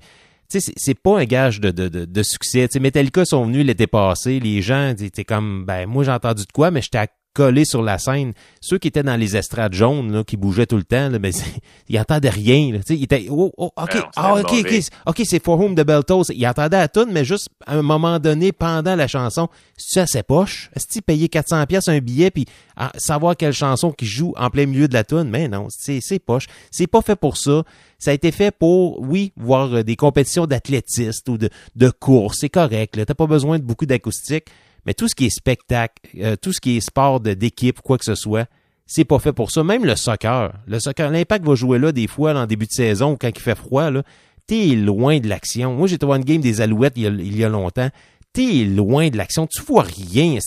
c'est- pas un gage de, de, de, de succès. Tu sais, Metallica sont venus l'été passé. Les gens étaient comme, ben, moi j'ai entendu de quoi, mais j'étais collé sur la scène. Ceux qui étaient dans les estrades jaunes, là, qui bougeaient tout le temps, là, ben, c'est- ils entendaient rien. Là, ils étaient, oh, oh, ok, Ah non, ah, ok, ok, mauvais. ok, c'est For Whom the Bell Tolls. Ils entendaient la tune, mais juste à un moment donné, pendant la chanson, c'est à ses poches. Est-ce qu'ils payaient 400 pièces un billet puis ah, savoir quelle chanson qui joue en plein milieu de la tune Mais non, c'est poche. C'est pas fait pour ça. Ça a été fait pour, oui, voir euh, des compétitions d'athlétistes ou de, de course. C'est correct. T'as pas besoin de beaucoup d'acoustique. Mais tout ce qui est spectacle, euh, tout ce qui est sport d'équipe, quoi que ce soit, c'est pas fait pour ça. Même le soccer. Le soccer, l'impact va jouer là des fois en début de saison quand il fait froid. Là, t'es loin de l'action. Moi, été voir une game des Alouettes il y a, il y a longtemps. T'es loin de l'action. Tu vois rien.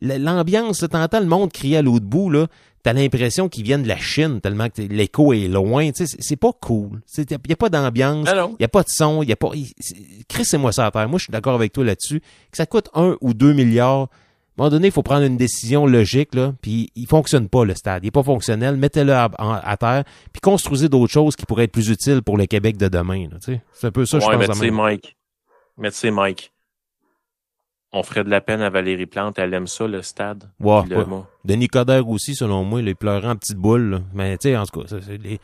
L'ambiance, t'entends le monde crier à l'autre bout, là. T'as l'impression qu'ils viennent de la Chine tellement que l'écho est loin. Tu sais, c'est- pas cool. Il n'y a pas d'ambiance. Il n'y a pas de son. Il y a pas. moi ça à terre. Moi, je suis d'accord avec toi là-dessus. Que ça coûte un ou deux milliards. un moment donné, il faut prendre une décision logique, là, puis il fonctionne pas, le stade. Il est pas fonctionnel. Mettez-le à, à terre, puis construisez d'autres choses qui pourraient être plus utiles pour le Québec de demain. là, tu sais. C'est un peu ça, je ouais, mais pense. tu à sais. Mike. Mais tu sais, Mike. On ferait de la peine à Valérie Plante. Elle aime ça, le stade. Puis le- Denis Coderre aussi, selon moi, il pleurait en petite boule. Mais tu sais, en tout cas, les,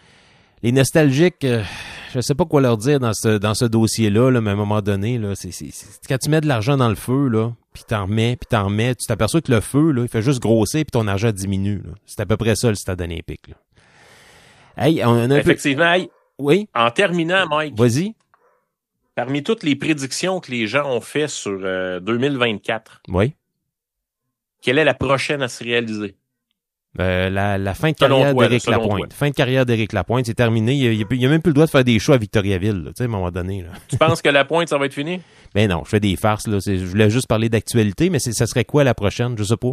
les nostalgiques, euh, je sais pas quoi leur dire dans ce, dans ce dossier-là, là, mais à un moment donné, là, c'est, quand tu mets de l'argent dans le feu, là, puis t'en remets, puis t'en remets, tu t'aperçois que le feu, là, il fait juste grossir, puis ton argent diminue. C'est à peu près ça, le stade olympique. Là. Hey, on a un peu... Effectivement, hey, Oui, en terminant, Mike, vas-y. Parmi toutes les prédictions que les gens ont fait sur euh, 2024, Oui. quelle est la prochaine à se réaliser? Euh, la, la fin de Selon carrière d'Éric Lapointe. toi. Fin de carrière d'Éric Lapointe, c'est terminé. Il il a- même plus le droit de faire des shows à Victoriaville, là, tu sais, à un moment donné. Là. Tu penses que la pointe, ça va être fini? Ben non, je fais des farces. Là. Je voulais juste parler d'actualité, mais ça serait quoi la prochaine? Je sais pas.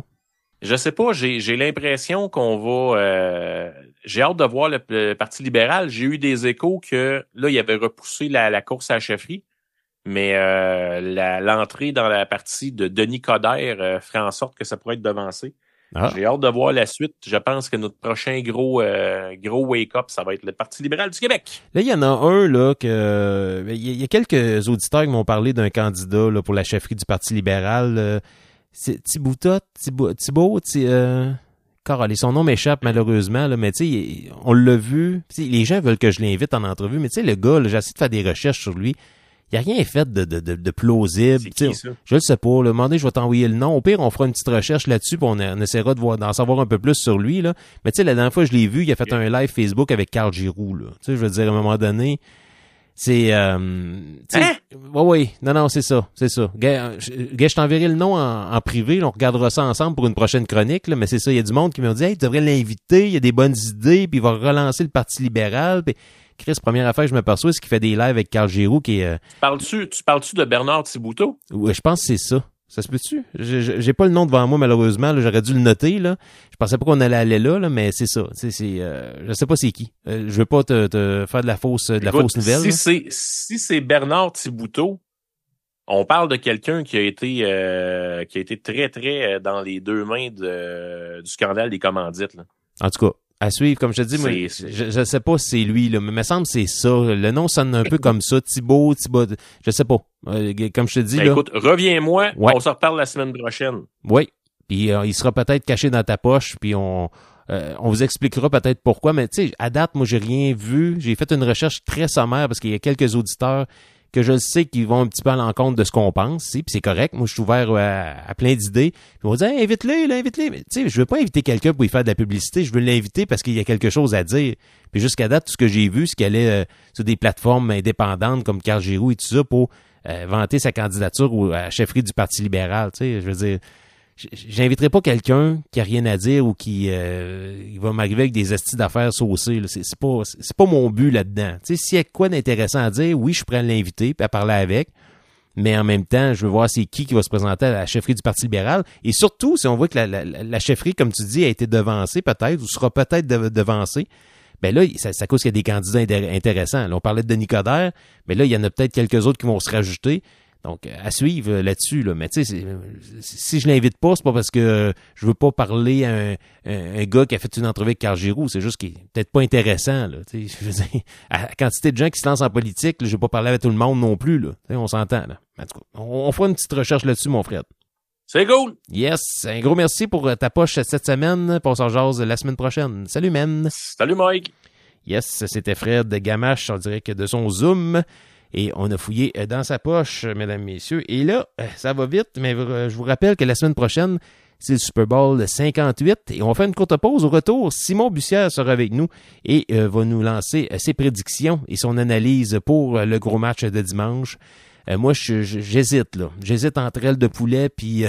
Je sais pas, j'ai l'impression qu'on va... euh, j'ai hâte de voir le, le Parti libéral. J'ai eu des échos que là, il avait repoussé la, la course à la chefferie, mais euh, l'entrée dans la partie de Denis Coderre euh, ferait en sorte que ça pourrait être devancé. Ah. J'ai hâte de voir la suite. Je pense que notre prochain gros euh, gros wake-up, ça va être le Parti libéral du Québec. Là, il y en a un, là, que. Il y, a- il y a quelques auditeurs qui m'ont parlé d'un candidat là, pour la chefferie du Parti libéral. Euh, c'est Thibouta, Thibault, Thibault, Thi- euh, Carole, son nom m'échappe malheureusement, là, mais tu sais, on l'a vu. Les gens veulent que je l'invite en entrevue, mais tu sais, le gars, j'ai essayé de faire des recherches sur lui. Il n'y a rien fait de, de, de, de plausible. Qui, ça? Je le sais pas. Là. Demandez, je vais t'envoyer le nom. Au pire, on fera une petite recherche là-dessus, puis on, on essaiera de voir, d'en savoir un peu plus sur lui. Là. Mais tu sais, la dernière fois, je l'ai vu, il a fait un live Facebook avec Carl Giroux. Là. Tu sais, je veux dire, à un moment donné, c'est... Euh, Hein? Ouais, oui. Non, non, c'est ça. C'est ça. Gars, je, gars, je t'enverrai le nom en, en privé. là. on regardera ça ensemble pour une prochaine chronique. Là. Mais c'est ça, il y a du monde qui m'a dit, hey, tu devrais l'inviter, il y a des bonnes idées, puis il va relancer le Parti libéral. Puis, Chris, première affaire que je me perçois, c'est qu'il fait des lives avec Carl Giroux, qui est... euh, Parles-tu, tu parles-tu de Bernard Thibouteau? Ouais, je pense que c'est ça. Ça se peut-tu? J'ai pas le nom devant moi, malheureusement. J'aurais dû le noter. Là. Je pensais pas qu'on allait aller là, là mais c'est ça. C'est, euh, je sais pas c'est qui. Euh, je veux pas te, te faire de la fausse, de la fausse nouvelle. Si c'est si c'est Bernard Thibouteau, on parle de quelqu'un qui a été euh, qui a été très très euh, dans les deux mains de, du scandale des commandites. Là. En tout cas, à suivre, comme je te dis, moi, je, je sais pas si c'est lui, là, mais il me semble que c'est ça. Le nom sonne un peu comme ça. Thibaut, Thibaut, je sais pas. Euh, comme je te dis, Ben, là. écoute, reviens-moi, Ouais. on se reparle la semaine prochaine. Oui. Puis euh, il sera peut-être caché dans ta poche, puis on, euh, on vous expliquera peut-être pourquoi. Mais tu sais, à date, moi, j'ai rien vu. J'ai fait une recherche très sommaire parce qu'il y a quelques auditeurs que je sais qui vont un petit peu à l'encontre de ce qu'on pense, si, puis c'est correct. Moi, je suis ouvert à, à plein d'idées. On va dire, Hey, invite-le, là, invite-le. Mais tu sais, je veux pas inviter quelqu'un pour y faire de la publicité. Je veux l'inviter parce qu'il y a quelque chose à dire. Puis jusqu'à date, tout ce que j'ai vu, c'est qu'elle est euh, sur des plateformes indépendantes comme Carl Giroux et tout ça pour euh, vanter sa candidature à la chefferie du Parti libéral. Tu sais, je veux dire, j'inviterai pas quelqu'un qui a rien à dire ou qui euh, va m'arriver avec des estis d'affaires saucées. C'est pas pas mon but là-dedans. S'il y a quoi d'intéressant à dire, oui, je suis prêt à à parler avec. Mais en même temps, je veux voir c'est qui qui va se présenter à la chefferie du Parti libéral. Et surtout, si on voit que la, chefferie, comme tu dis, a été devancée peut-être, ou sera peut-être de- devancée, ben là, ça, ça cause qu'il y a des candidats intér- intéressants. On parlait de Denis Coderre, mais là, il y en a peut-être quelques autres qui vont se rajouter. Donc, à suivre là-dessus. Là. Mais tu sais, si je l'invite pas, c'est pas parce que je veux pas parler à un, gars qui a fait une entrevue avec Carl Giroux. C'est juste qu'il est peut-être pas intéressant. Là, tu sais. je veux dire, à la quantité de gens qui se lancent en politique, là, je vais pas parler avec tout le monde non plus. Là. Tu sais, On s'entend. Là. En tout cas, on, on fera une petite recherche là-dessus, mon frère. C'est cool. Yes, un gros merci pour euh, ta poche cette semaine. On s'en jase la semaine prochaine. Salut, man. Salut Mike. Yes, c'était Fred Gamache en direct de son Zoom. Et on a fouillé euh, dans sa poche, euh, mesdames, messieurs. Et là, euh, ça va vite, mais je vous rappelle que la semaine prochaine, c'est le Super Bowl 58. Et on faire une courte pause. Au retour, Simon Bussière sera avec nous et va nous lancer ses prédictions et son analyse pour le gros match de dimanche. Moi, j'hésite, là. J'hésite entre aile de poulet puis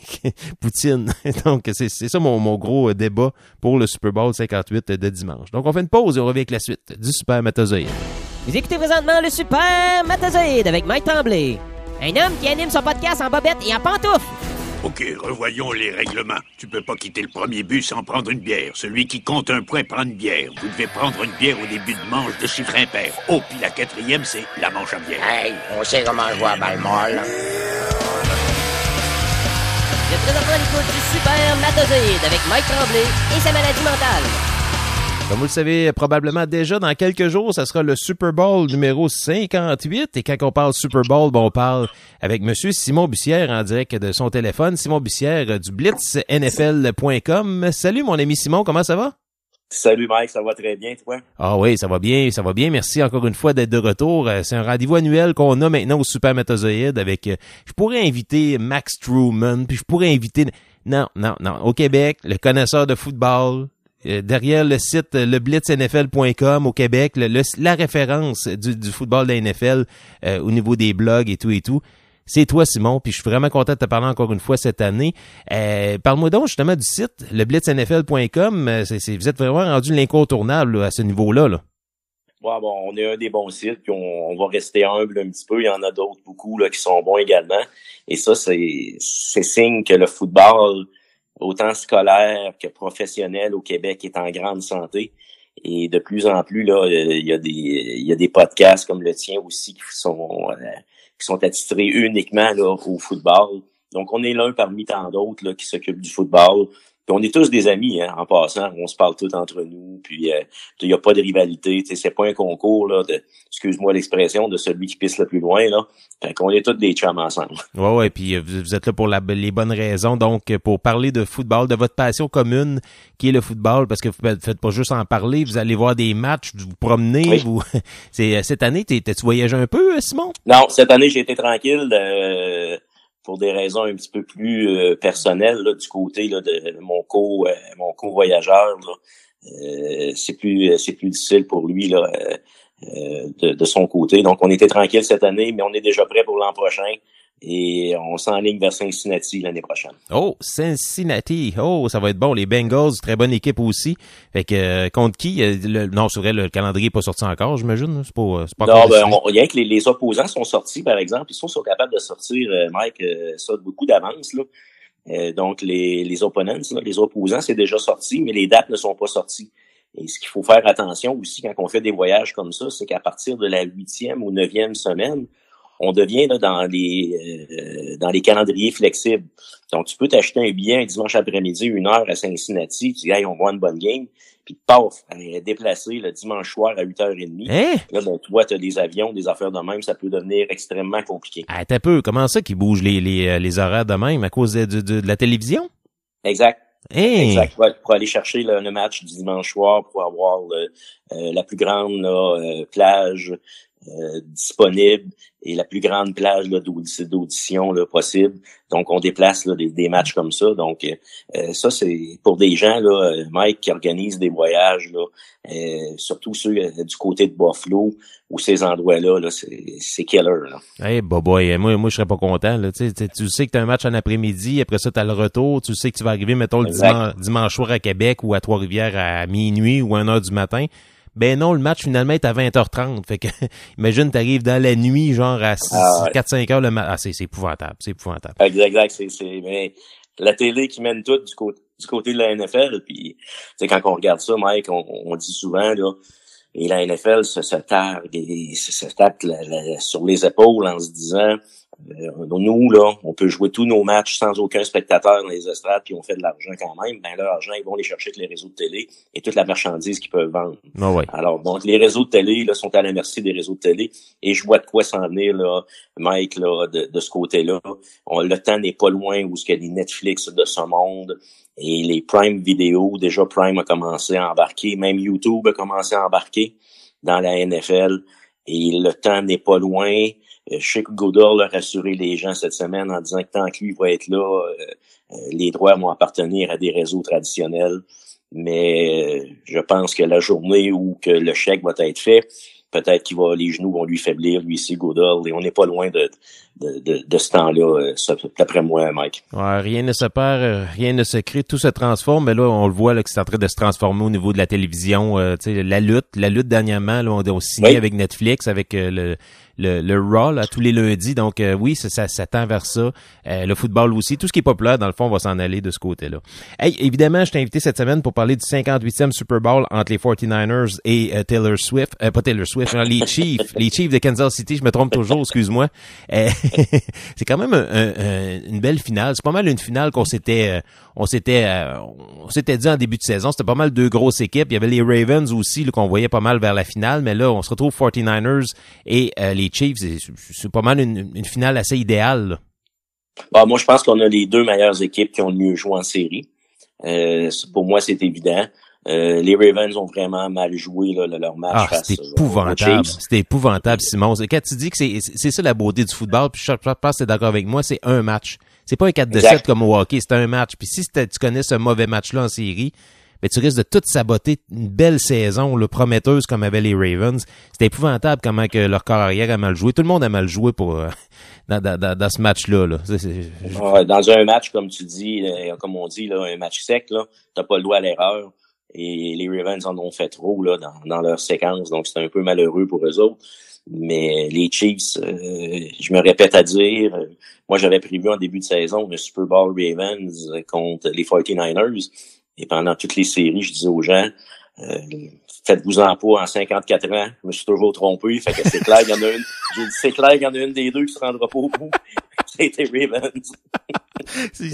Poutine. Donc, c'est ça mon, gros débat pour le Super Bowl 58 de dimanche. Donc, on fait une pause et on revient avec la suite du Super Matozoïde. Vous écoutez présentement le Super Matazoïde avec Mike Tremblay. Un homme qui anime son podcast en bobette et en pantoufles. OK, revoyons les règlements. Tu peux pas quitter le premier but sans prendre une bière. Celui qui compte un point prend une bière. Vous devez prendre une bière au début de manche de chiffre impair. Oh, puis la quatrième, c'est la manche à bière. Hey, on sait comment jouer à balle molle. Vous êtes présentement à l'écoute du Super Matozoïde avec Mike Tremblay et sa maladie mentale. Comme vous le savez probablement déjà, dans quelques jours, ça sera le Super Bowl numéro 58. Et quand on parle Super Bowl, bon, on parle avec Monsieur Simon Bussière en direct de son téléphone. Simon Bussière du blitznfl.com. Salut mon ami Simon, comment ça va? Salut Mike, ça va très bien, toi? Ah oui, ça va bien, ça va bien. Merci encore une fois d'être de retour. Euh, C'est un rendez-vous annuel qu'on a maintenant au Super Métazoïde avec... euh, Je pourrais inviter Max Truman, puis je pourrais inviter... Non, non, non. Au Québec, le connaisseur de football, euh, derrière le site euh, leblitznfl.com au Québec, le- le- la référence du, du football de la NFL euh, au niveau des blogs et tout et tout. C'est toi, Simon, puis je suis vraiment content de te parler encore une fois cette année. Euh, Parle-moi donc justement du site, leblitznfl.com. Euh, vous êtes vraiment rendu l'incontournable à ce niveau-là. Là. Ouais, bon, on est un des bons sites, puis on, on va rester humble un petit peu. Il y en a d'autres, beaucoup, là, qui sont bons également. Et ça, c'est signe que le football, autant scolaire que professionnel au Québec, est en grande santé. Et de plus en plus, là, il y a des, il y a des podcasts comme le tien aussi qui sont, euh, qui sont attitrés uniquement là, au football. Donc, on est l'un parmi tant d'autres qui s'occupent du football. Puis on est tous des amis, hein, en passant. On se parle tous entre nous. Puis euh, il n'y a pas de rivalité. tu C'est pas un concours là, de, excuse-moi l'expression, de celui qui pisse le plus loin. Là. Fait qu'on est tous des chums ensemble. Ouais, ouais, puis euh, vous, êtes là pour la- les bonnes raisons. Donc, euh, pour parler de football, de votre passion commune, qui est le football, parce que vous ne faites pas juste en parler, vous allez voir des matchs, vous vous promenez, Oui. vous. C'est cette année, t'es- t'as-tu voyagé un peu, Simon? Non, cette année, j'ai été tranquille euh, pour des raisons un petit peu plus euh, personnelles là, du côté là, de mon co euh, mon co-voyageur. là. Euh, c'est plus c'est plus difficile pour lui là, euh, euh, de, de son côté. Donc, on était tranquille cette année, mais on est déjà prêt pour l'an prochain. Et on s'enligne vers Cincinnati l'année prochaine. Oh, Cincinnati. Oh, ça va être bon. Les Bengals, très bonne équipe aussi. Fait que euh, contre qui? Euh, le- non, c'est vrai, le calendrier n'est pas sorti encore, j'imagine. C'est pas, euh, c'est pas Non, ben, on, rien que les, les opposants sont sortis, par exemple, ils sont, sont capables de sortir, euh, Mike, ça de beaucoup d'avance. Là. Euh, donc, les, les opponents, là, les opposants, c'est déjà sorti, mais les dates ne sont pas sorties. Et ce qu'il faut faire attention aussi quand on fait des voyages comme ça, c'est qu'à partir de la huitième ou neuvième semaine, on devient là, dans les euh, dans les calendriers flexibles. Donc, tu peux t'acheter un billet un dimanche après-midi, une heure à Cincinnati, tu dis hey, on voit une bonne game, puis paf, elle est déplacée le dimanche soir à 8h30. Hein? Là, ben, toi, tu as des avions, des affaires de même, ça peut devenir extrêmement compliqué. Ah, t'as peu. Comment ça qu'ils bougent les, les, euh, les horaires de même à cause de, de- la télévision? Exact. Hein? Exact. Pour aller chercher le, le match du dimanche soir, pour avoir le- euh, la plus grande là, euh, plage euh, disponible et la plus grande plage d'audition là, possible. Donc, on déplace là, des, des matchs comme ça. Donc, euh, euh, ça, c'est pour des gens, là, euh, Mike, qui organisent des voyages, là, euh, surtout ceux euh, du côté de Buffalo ou ces endroits-là, là, c'est c'est killer. Là. Hey, bah boy, moi, moi, je serais pas content. Là. Tu, sais, tu- tu sais que t'as un match en après-midi, après ça, t'as le retour. Tu sais que tu vas arriver, mettons, le dimanche, dimanche soir à Québec ou à Trois-Rivières à minuit ou à 1 heure du matin. Ben non, le match finalement est à 20h30. Fait que imagine, t'arrives dans la nuit, genre à Ah ouais. 4-5 heures le matin. Ah, c'est c'est épouvantable, c'est épouvantable. Exact, exact. C'est, c'est, mais la télé qui mène tout du côté, du côté de la NFL. Puis, quand on regarde ça, Mike, on, on dit souvent, là, et la NFL se, se targue et se, se tape la- la- sur les épaules en se disant, nous, là, on peut jouer tous nos matchs sans aucun spectateur dans les estrades, puis on fait de l'argent quand même. Ben, leur argent, ils vont les chercher avec les réseaux de télé et toute la marchandise qu'ils peuvent vendre. Ah. Alors, donc, les réseaux de télé là, sont à la merci des réseaux de télé et je vois de quoi s'en venir, là, Mike, là, de, de ce côté-là. On- le temps n'est pas loin où ce qu'il y a des Netflix de ce monde et les Prime Vidéo, déjà Prime a commencé à embarquer, même YouTube a commencé à embarquer dans la NFL et le temps n'est pas loin. Euh, Je sais que Goodall a rassuré les gens cette semaine en disant que tant que lui va être là, euh, euh, les droits vont appartenir à des réseaux traditionnels. Mais je pense que la journée où que le chèque va être fait, peut-être qu'il va, les genoux vont lui faiblir, lui ici, Goodall, et on n'est pas loin de, de, de, de ce temps-là, euh, d'après moi, Mike. Ouais, rien ne se perd, euh, rien ne se crée, tout se transforme. Mais là, on le voit là, que c'est en train de se transformer au niveau de la télévision. euh, tu sais, la lutte, la lutte dernièrement, là, on, on signé Oui. avec Netflix, avec euh, le, le, le Raw là, tous les lundis. Donc euh, oui, ça, ça, ça tend vers ça. Euh, le football aussi, tout ce qui est populaire, dans le fond, va s'en aller de ce côté-là. Hey, évidemment, je t'ai invité cette semaine pour parler du 58e Super Bowl entre les 49ers et euh, Taylor Swift. Euh, pas Taylor Swift, hein, les Chiefs. les Chiefs de Kansas City, je me trompe toujours, excuse-moi. C'est quand même un- un- un- une belle finale. C'est pas mal une finale qu'on s'était, euh, on s'était, euh, on s'était dit en début de saison. C'était pas mal deux grosses équipes. Il y avait les Ravens aussi qu'on voyait pas mal vers la finale, mais là, on se retrouve 49ers et euh, les Chiefs. C'est- pas mal une, finale assez idéale. Bah, moi, je pense qu'on a les deux meilleures équipes qui ont le mieux joué en série. Euh, pour moi, c'est évident. Euh, les Ravens ont vraiment mal joué là, le- leur match Ah, aux- aux épouvantable. C'était épouvantable, Simon. Quand tu dis que c'est c'est ça la beauté du football, puis je pense que t'es d'accord avec moi, c'est un match. C'est pas un 4 de Exact. 7 comme au hockey, c'est un match. Puis si tu connais ce mauvais match-là en série, ben tu risques de tout saboter une belle saison, là, prometteuse comme avaient les Ravens. C'était épouvantable comment que leur corps arrière a mal joué. Tout le monde a mal joué pour euh, dans, dans, dans, ce match-là. Là. C'est- c'est- dans un match, comme tu dis, euh, comme on dit, là, un match sec, là, t'as pas le droit à l'erreur. Et les Ravens en ont fait trop là, dans, dans leur séquence, donc c'est un peu malheureux pour eux autres. Mais les Chiefs, euh, je me répète à dire, euh, moi j'avais prévu en début de saison le Super Bowl Ravens contre les 49ers. Et pendant toutes les séries, je disais aux gens, euh, faites-vous-en pas en 54 ans. Je me suis toujours trompé. Fait que c'est clair qu'il y en a une. J'ai dit, c'est clair qu'il y en a une des deux qui se rendra pas au bout. C'était Ravens.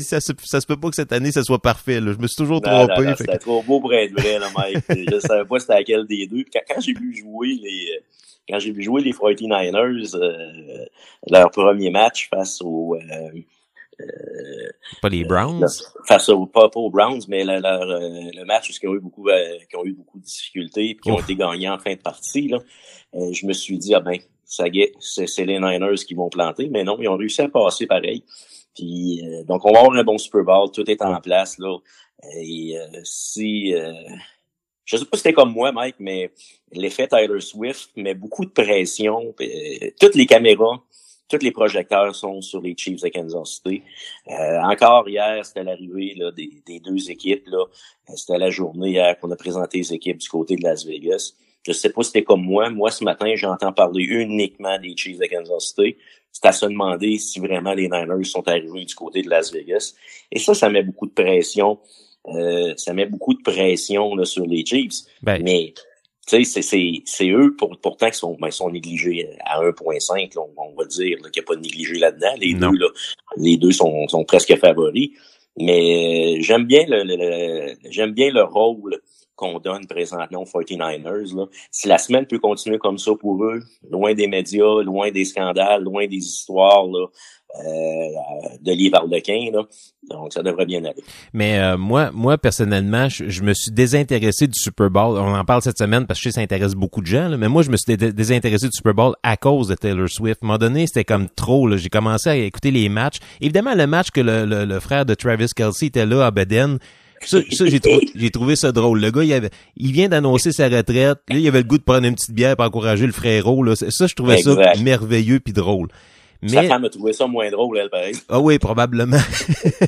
ça, se, ça se peut pas que cette année, ça soit parfait. Là. Je me suis toujours Non, trompé. fait C'était trop beau pour être vrai, là, Mike. je savais pas c'était laquelle des deux. Quand, quand j'ai vu jouer les, quand j'ai vu jouer les 49ers, euh, leur premier match face aux, euh, Pas les Browns? face aux, pas, pas aux Browns, mais le, leur, euh, le match où ils ont eu beaucoup, euh, qui ont eu beaucoup de difficultés, puis qui ont été gagnés en fin de partie, là, euh, je me suis dit, ah ben, ça y est, c'est les Niners qui vont planter, mais non, ils ont réussi à passer pareil. Puis, euh, donc, on va avoir un bon Super Bowl, tout est en place, là. Et euh, si... euh, je sais pas si c'était comme moi, Mike, mais l'effet Tyler Swift met beaucoup de pression. puis, euh, toutes les caméras, tous les projecteurs sont sur les Chiefs de Kansas City. Euh, encore hier, c'était l'arrivée des, des deux équipes. Là. Euh, C'était la journée hier qu'on a présenté les équipes du côté de Las Vegas. Je sais pas si c'était comme moi. Moi, ce matin, j'entends parler uniquement des Chiefs de Kansas City. C'est à se demander si vraiment les Niners sont arrivés du côté de Las Vegas. Et ça, ça met beaucoup de pression. Euh, ça met beaucoup de pression là, sur les Chiefs. Ben, Mais tu sais, c'est, eux pour, pourtant qui sont, ben, ils sont négligés à 1.5, là, on, on va dire qu'il n'y a pas de négligé là-dedans. Les Non. deux, là, les deux sont, sont presque favoris. Mais euh, j'aime bien le, le- le- j'aime bien le rôle qu'on donne présentement aux 49ers. Là. Si la semaine peut continuer comme ça pour eux, loin des médias, loin des scandales, loin des histoires là, de livres arlequins, là, donc ça devrait bien aller. Mais euh, moi, moi personnellement, je, je me suis désintéressé du Super Bowl. On en parle cette semaine parce que je sais que ça intéresse beaucoup de gens. là, mais moi, je me suis dé- désintéressé du Super Bowl à cause de Taylor Swift. À un moment donné, c'était comme trop. J'ai commencé à écouter les matchs. Évidemment, le match que le, le, le frère de Travis Kelsey était là à Beden. Ça, ça, j'ai trouvé, ça drôle. Le gars, il, avait, il vient d'annoncer sa retraite. Là, il avait le goût de prendre une petite bière pour encourager le frérot. Là. Ça, je trouvais ça merveilleux puis drôle. Sa Mais, femme a trouvé ça moins drôle, elle, pareil. ah oui, probablement.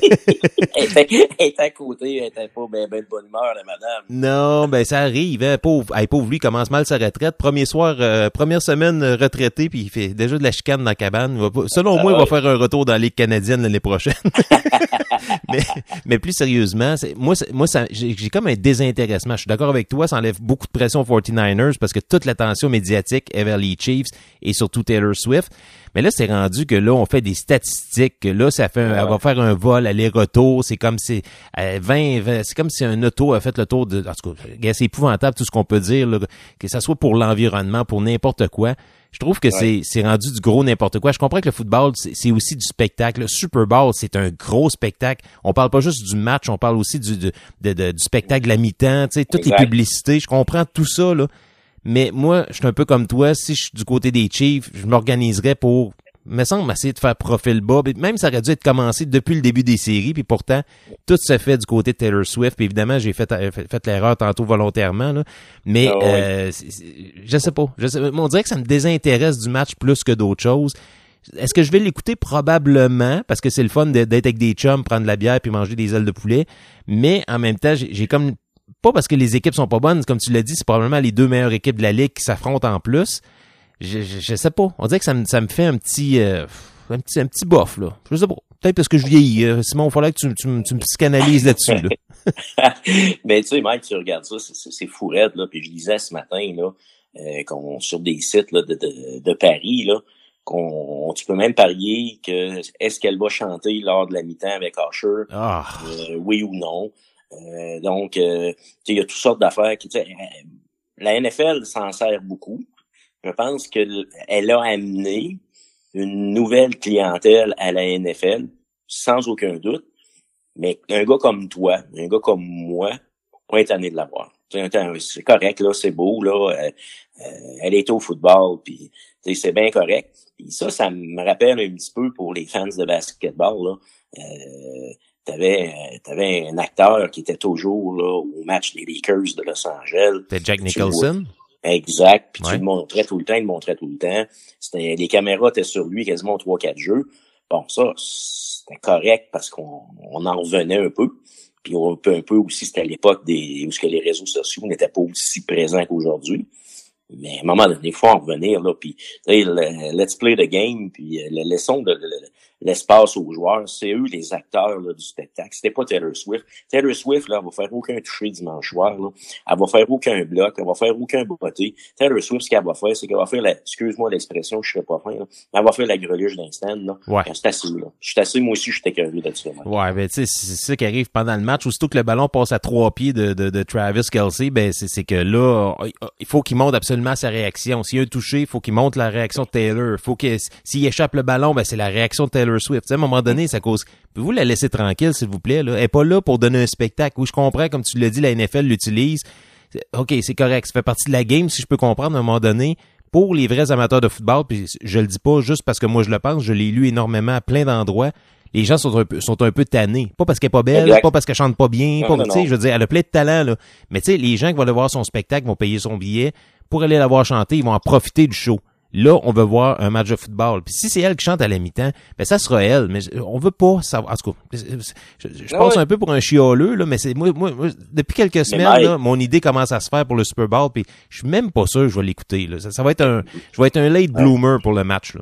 elle, était, elle était à côté, elle était pas ben, ben de bonne humeur, la madame. Non, ben ça arrive. Hein. Pauvre, hey, pauvre lui, commence mal sa retraite. Premier soir, euh, première semaine euh, retraité, puis il fait déjà de la chicane dans la cabane. Il va pas- selon Ah moi, il va faire un retour dans la Ligue canadienne l'année prochaine. mais, mais plus sérieusement, c'est- moi, c'est- moi ça, j'ai j'ai comme un désintéressement. Je suis d'accord avec toi, ça enlève beaucoup de pression aux 49ers parce que toute l'attention médiatique est vers les Chiefs et surtout Taylor Swift. Mais là, c'est rendu que là, on fait des statistiques, que là, ça fait un- elle va faire un vol aller-retour. C'est comme si euh, 20, 20 c'est comme si un auto a fait le tour de. En tout cas, c'est épouvantable tout ce qu'on peut dire, là, que ça soit pour l'environnement, pour n'importe quoi. Je trouve que c'est c'est rendu du gros n'importe quoi. Je comprends que le football, c'est aussi du spectacle. Le Super Bowl, c'est un gros spectacle. On parle pas juste du match, on parle aussi du, du, de- de- du spectacle à mi-temps, tu sais, toutes les publicités. Je comprends tout ça, là. Mais moi, je suis un peu comme toi. Si je suis du côté des Chiefs, je m'organiserais pour, me semble, essayer de faire profil bas. Même ça aurait dû être commencé depuis le début des séries. Puis pourtant, tout se fait du côté de Taylor Swift. Puis évidemment, j'ai fait, euh, fait, fait l'erreur tantôt volontairement. Là. Mais Ah euh, je sais pas. Je sais, on dirait que ça me désintéresse du match plus que d'autres choses. Est-ce que je vais l'écouter? Probablement, parce que c'est le fun d'être avec des chums, prendre de la bière puis manger des ailes de poulet. Mais en même temps, j'ai j'ai comme pas parce que les équipes sont pas bonnes, comme tu l'as dit, c'est probablement les deux meilleures équipes de la ligue qui s'affrontent en plus. Je, je, je sais pas. On dirait que ça me, ça me fait un petit, euh, un petit, un petit bof, là. Je sais pas. Peut-être parce que je vieillis. euh, Simon, il faudrait que tu, tu, me- tu me psychanalyses là-dessus, là. Mais tu sais, Mike, tu regardes ça, c'est- fou raide, là. Puis je lisais ce matin, là, euh, qu'on, sur des sites là, de, de, de Paris, là, qu'on tu peux même parier que est-ce qu'elle va chanter lors de la mi-temps avec Usher, Ah. euh, oui ou non. Euh, donc, euh, tu il y a toutes sortes d'affaires qui, tu la NFL s'en sert beaucoup. Je pense qu'elle a amené une nouvelle clientèle à la NFL, sans aucun doute. Mais un gars comme toi, un gars comme moi, on est tanné de l'avoir. C'est correct, là, c'est beau, là. euh, euh, elle est au football, puis c'est bien correct. Puis ça, ça me rappelle un petit peu pour les fans de basketball, là. Euh, t'avais, euh, t'avais un acteur qui était toujours là, au match des Lakers de Los Angeles. C'était Jack Nicholson? Exact. Puis Ouais. tu le montrais tout le temps, il le montrait tout le temps. C'était, les caméras étaient sur lui quasiment trois, quatre jeux. Bon, ça, c'était correct parce qu'on on en revenait un peu. Puis un peu, un peu aussi, c'était à l'époque des, où ce que les réseaux sociaux n'étaient pas aussi présents qu'aujourd'hui. Mais à un moment donné, il faut en revenir, là. Puis, le- let's play the game, puis euh, le- laissons de, l'espace aux joueurs. C'est eux les acteurs là, du spectacle. C'était pas Taylor Swift. Taylor Swift, là, elle va faire aucun toucher dimanche soir. Là. Elle va faire aucun bloc. Elle va faire aucun botté. Taylor Swift, ce qu'elle va faire, c'est qu'elle va faire la, excuse-moi l'expression, je serais pas fin, là. Elle va faire la greluche d'instant, là. Ouais. C'est assez, là. Je suis assez, moi aussi, je suis écœuré de ça. Ouais, ben tu sais, c'est ça qui arrive pendant le match. Aussitôt que le ballon passe à trois pieds de, de, de Travis Kelsey, ben c'est que là, il faut qu'il monte absolument sa réaction. S'il y a un touché, il faut qu'il monte la réaction de Taylor. Faut que s'il échappe le ballon, ben c'est la réaction de Taylor Swift. Tu sais, à un moment donné, ça cause. Pouvez-vous la laisser tranquille, s'il vous plaît? Là? Elle est pas là pour donner un spectacle. Oui, je comprends, comme tu l'as dit, la NFL l'utilise. OK, c'est correct. Ça fait partie de la game, si je peux comprendre, à un moment donné. Pour les vrais amateurs de football, puis je le dis pas juste parce que moi je le pense, je l'ai lu énormément à plein d'endroits. Les gens sont un peu, sont un peu tannés. Pas parce qu'elle est pas belle, Exact. pas parce qu'elle chante pas bien, Non, pas, non, tu sais, non. je veux dire, elle a plein de talent, là. Mais tu sais, les gens qui vont aller voir son spectacle vont payer son billet pour aller la voir chanter, ils vont en profiter du show. Là, on veut voir un match de football. Puis si c'est elle qui chante à la mi-temps, ben ça sera elle. Mais on veut pas savoir. En tout cas, je, je- je Ah passe ouais. un peu pour un chialeux, là, mais c'est moi, moi, moi, depuis quelques semaines, là, mon idée commence à se faire pour le Super Bowl. Puis je suis même pas sûr que je vais l'écouter. Ça, ça va être un, je vais être un late bloomer pour le match. Là.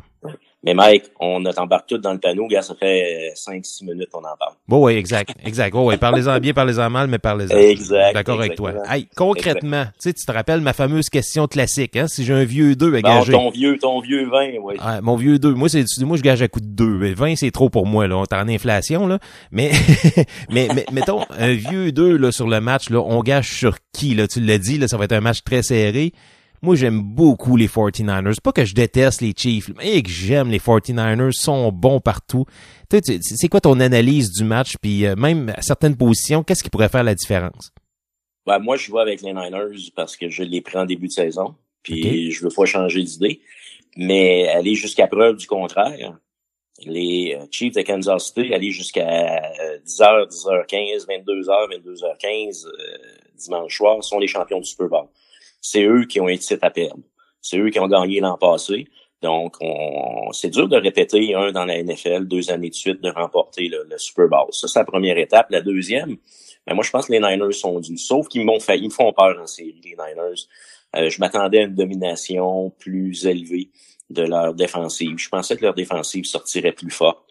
Mais Mike, on t'embarque tout dans le panneau, gars, ça fait 5-6 minutes qu'on en parle. Bon, ouais, exact, exact. Bon, ouais, parlez-en bien, parlez-en mal, mais parlez-en. Exact, D'accord avec toi. Hey, concrètement, tu sais, tu te rappelles ma fameuse question classique, hein? Si j'ai un vieux 2 à gager. ton vieux, ton vieux vin, oui. Ouais, mon vieux 2. Moi, c'est, moi, je gage à coup de 2. Mais 20, c'est trop pour moi, là. On est en inflation, là. Mais, mais, mais, mettons, un vieux 2, là, sur le match, là, on gage sur qui, là? Tu l'as dit, là, ça va être un match très serré. Moi, j'aime beaucoup les 49ers. Pas que je déteste les Chiefs, mais que j'aime les 49ers. sont bons partout. Tu sais, tu- c'est quoi ton analyse du match? Puis euh, même à certaines positions, qu'est-ce qui pourrait faire la différence? Ben, moi, je vais avec les Niners parce que je les prends en début de saison. Puis je veux pas changer d'idée. Mais aller jusqu'à preuve du contraire, les euh, Chiefs de Kansas City, aller jusqu'à euh, 10h, 10h15, 22h, 22h15 euh, dimanche soir, sont les champions du Super Bowl. C'est eux qui ont été à perdre. C'est eux qui ont gagné l'an passé. Donc, on, c'est dur de répéter un dans la NFL deux années de suite de remporter le, Super Bowl. Ça, c'est la première étape. La deuxième, ben moi, je pense que les Niners sont dus. Sauf qu'ils m'ont ils me font peur en série, les Niners. Euh, je m'attendais à une domination plus élevée de leur défensive. Je pensais que leur défensive sortirait plus forte,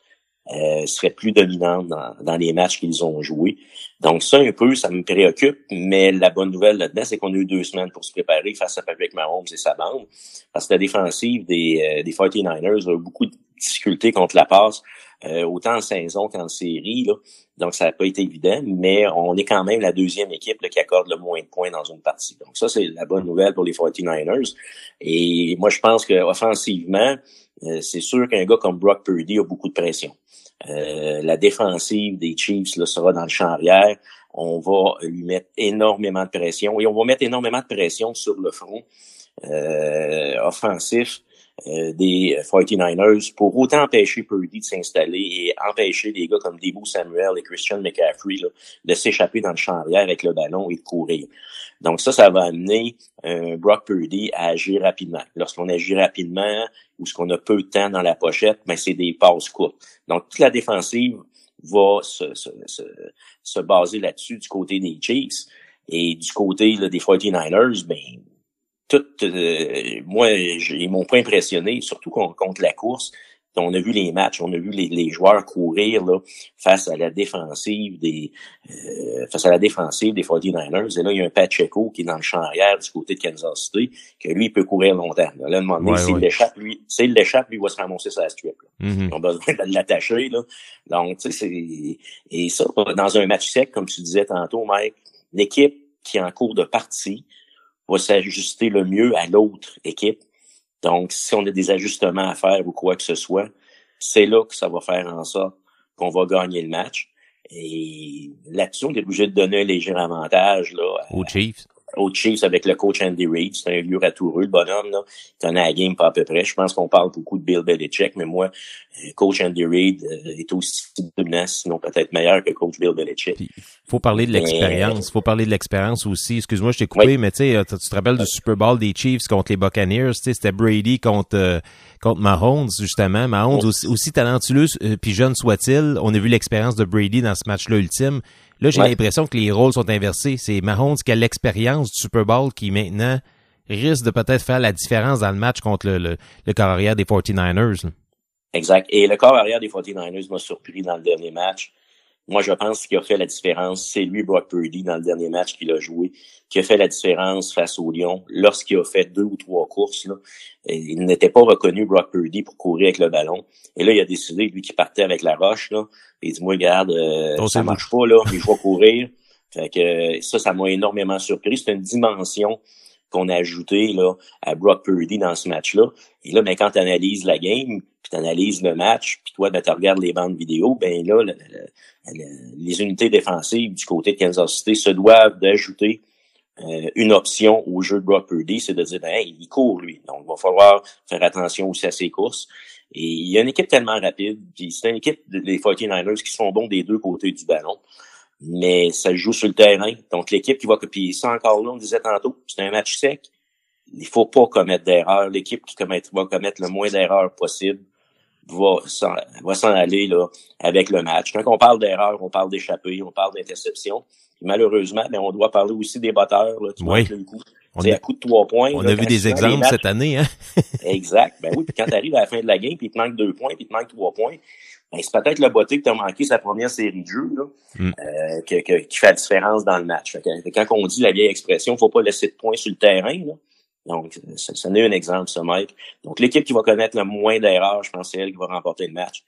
euh, serait plus dominante dans, dans les matchs qu'ils ont joués. Donc ça, un peu, ça me préoccupe, mais la bonne nouvelle là-dedans, c'est qu'on a eu deux semaines pour se préparer face à Patrick Mahomes et sa bande, parce que la défensive des, euh, des 49ers a eu beaucoup de difficultés contre la passe, euh, autant en saison qu'en série. Là. Donc, ça n'a pas été évident, mais on est quand même la deuxième équipe là, qui accorde le moins de points dans une partie. Donc, ça, c'est la bonne nouvelle pour les 49ers. Et moi, je pense que offensivement, euh, c'est sûr qu'un gars comme Brock Purdy a beaucoup de pression. Euh, la défensive des Chiefs là, sera dans le champ arrière. On va lui mettre énormément de pression et on va mettre énormément de pression sur le front euh, offensif des 49ers pour autant empêcher Purdy de s'installer et empêcher des gars comme Debo Samuel et Christian McCaffrey là, de s'échapper dans le champ arrière avec le ballon et de courir. Donc ça, ça va amener euh, Brock Purdy à agir rapidement. Lorsqu'on agit rapidement ou ce qu'on a peu de temps dans la pochette, ben c'est des passes courtes. Donc toute la défensive va se, se, se, se baser là-dessus du côté des Chiefs et du côté là, des 49ers, ben tout, euh, moi, ils m'ont pas impressionné, surtout con- contre la course. On a vu les matchs, on a vu les, les joueurs courir là, face à la défensive des euh, face à la défensive des 49ers. Et là, il y a un Pacheco qui est dans le champ arrière du côté de Kansas City, que lui, il peut courir longtemps. Là, là, Ouais, s'il ouais. l'échappe, lui, s'il l'échappe, lui, il va se ramasser sur la strip. Là. Mhm. Ils ont besoin de l'attacher. Là. Donc, tu sais, c'est. Et ça, dans un match sec, comme tu disais tantôt, Mike, l'équipe qui est en cours de partie va s'ajuster le mieux à l'autre équipe. Donc, si on a des ajustements à faire ou quoi que ce soit, c'est là que ça va faire en sorte qu'on va gagner le match. Et là-dessus, on est obligé de donner un léger avantage là, Aux Chiefs. Aux Chiefs avec le coach Andy Reid. C'est un vieux ratoureux, le bonhomme. Là. Il connaît la game pas à peu près. Je pense qu'on parle beaucoup de Bill Belichick, mais moi, euh, coach Andy Reid euh, est aussi dominant, sinon peut-être meilleur que coach Bill Belichick. faut parler de l'expérience. faut parler de l'expérience aussi. Excuse-moi, je t'ai coupé, mais tu sais, euh, tu te rappelles du Super Bowl des Chiefs contre les Buccaneers, c'était Brady contre euh, contre Mahomes justement. Mahomes aussi, aussi talentueux euh, puis jeune soit-il, on a vu l'expérience de Brady dans ce match-là ultime. Là, j'ai Ouais. l'impression que les rôles sont inversés. C'est Mahomes qui a l'expérience du Super Bowl qui maintenant risque de peut-être faire la différence dans le match contre le, le, le corps arrière des 49ers. là. Exact. Et le corps arrière des 49ers m'a surpris dans le dernier match. Moi, je pense qu'il a fait la différence. C'est lui, Brock Purdy, dans le dernier match qu'il a joué, qui a fait la différence face au Lion lorsqu'il a fait deux ou trois courses. Là. Il n'était pas reconnu, Brock Purdy, pour courir avec le ballon. Et là, il a décidé, lui, qui partait avec la roche, là. Et il dit, moi, regarde, euh, Oh, ça marche pas, là, mais je vais courir. Fait que ça, ça m'a énormément surpris. C'est une dimension qu'on a ajoutée là, à Brock Purdy dans ce match-là. Et là, ben, quand tu analyses la game, puis tu analyses le match, puis toi, ben, tu regardes les bandes vidéo, ben là, le- le- le- les unités défensives du côté de Kansas City se doivent d'ajouter euh, une option au jeu de Brock Purdy, c'est de dire, ben, hey, il court, lui. Donc, il va falloir faire attention aussi à ses courses. Et il y a une équipe tellement rapide, puis c'est une équipe des 49ers qui sont bons des deux côtés du ballon. Mais ça joue sur le terrain. Donc, l'équipe qui va copier ça encore là, on disait tantôt, c'est un match sec. Il faut pas commettre d'erreurs. L'équipe qui va commettre le moins d'erreurs possible va s'en, va s'en aller là, avec le match. Quand on parle d'erreurs, on parle d'échappée, on parle d'interception. Malheureusement, ben, on doit parler aussi des batteurs. Là, tu Oui. manques le coup. On a- à coup de trois points. On là, a vu des exemples matchs- cette année, hein? Exact. Ben oui, puis quand tu arrives à la fin de la game, puis il te manque deux points, puis il te manque trois points, ben c'est peut-être le botté que tu as manqué sa première série de jeux là, Mm. euh, que- que- qui fait la différence dans le match. Fait que, quand on dit la vieille expression, faut pas laisser de points sur le terrain. Là. Donc, ça, ça en est un exemple, ça, Mike. Donc, l'équipe qui va connaître le moins d'erreurs, je pense c'est elle qui va remporter le match.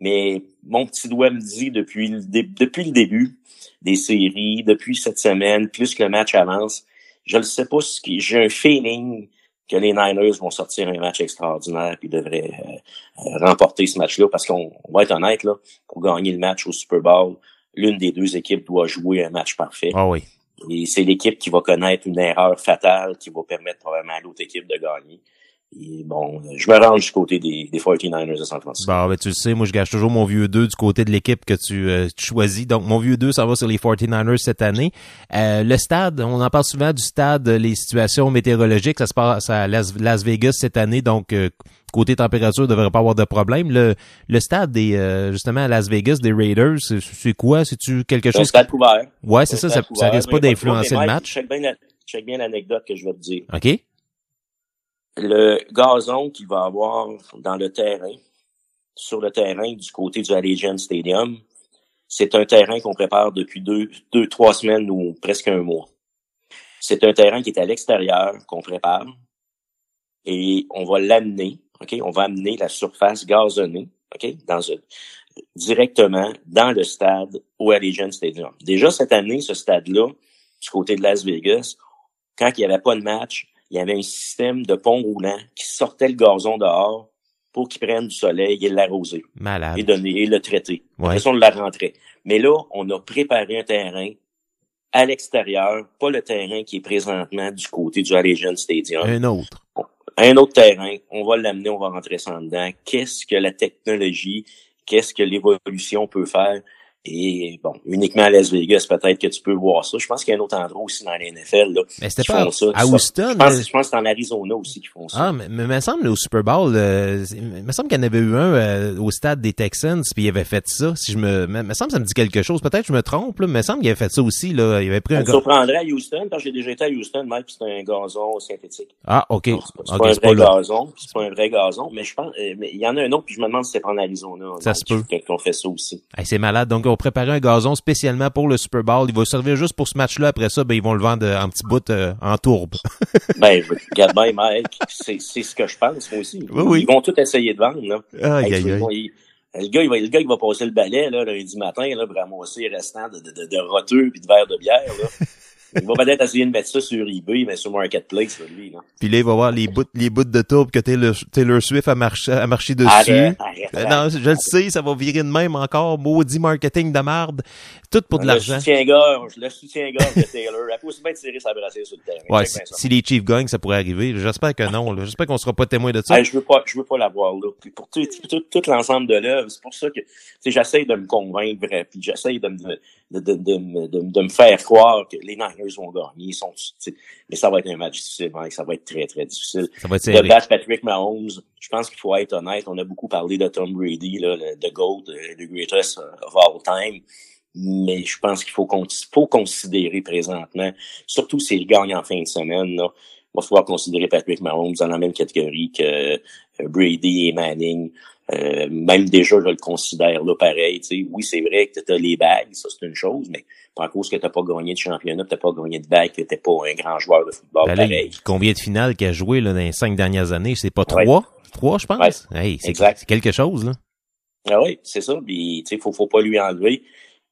Mais mon petit doigt me dit depuis le, depuis le début des séries, depuis cette semaine, plus que le match avance, je ne sais pas ce qui. J'ai un feeling que les Niners vont sortir un match extraordinaire puis devraient euh, euh, remporter ce match-là parce qu'on on va être honnête là, pour gagner le match au Super Bowl, l'une des deux équipes doit jouer un match parfait. Ah oui. Et c'est l'équipe qui va connaître une erreur fatale qui va permettre probablement à l'autre équipe de gagner. Et bon, je me range du côté des, des 49ers de San Francisco. Bon, ben, tu le sais, moi, je gâche toujours mon vieux 2 du côté de l'équipe que tu, euh, tu choisis. Donc, mon vieux 2, ça va sur les 49ers cette année. Euh, le stade, on en parle souvent du stade, les situations météorologiques. Ça se passe à Las, Las Vegas cette année, donc euh, côté température, il ne devrait pas avoir de problème. Le, le stade des, euh, justement, à Las Vegas, des Raiders, c'est- c'est quoi? C'est-tu quelque C'est un chose... stade couvert. Ouais, c'est ça, ça, couvert, risque pas d'influencer le match. Check bien la- check bien l'anecdote que je vais te dire. OK? Le gazon qu'il va avoir dans le terrain, sur le terrain du côté du Allegiant Stadium, c'est un terrain qu'on prépare depuis deux, deux, trois semaines ou presque un mois. C'est un terrain qui est à l'extérieur, qu'on prépare, et on va l'amener, OK? On va amener la surface gazonnée, OK? Dans directement dans le stade au Allegiant Stadium. Déjà cette année, ce stade-là, du côté de Las Vegas, quand il n'y avait pas de match, il y avait un système de pont roulant qui sortait le gazon dehors pour qu'il prenne du soleil et l'arroser Malade. et donner et le traiter. Ouais. Après ça, on la rentrait. Mais là, on a préparé un terrain à l'extérieur, pas le terrain qui est présentement du côté du Allegiant Stadium. Un autre. Un autre terrain, on va l'amener, on va rentrer ça en dedans. Qu'est-ce que la technologie, qu'est-ce que l'évolution peut faire? Et bon, uniquement à Las Vegas, peut-être que tu peux voir ça. Je pense qu'il y a un autre endroit aussi dans la NFL là, Mais c'était qui pas font ça. à Houston. Je pense, euh, je pense que c'est en Arizona aussi qu'ils font ça. Ah, mais mais me semble au Super Bowl, euh, c'est- me semble qu'il y en avait eu un euh, au stade des Texans, puis il avait fait ça. Si je me, me, me semble que ça me dit quelque chose. Peut-être que je me trompe, là, mais me semble qu'il avait fait ça aussi. Là, il avait pris Ça un me surprendrait à Houston, parce que j'ai déjà été à Houston, puis c'est un gazon synthétique. Ah, ok. C'est pas un vrai pas gazon, c'est pas un vrai gazon, mais je pense, mais il y en a un autre, puis je me demande si c'est pas en Arizona. Ça donc, se peut. Qu'on fait ça aussi. Hey, c'est malade. Donc, on préparait un gazon spécialement pour le Super Bowl. Il va servir juste pour ce match-là. Après ça, ben, ils vont le vendre euh, en petits bouts euh, en tourbe. Ben, regarde bien, Mike, c'est ce que je pense, moi aussi. Oui, oui. Ils vont tout essayer de vendre, là. Aïe, aïe, aïe. le gars, il va, le gars, il va passer le balai, là, lundi matin, là, pour ramasser les restants de, de, de, de roteux puis de verres de bière, là. Il va peut-être essayer de mettre ça sur eBay, mais sur Marketplace, lui, là. Puis là, il va voir les bouts, les bouts de tourbe que Taylor, Taylor Swift a marché, a marché dessus. Arrête, arrête, Euh, arrête. non, je le sais, ça va virer de même encore. Maudit marketing de marde. Tout pour de Le l'argent. soutien-gorge, le soutien-gorge de Taylor. Elle peut aussi bien tirer sa brassière sur le terrain. Ouais, si, les Chiefs gagnent, ça pourrait arriver. J'espère que non. J'espère qu'on sera pas témoin de ça. Hey, je veux pas, je veux pas l'avoir là. Puis pour tout, tout, tout l'ensemble de l'œuvre, c'est pour ça que, j'essaie de me convaincre, puis j'essaie de me, de, de, de, de me faire croire que les Niners vont gagner. Ils sont, mais ça va être un match difficile. Ça va être très, très difficile. Ça va être De battre Patrick Mahomes, je pense qu'il faut être honnête. On a beaucoup parlé de Tom Brady, là, the GOAT, euh, the greatest of all time. Mais je pense qu'il faut, con- faut considérer présentement, surtout s'il gagne en fin de semaine, là, il va falloir considérer Patrick Mahomes dans la même catégorie que euh, Brady et Manning. Euh, même déjà, je le considère là pareil. Oui, c'est vrai que tu as les bagues, ça c'est une chose, mais pas à cause que tu pas gagné de championnat, tu pas gagné de bague, que tu pas un grand joueur de football Ben pareil. il- combien de finales qu'il a joué là, dans les cinq dernières années? C'est pas Ouais. trois? Trois, je pense? Ouais. Hey, c'est Exact. c'est quelque chose, là. Ah oui, c'est ça. Puis, tu sais, faut, faut pas lui enlever.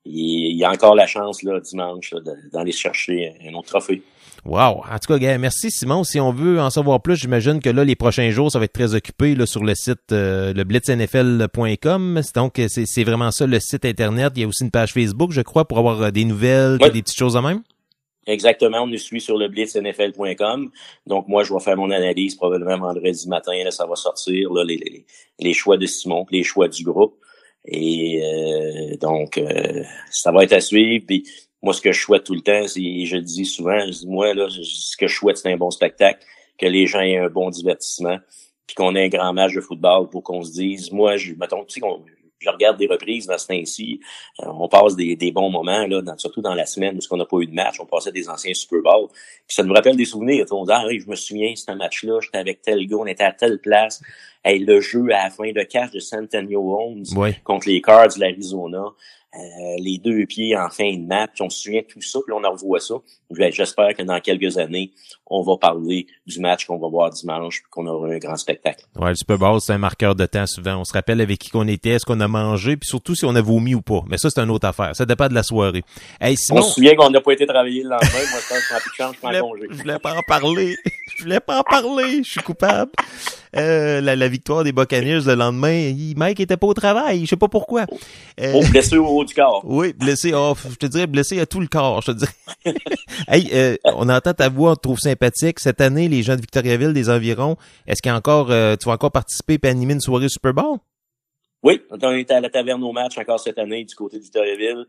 Il, il a encore la chance, là, dimanche, d'aller chercher un autre trophée. Wow. En tout cas, gars, merci Simon. Si on veut en savoir plus, j'imagine que là, les prochains jours, ça va être très occupé là, sur le site euh, le blitznfl.com. Donc, c'est c'est vraiment ça, le site Internet. Il y a aussi une page Facebook, je crois, pour avoir euh, des nouvelles, des petites choses en même. Exactement, on nous suit sur le blitznfl.com. Donc, moi, je vais faire mon analyse probablement vendredi matin. Là, ça va sortir, là, les, les, les choix de Simon, les choix du groupe. Et euh, donc, euh, ça va être à suivre. Puis, moi, ce que je souhaite tout le temps, c'est, je le dis souvent, je dis, moi, là, ce que je souhaite, c'est un bon spectacle, que les gens aient un bon divertissement, puis qu'on ait un grand match de football pour qu'on se dise, moi, je, mettons, tu sais, qu'on- je regarde des reprises dans ce temps-ci, euh, on passe des, des bons moments, là, dans- surtout dans la semaine où on n'a pas eu de match, on passait des anciens Super Bowls, puis ça nous rappelle des souvenirs. On dit, ah oui, je me souviens, c'est un match-là, j'étais avec tel gars, on était à telle place. Hey, le jeu à la fin de catch de Centennial Holmes contre les Cards de l'Arizona, euh, les deux pieds en fin de match, on se souvient de tout ça, puis là, on en revoit ça. Ben, J'espère que dans quelques années, on va parler du match qu'on va voir dimanche, puis qu'on aura un grand spectacle. Ouais, le Super Bowl, c'est un marqueur de temps souvent. On se rappelle avec qui qu'on était, ce qu'on a mangé, puis surtout si on a vomi ou pas. Mais ça, c'est une autre affaire. Ça dépend de la soirée. Hey, Simon, On se souvient qu'on n'a pas été travailler le lendemain. Moi, je pense que je prends plus de chance, je prends congé. je voulais pas en parler. Je voulais pas en parler. Je suis coupable. Euh, la, la victoire des Buccaneers le lendemain, il, Mike était pas au travail. Je sais pas pourquoi. Euh, Oh, blessé au haut du corps. oui, blessé. Oh, je te dirais blessé à tout le corps. Je te dirais. hey, euh, on entend ta voix, on te trouve sympathique. Cette année, les gens de Victoriaville, des environs, est-ce qu'il y a encore, euh, tu vas encore participer et animer une soirée Super Bowl? Oui, on était à la taverne au match encore cette année du côté du Victoriaville.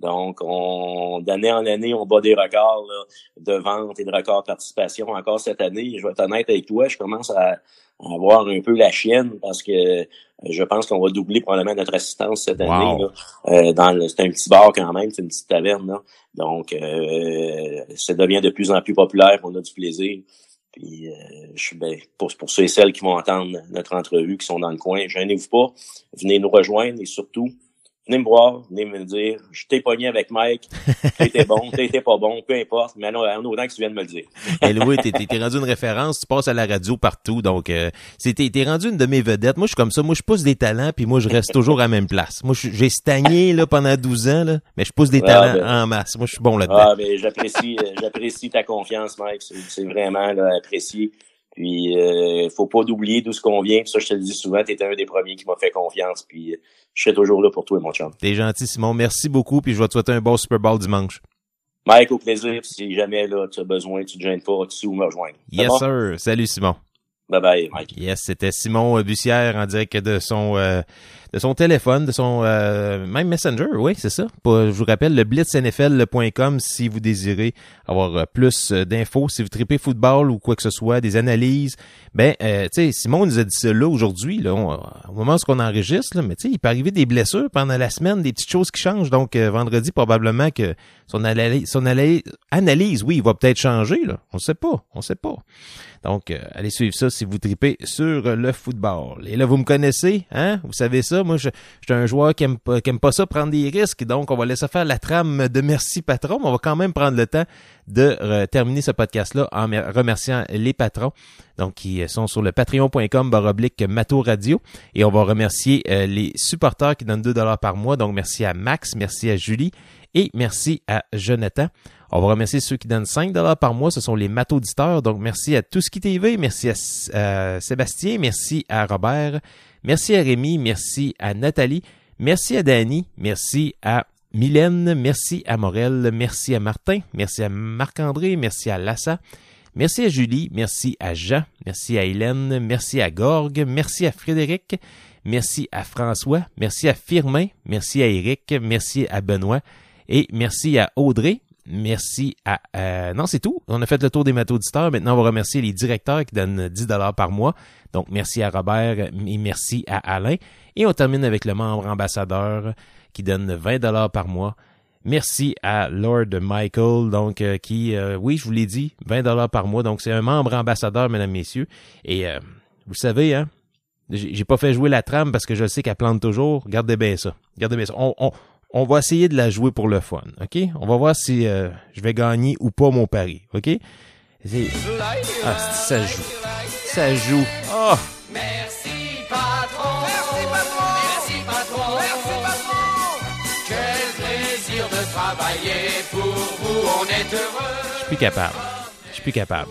Donc, on, d'année en année, on bat des records là, de vente et de records de participation. Encore cette année, je vais être honnête avec toi, je commence à, à avoir un peu la chienne parce que euh, je pense qu'on va doubler probablement notre assistance cette année. Là. Euh, dans c'est un petit bar quand même, c'est une petite taverne. Là. Donc, euh, ça devient de plus en plus populaire, on a du plaisir. Puis, euh, je suis ben, pour, pour ceux et celles qui vont entendre notre entrevue, qui sont dans le coin, gênez-vous pas, venez nous rejoindre et surtout, venez me voir, venez me dire, je t'ai pogné avec Mike, t'étais bon, t'étais pas bon, peu importe, mais non, en autant que tu viennes me le dire. Eh oui, t'es, rendu une référence, tu passes à la radio partout, donc euh, c'est, t'es, rendu une de mes vedettes. Moi, je suis comme ça, moi, je pousse des talents, puis moi, je reste toujours à la même place. Moi, j'ai stagné là pendant 12 ans, là, mais je pousse des Ah, talents ben. en masse. Moi, je suis bon là-dedans. Ah, mais j'apprécie, euh, j'apprécie ta confiance, Mike. C'est, c'est vraiment là, apprécié. Puis, euh, faut pas d'oublier d'où ce qu'on vient. Puis ça, je te le dis souvent, t'étais un des premiers qui m'a fait confiance. Puis, euh, je serai toujours là pour toi, mon chum. T'es gentil, Simon. Merci beaucoup, puis je vais te souhaiter un bon Super Bowl dimanche. Mike, au plaisir. Si jamais là, tu as besoin, tu te gênes pas, tu sais où me rejoindre. Yes, bon? sir. Salut, Simon. Bye bye, Mike. Yes, c'était Simon Bussière en direct de son euh, de son téléphone, de son euh, même Messenger, oui, c'est ça. Je vous rappelle le blitznfl.com si vous désirez avoir euh, plus euh, d'infos, si vous tripez football ou quoi que ce soit, des analyses. Ben, euh, tu sais, Simon nous a dit ça là aujourd'hui, là, au moment où on enregistre, là, mais tu sais, il peut arriver des blessures pendant la semaine, des petites choses qui changent. Donc euh, vendredi probablement que son analyse, son analyse, oui, il va peut-être changer là. On sait pas, on sait pas. Donc, allez suivre ça si vous tripez sur le football. Et là, vous me connaissez, hein? Vous savez ça? Moi, je, je suis un joueur qui aime, pas, qui aime pas ça prendre des risques. Donc, on va laisser faire la trame de merci patron. Mais on va quand même prendre le temps de euh, terminer ce podcast-là en mer- remerciant les patrons. Donc, qui sont sur le patreon.com baroblique Mato Radio. Et on va remercier euh, les supporters qui donnent 2 dollars par mois. Donc, merci à Max, merci à Julie et merci à Jonathan. On va remercier ceux qui donnent 5 dollars par mois. Ce sont les matauditeurs. Donc, merci à Touski TV. Merci à euh, Sébastien. Merci à Robert. Merci à Rémi. Merci à Nathalie. Merci à Danny. Merci à Mylène. Merci à Morel. Merci à Martin. Merci à Marc-André. Merci à Lassa. Merci à Julie. Merci à Jean. Merci à Hélène. Merci à Gorgue. Merci à Frédéric. Merci à François. Merci à Firmin. Merci à Eric. Merci à Benoît. Et merci à Audrey. Merci à... euh, non, c'est tout. On a fait le tour des auditeurs. Maintenant, on va remercier les directeurs qui donnent 10 dollars par mois. Donc, merci à Robert et merci à Alain. Et on termine avec le membre ambassadeur qui donne 20 dollars par mois. Merci à Lord Michael, donc euh, qui, euh, oui, je vous l'ai dit, 20 dollars par mois. Donc, c'est un membre ambassadeur, mesdames, messieurs. Et euh, vous savez, hein, j'ai pas fait jouer la trame parce que je sais qu'elle plante toujours. Regardez bien ça. Regardez bien ça. On, on, va essayer de la jouer pour le fun, OK? On va voir si je vais gagner ou pas mon pari, OK? Ah, ça joue. Ça joue. Oh! Merci patron. Merci patron. Merci patron. Merci patron. Quel plaisir de travailler pour vous. On est heureux. Je suis plus capable. Je suis plus capable.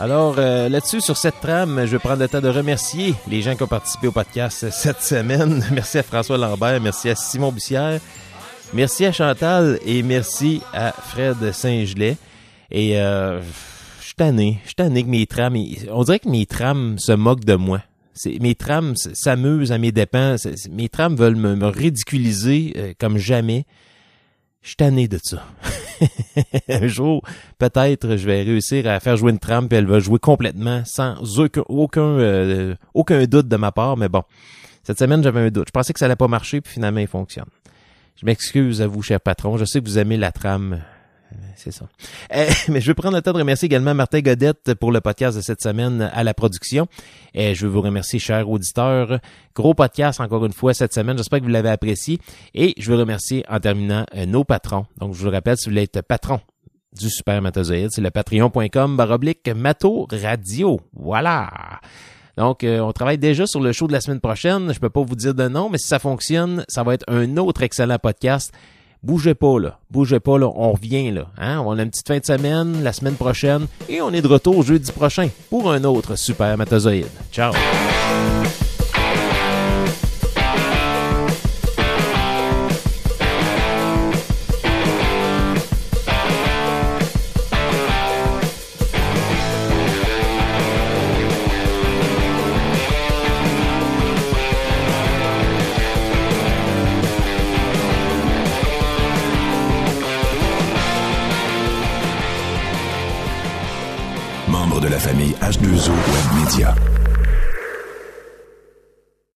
Alors euh, là-dessus, sur cette trame, je vais prendre le temps de remercier les gens qui ont participé au podcast cette semaine. Merci à François Lambert, merci à Simon Bussière, merci à Chantal et merci à Fred Saint-Gelais. Et euh, suis tanné, je suis tanné que mes trames, on dirait que mes trames se moquent de moi. Mes trames s'amusent à mes dépens. Mes trames veulent me, ridiculiser euh, comme jamais. Je suis tanné de ça. un jour, peut-être, je vais réussir à faire jouer une trame, puis elle va jouer complètement sans euh, aucun doute de ma part. Mais bon, cette semaine, j'avais un doute. Je pensais que ça allait pas marcher, puis finalement, il fonctionne. Je m'excuse à vous, cher patron. Je sais que vous aimez la trame. C'est ça. Euh, mais je veux prendre le temps de remercier également Martin Godette pour le podcast de cette semaine à la production. Et je veux vous remercier, chers auditeurs. Gros podcast encore une fois cette semaine. J'espère que vous l'avez apprécié. Et je veux remercier en terminant euh, nos patrons. Donc, je vous le rappelle, si vous voulez être patron du Super Matozoïde, c'est le patreon.com baroblique Mato Radio. Voilà. Donc, euh, on travaille déjà sur le show de la semaine prochaine. Je peux pas vous dire de nom, mais si ça fonctionne, ça va être un autre excellent podcast. Bougez pas là, bougez pas là, on revient là. Hein? On a une petite fin de semaine la semaine prochaine et on est de retour jeudi prochain pour un autre Super Matozoïde. Ciao! Membre de la